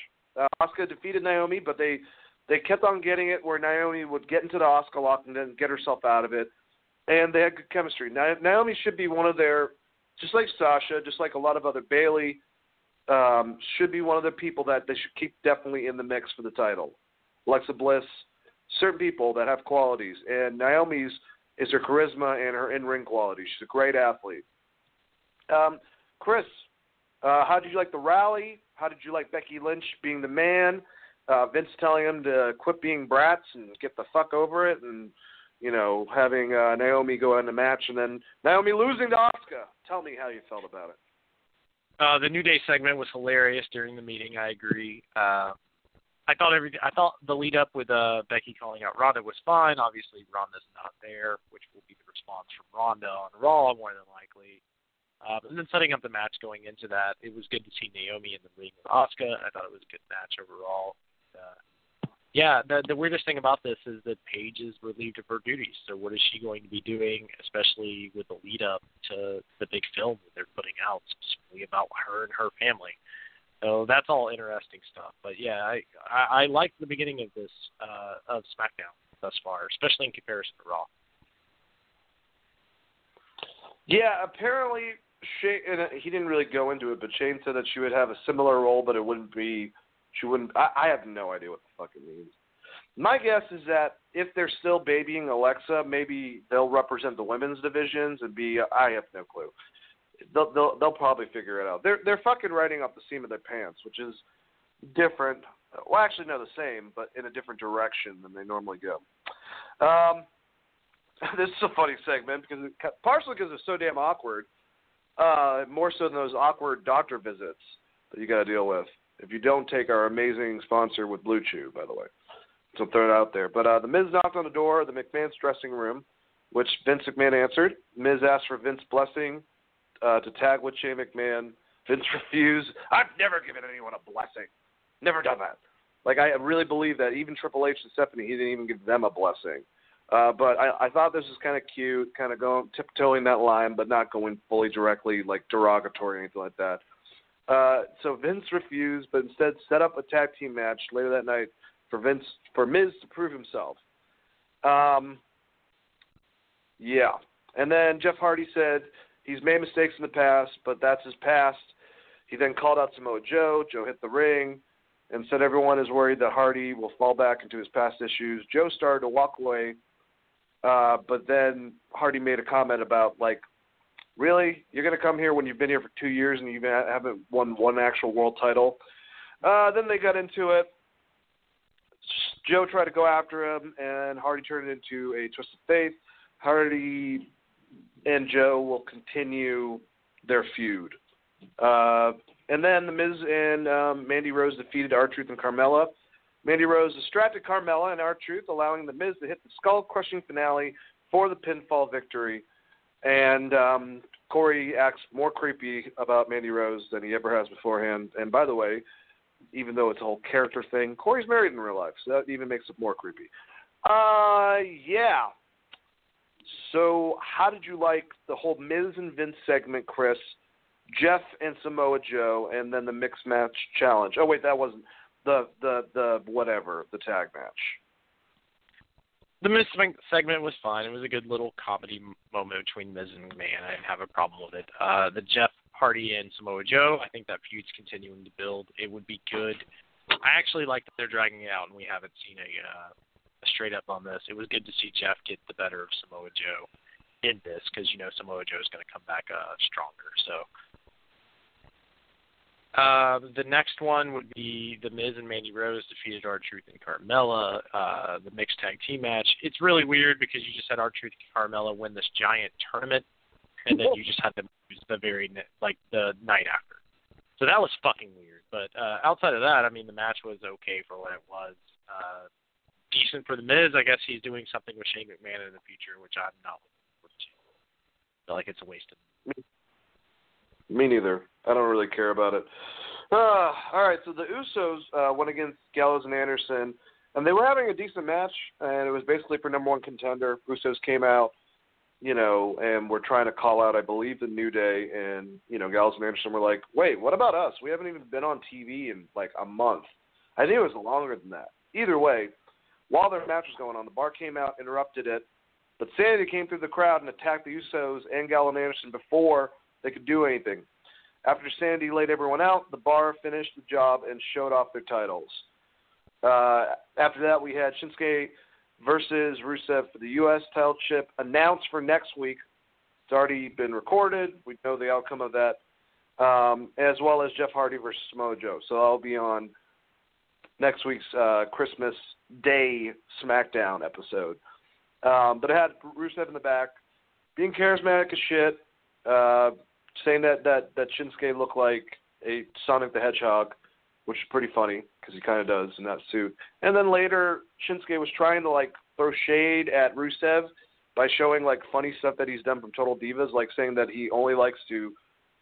Uh, Asuka defeated Naomi, but they they kept on getting it where Naomi would get into the Asuka lock and then get herself out of it, and they had good chemistry. Naomi should be one of their just like Sasha, just like a lot of other Bayley, um, should be one of the people that they should keep definitely in the mix for the title. Alexa Bliss, certain people that have qualities, and Naomi's is her charisma and her in-ring quality. She's a great athlete. Um, Chris, uh, how did you like the rally? How did you like Becky Lynch being the man? Uh, Vince telling him to quit being brats and get the fuck over it, and you know, having uh, Naomi go in the match and then Naomi losing to Asuka. Tell me how you felt about it. Uh, the New Day segment was hilarious during the meeting. I agree. Uh, I thought every I thought the lead up with uh, Becky calling out Ronda was fine. Obviously, Ronda's not there, which will be the response from Ronda on Raw more than likely. Uh, and then setting up the match going into that, it was good to see Naomi in the ring with Asuka. I thought it was a good match overall. Uh, yeah, the the weirdest thing about this is that Paige is relieved of her duties. So what is she going to be doing, especially with the lead up to the big film that they're putting out specifically about her and her family? So that's all interesting stuff. But yeah, I I, I like the beginning of this uh, of SmackDown thus far, especially in comparison to Raw. Yeah, apparently Shane, and he didn't really go into it, but Shane said that she would have a similar role, but it wouldn't be. She wouldn't. I, I have no idea what the fuck it means. My guess is that if they're still babying Alexa, maybe they'll represent the women's divisions and be. I have no clue. They'll they'll they'll probably figure it out. They're they're fucking riding up the seam of their pants, which is different. Well, actually, no, the same, but in a different direction than they normally go. Um, <laughs> this is a funny segment because it, partially because it's so damn awkward. Uh, more so than those awkward doctor visits that you got to deal with if you don't take our amazing sponsor with Blue Chew, by the way. So throw it out there. But uh, the Miz knocked on the door of the McMahon's dressing room, which Vince McMahon answered. Miz asked for Vince's blessing uh, to tag with Shane McMahon. Vince <laughs> refused. I've never given anyone a blessing. Never done that. Like I really believe that even Triple H and Stephanie, he didn't even give them a blessing. Uh, but I, I thought this was kind of cute, kind of going tiptoeing that line, but not going fully directly like derogatory or anything like that. Uh, so Vince refused, but instead set up a tag team match later that night for Vince for Miz to prove himself. Um, yeah, and then Jeff Hardy said he's made mistakes in the past, but that's his past. He then called out Samoa Joe. Joe hit the ring and said everyone is worried that Hardy will fall back into his past issues. Joe started to walk away uh, but then Hardy made a comment about like, really, you're going to come here when you've been here for two years and you haven't won one actual world title. Uh, then they got into it. Joe tried to go after him, and Hardy turned it into a twisted fate. Hardy and Joe will continue their feud. Uh, and then The Miz and um, Mandy Rose defeated R-Truth and Carmella. Mandy Rose distracted Carmella and R-Truth, allowing The Miz to hit the skull crushing finale for the pinfall victory. And um, Corey acts more creepy about Mandy Rose than he ever has beforehand. And by the way, even though it's a whole character thing, Corey's married in real life, so that even makes it more creepy. Uh, yeah. So, how did you like the whole Miz and Vince segment, Chris? Jeff and Samoa Joe, and then the mixed match challenge. Oh wait, that wasn't the the the whatever the tag match. The Miz segment was fine. It was a good little comedy moment between Miz and McMahon. I didn't have a problem with it. Uh, the Jeff Hardy and Samoa Joe, I think that feud's continuing to build. It would be good. I actually like that they're dragging it out, and we haven't seen a, uh, a straight up on this. It was good to see Jeff get the better of Samoa Joe in this because you know Samoa Joe is going to come back uh, stronger. So uh, the next one would be The Miz and Mandy Rose defeated R-Truth and Carmella, uh, the mixed tag team match. It's really weird because you just had R-Truth and Carmella win this giant tournament, and then you just had them lose the very like the night after. So that was fucking weird. But uh, outside of that, I mean, the match was okay for what it was. Uh, decent for the Miz. I guess he's doing something with Shane McMahon in the future, which I'm not looking forward to. I feel like it's a waste of. Me neither. I don't really care about it. Uh, all right, so the Usos uh, went against Gallows and Anderson, and they were having a decent match, and it was basically for number one contender. Usos came out, you know, and were trying to call out, I believe, the New Day, and you know, Gallows and Anderson were like, "Wait, what about us? We haven't even been on TV in like a month." I think it was longer than that. Either way, while their match was going on, the bar came out, interrupted it, but Sanity came through the crowd and attacked the Usos and Gallows and Anderson before they could do anything. After Sanity laid everyone out, the bar finished the job and showed off their titles. Uh, after that, we had Shinsuke versus Rusev for the U.S. title chip announced for next week. It's already been recorded. We know the outcome of that, um, as well as Jeff Hardy versus Mojo. So I'll be on next week's uh, Christmas Day SmackDown episode. Um, but I had Rusev in the back, being charismatic as shit. Uh, saying that that that Shinsuke looked like a Sonic the Hedgehog, which is pretty funny because he kind of does in that suit. And then later, Shinsuke was trying to like throw shade at Rusev by showing like funny stuff that he's done from Total Divas, like saying that he only likes to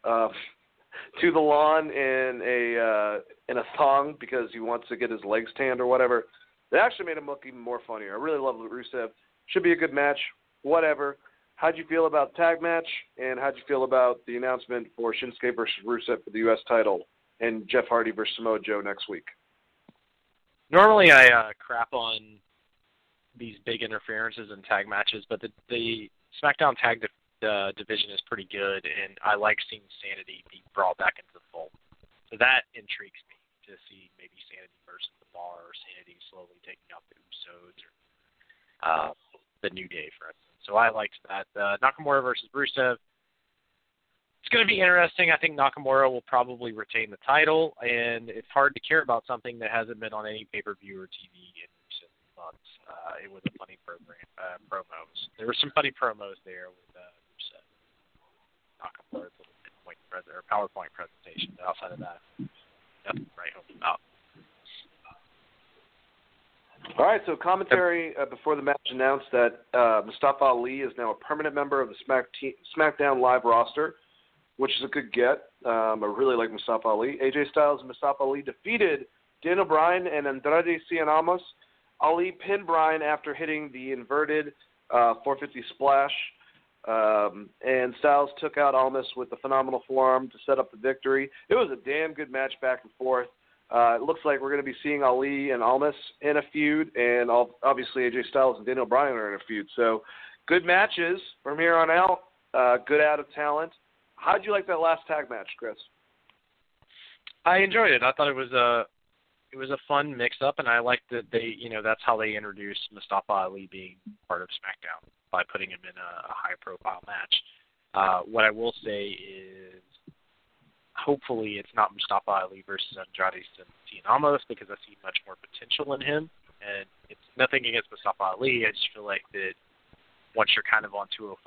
uh, <laughs> to the lawn in a uh, in a thong because he wants to get his legs tanned or whatever. It actually made him look even more funnier. I really love Rusev. Should be a good match. Whatever. How'd you feel about tag match, and how'd you feel about the announcement for Shinsuke versus Rusev for the U.S. title and Jeff Hardy versus Samoa Joe next week? Normally, I uh, crap on these big interferences in tag matches, but the, the SmackDown tag uh, division is pretty good, and I like seeing Sanity be brought back into the fold. So that intrigues me to see maybe Sanity versus the Bar, or Sanity slowly taking out the Usos, or uh, the New Day, for instance. So I liked that. Uh, Nakamura versus Rusev. It's going to be interesting. I think Nakamura will probably retain the title, and it's hard to care about something that hasn't been on any pay per view or TV in recent months. Uh, it was a funny program, uh, promos. There were some funny promos there with uh, Rusev. Nakamura's little PowerPoint presentation. But outside of that, nothing write home about. All right, so commentary uh, before the match announced that uh, Mustafa Ali is now a permanent member of the Smack te- SmackDown Live roster, which is a good get. Um, I really like Mustafa Ali. AJ Styles and Mustafa Ali defeated Daniel Bryan and Andrade Cien. Ali pinned Bryan after hitting the inverted uh, 450 splash, um, and Styles took out Almas with the phenomenal forearm to set up the victory. It was a damn good match back and forth. Uh, it looks like we're going to be seeing Ali and Almas in a feud, and obviously AJ Styles and Daniel Bryan are in a feud. So, good matches from here on out. Uh, good out of talent. How did you like that last tag match, Chris? I enjoyed it. I thought it was a it was a fun mix up, and I liked that they you know that's how they introduced Mustafa Ali being part of SmackDown by putting him in a, a high profile match. Uh, what I will say is hopefully it's not Mustafa Ali versus Andrade Cien Almas because I see much more potential in him. And it's nothing against Mustafa Ali. I just feel like that once you're kind of on 205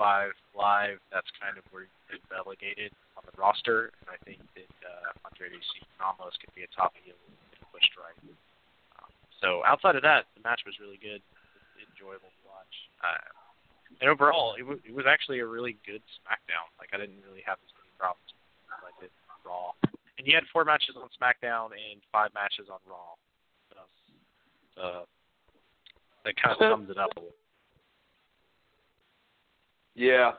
live, that's kind of where been relegated on the roster. And I think that uh, Andrade Cien could be a top heel if pushed right. Um, so outside of that, the match was really good, enjoyable to watch. Uh, and overall, it was it was actually a really good SmackDown. Like I didn't really have as many problems did Raw. And you had four matches on SmackDown and five matches on Raw. So, uh, that kind of sums it up a little. Yeah.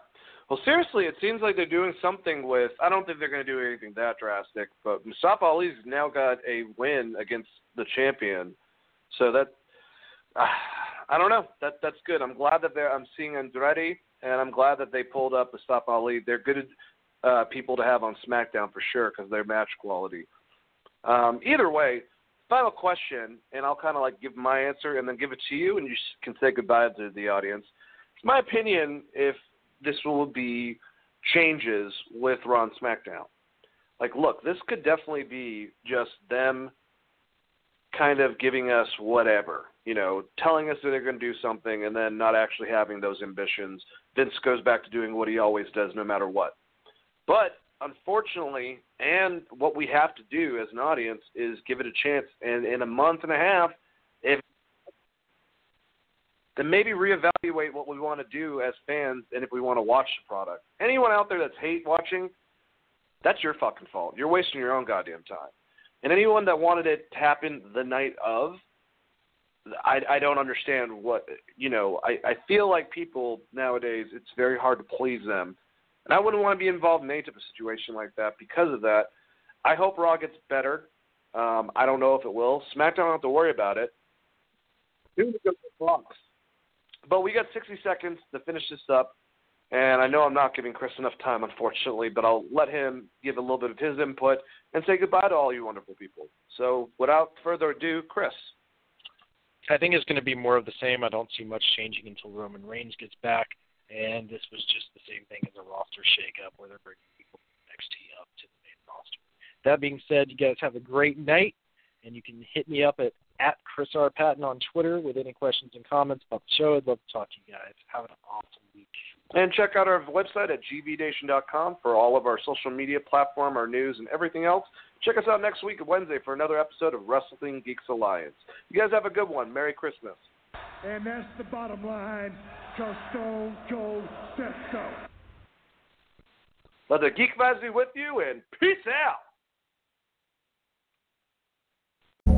Well, seriously, it seems like they're doing something with. I don't think they're going to do anything that drastic, but Mustafa Ali's now got a win against the champion, so that uh, <sighs> I don't know. That that's good. I'm glad that they're. I'm seeing Andrade, and I'm glad that they pulled up Mustafa Ali. They're good uh, people to have on SmackDown for sure because they're match quality. Um, either way, final question, and I'll kind of like give my answer and then give it to you, and you can say goodbye to the audience. My opinion if this will be changes with Raw and SmackDown. Like, look, this could definitely be just them kind of giving us whatever, you know, telling us that they're going to do something and then not actually having those ambitions. Vince goes back to doing what he always does no matter what. But unfortunately, and what we have to do as an audience is give it a chance. And in a month and a half, if then maybe reevaluate what we want to do as fans and if we want to watch the product. Anyone out there that's hate watching, that's your fucking fault. You're wasting your own goddamn time. And anyone that wanted it to happen the night of, I, I don't understand what you know. I, I feel like people nowadays, it's very hard to please them and I wouldn't want to be involved in any type of situation like that because of that. I hope Raw gets better. Um, I don't know if it will. SmackDown don't have to worry about it. But we got 60 seconds to finish this up. And I know I'm not giving Chris enough time, unfortunately, but I'll let him give a little bit of his input and say goodbye to all you wonderful people. So without further ado, Chris. I think it's going to be more of the same. I don't see much changing until Roman Reigns gets back and this was just the same thing as a roster shakeup where they're bringing people from NXT up to the main roster. That being said, you guys have a great night, and you can hit me up at at Chris R. Patton on Twitter with any questions and comments about the show. I'd love to talk to you guys. Have an awesome week. And check out our website at gvnation.com for all of our social media platform, our news, and everything else. Check us out next week, Wednesday, for another episode of Wrestling Geeks Alliance. You guys have a good one. Merry Christmas. And that's the bottom line, because Stone Cold said so. Let the Geek Vibes be with you, and peace out.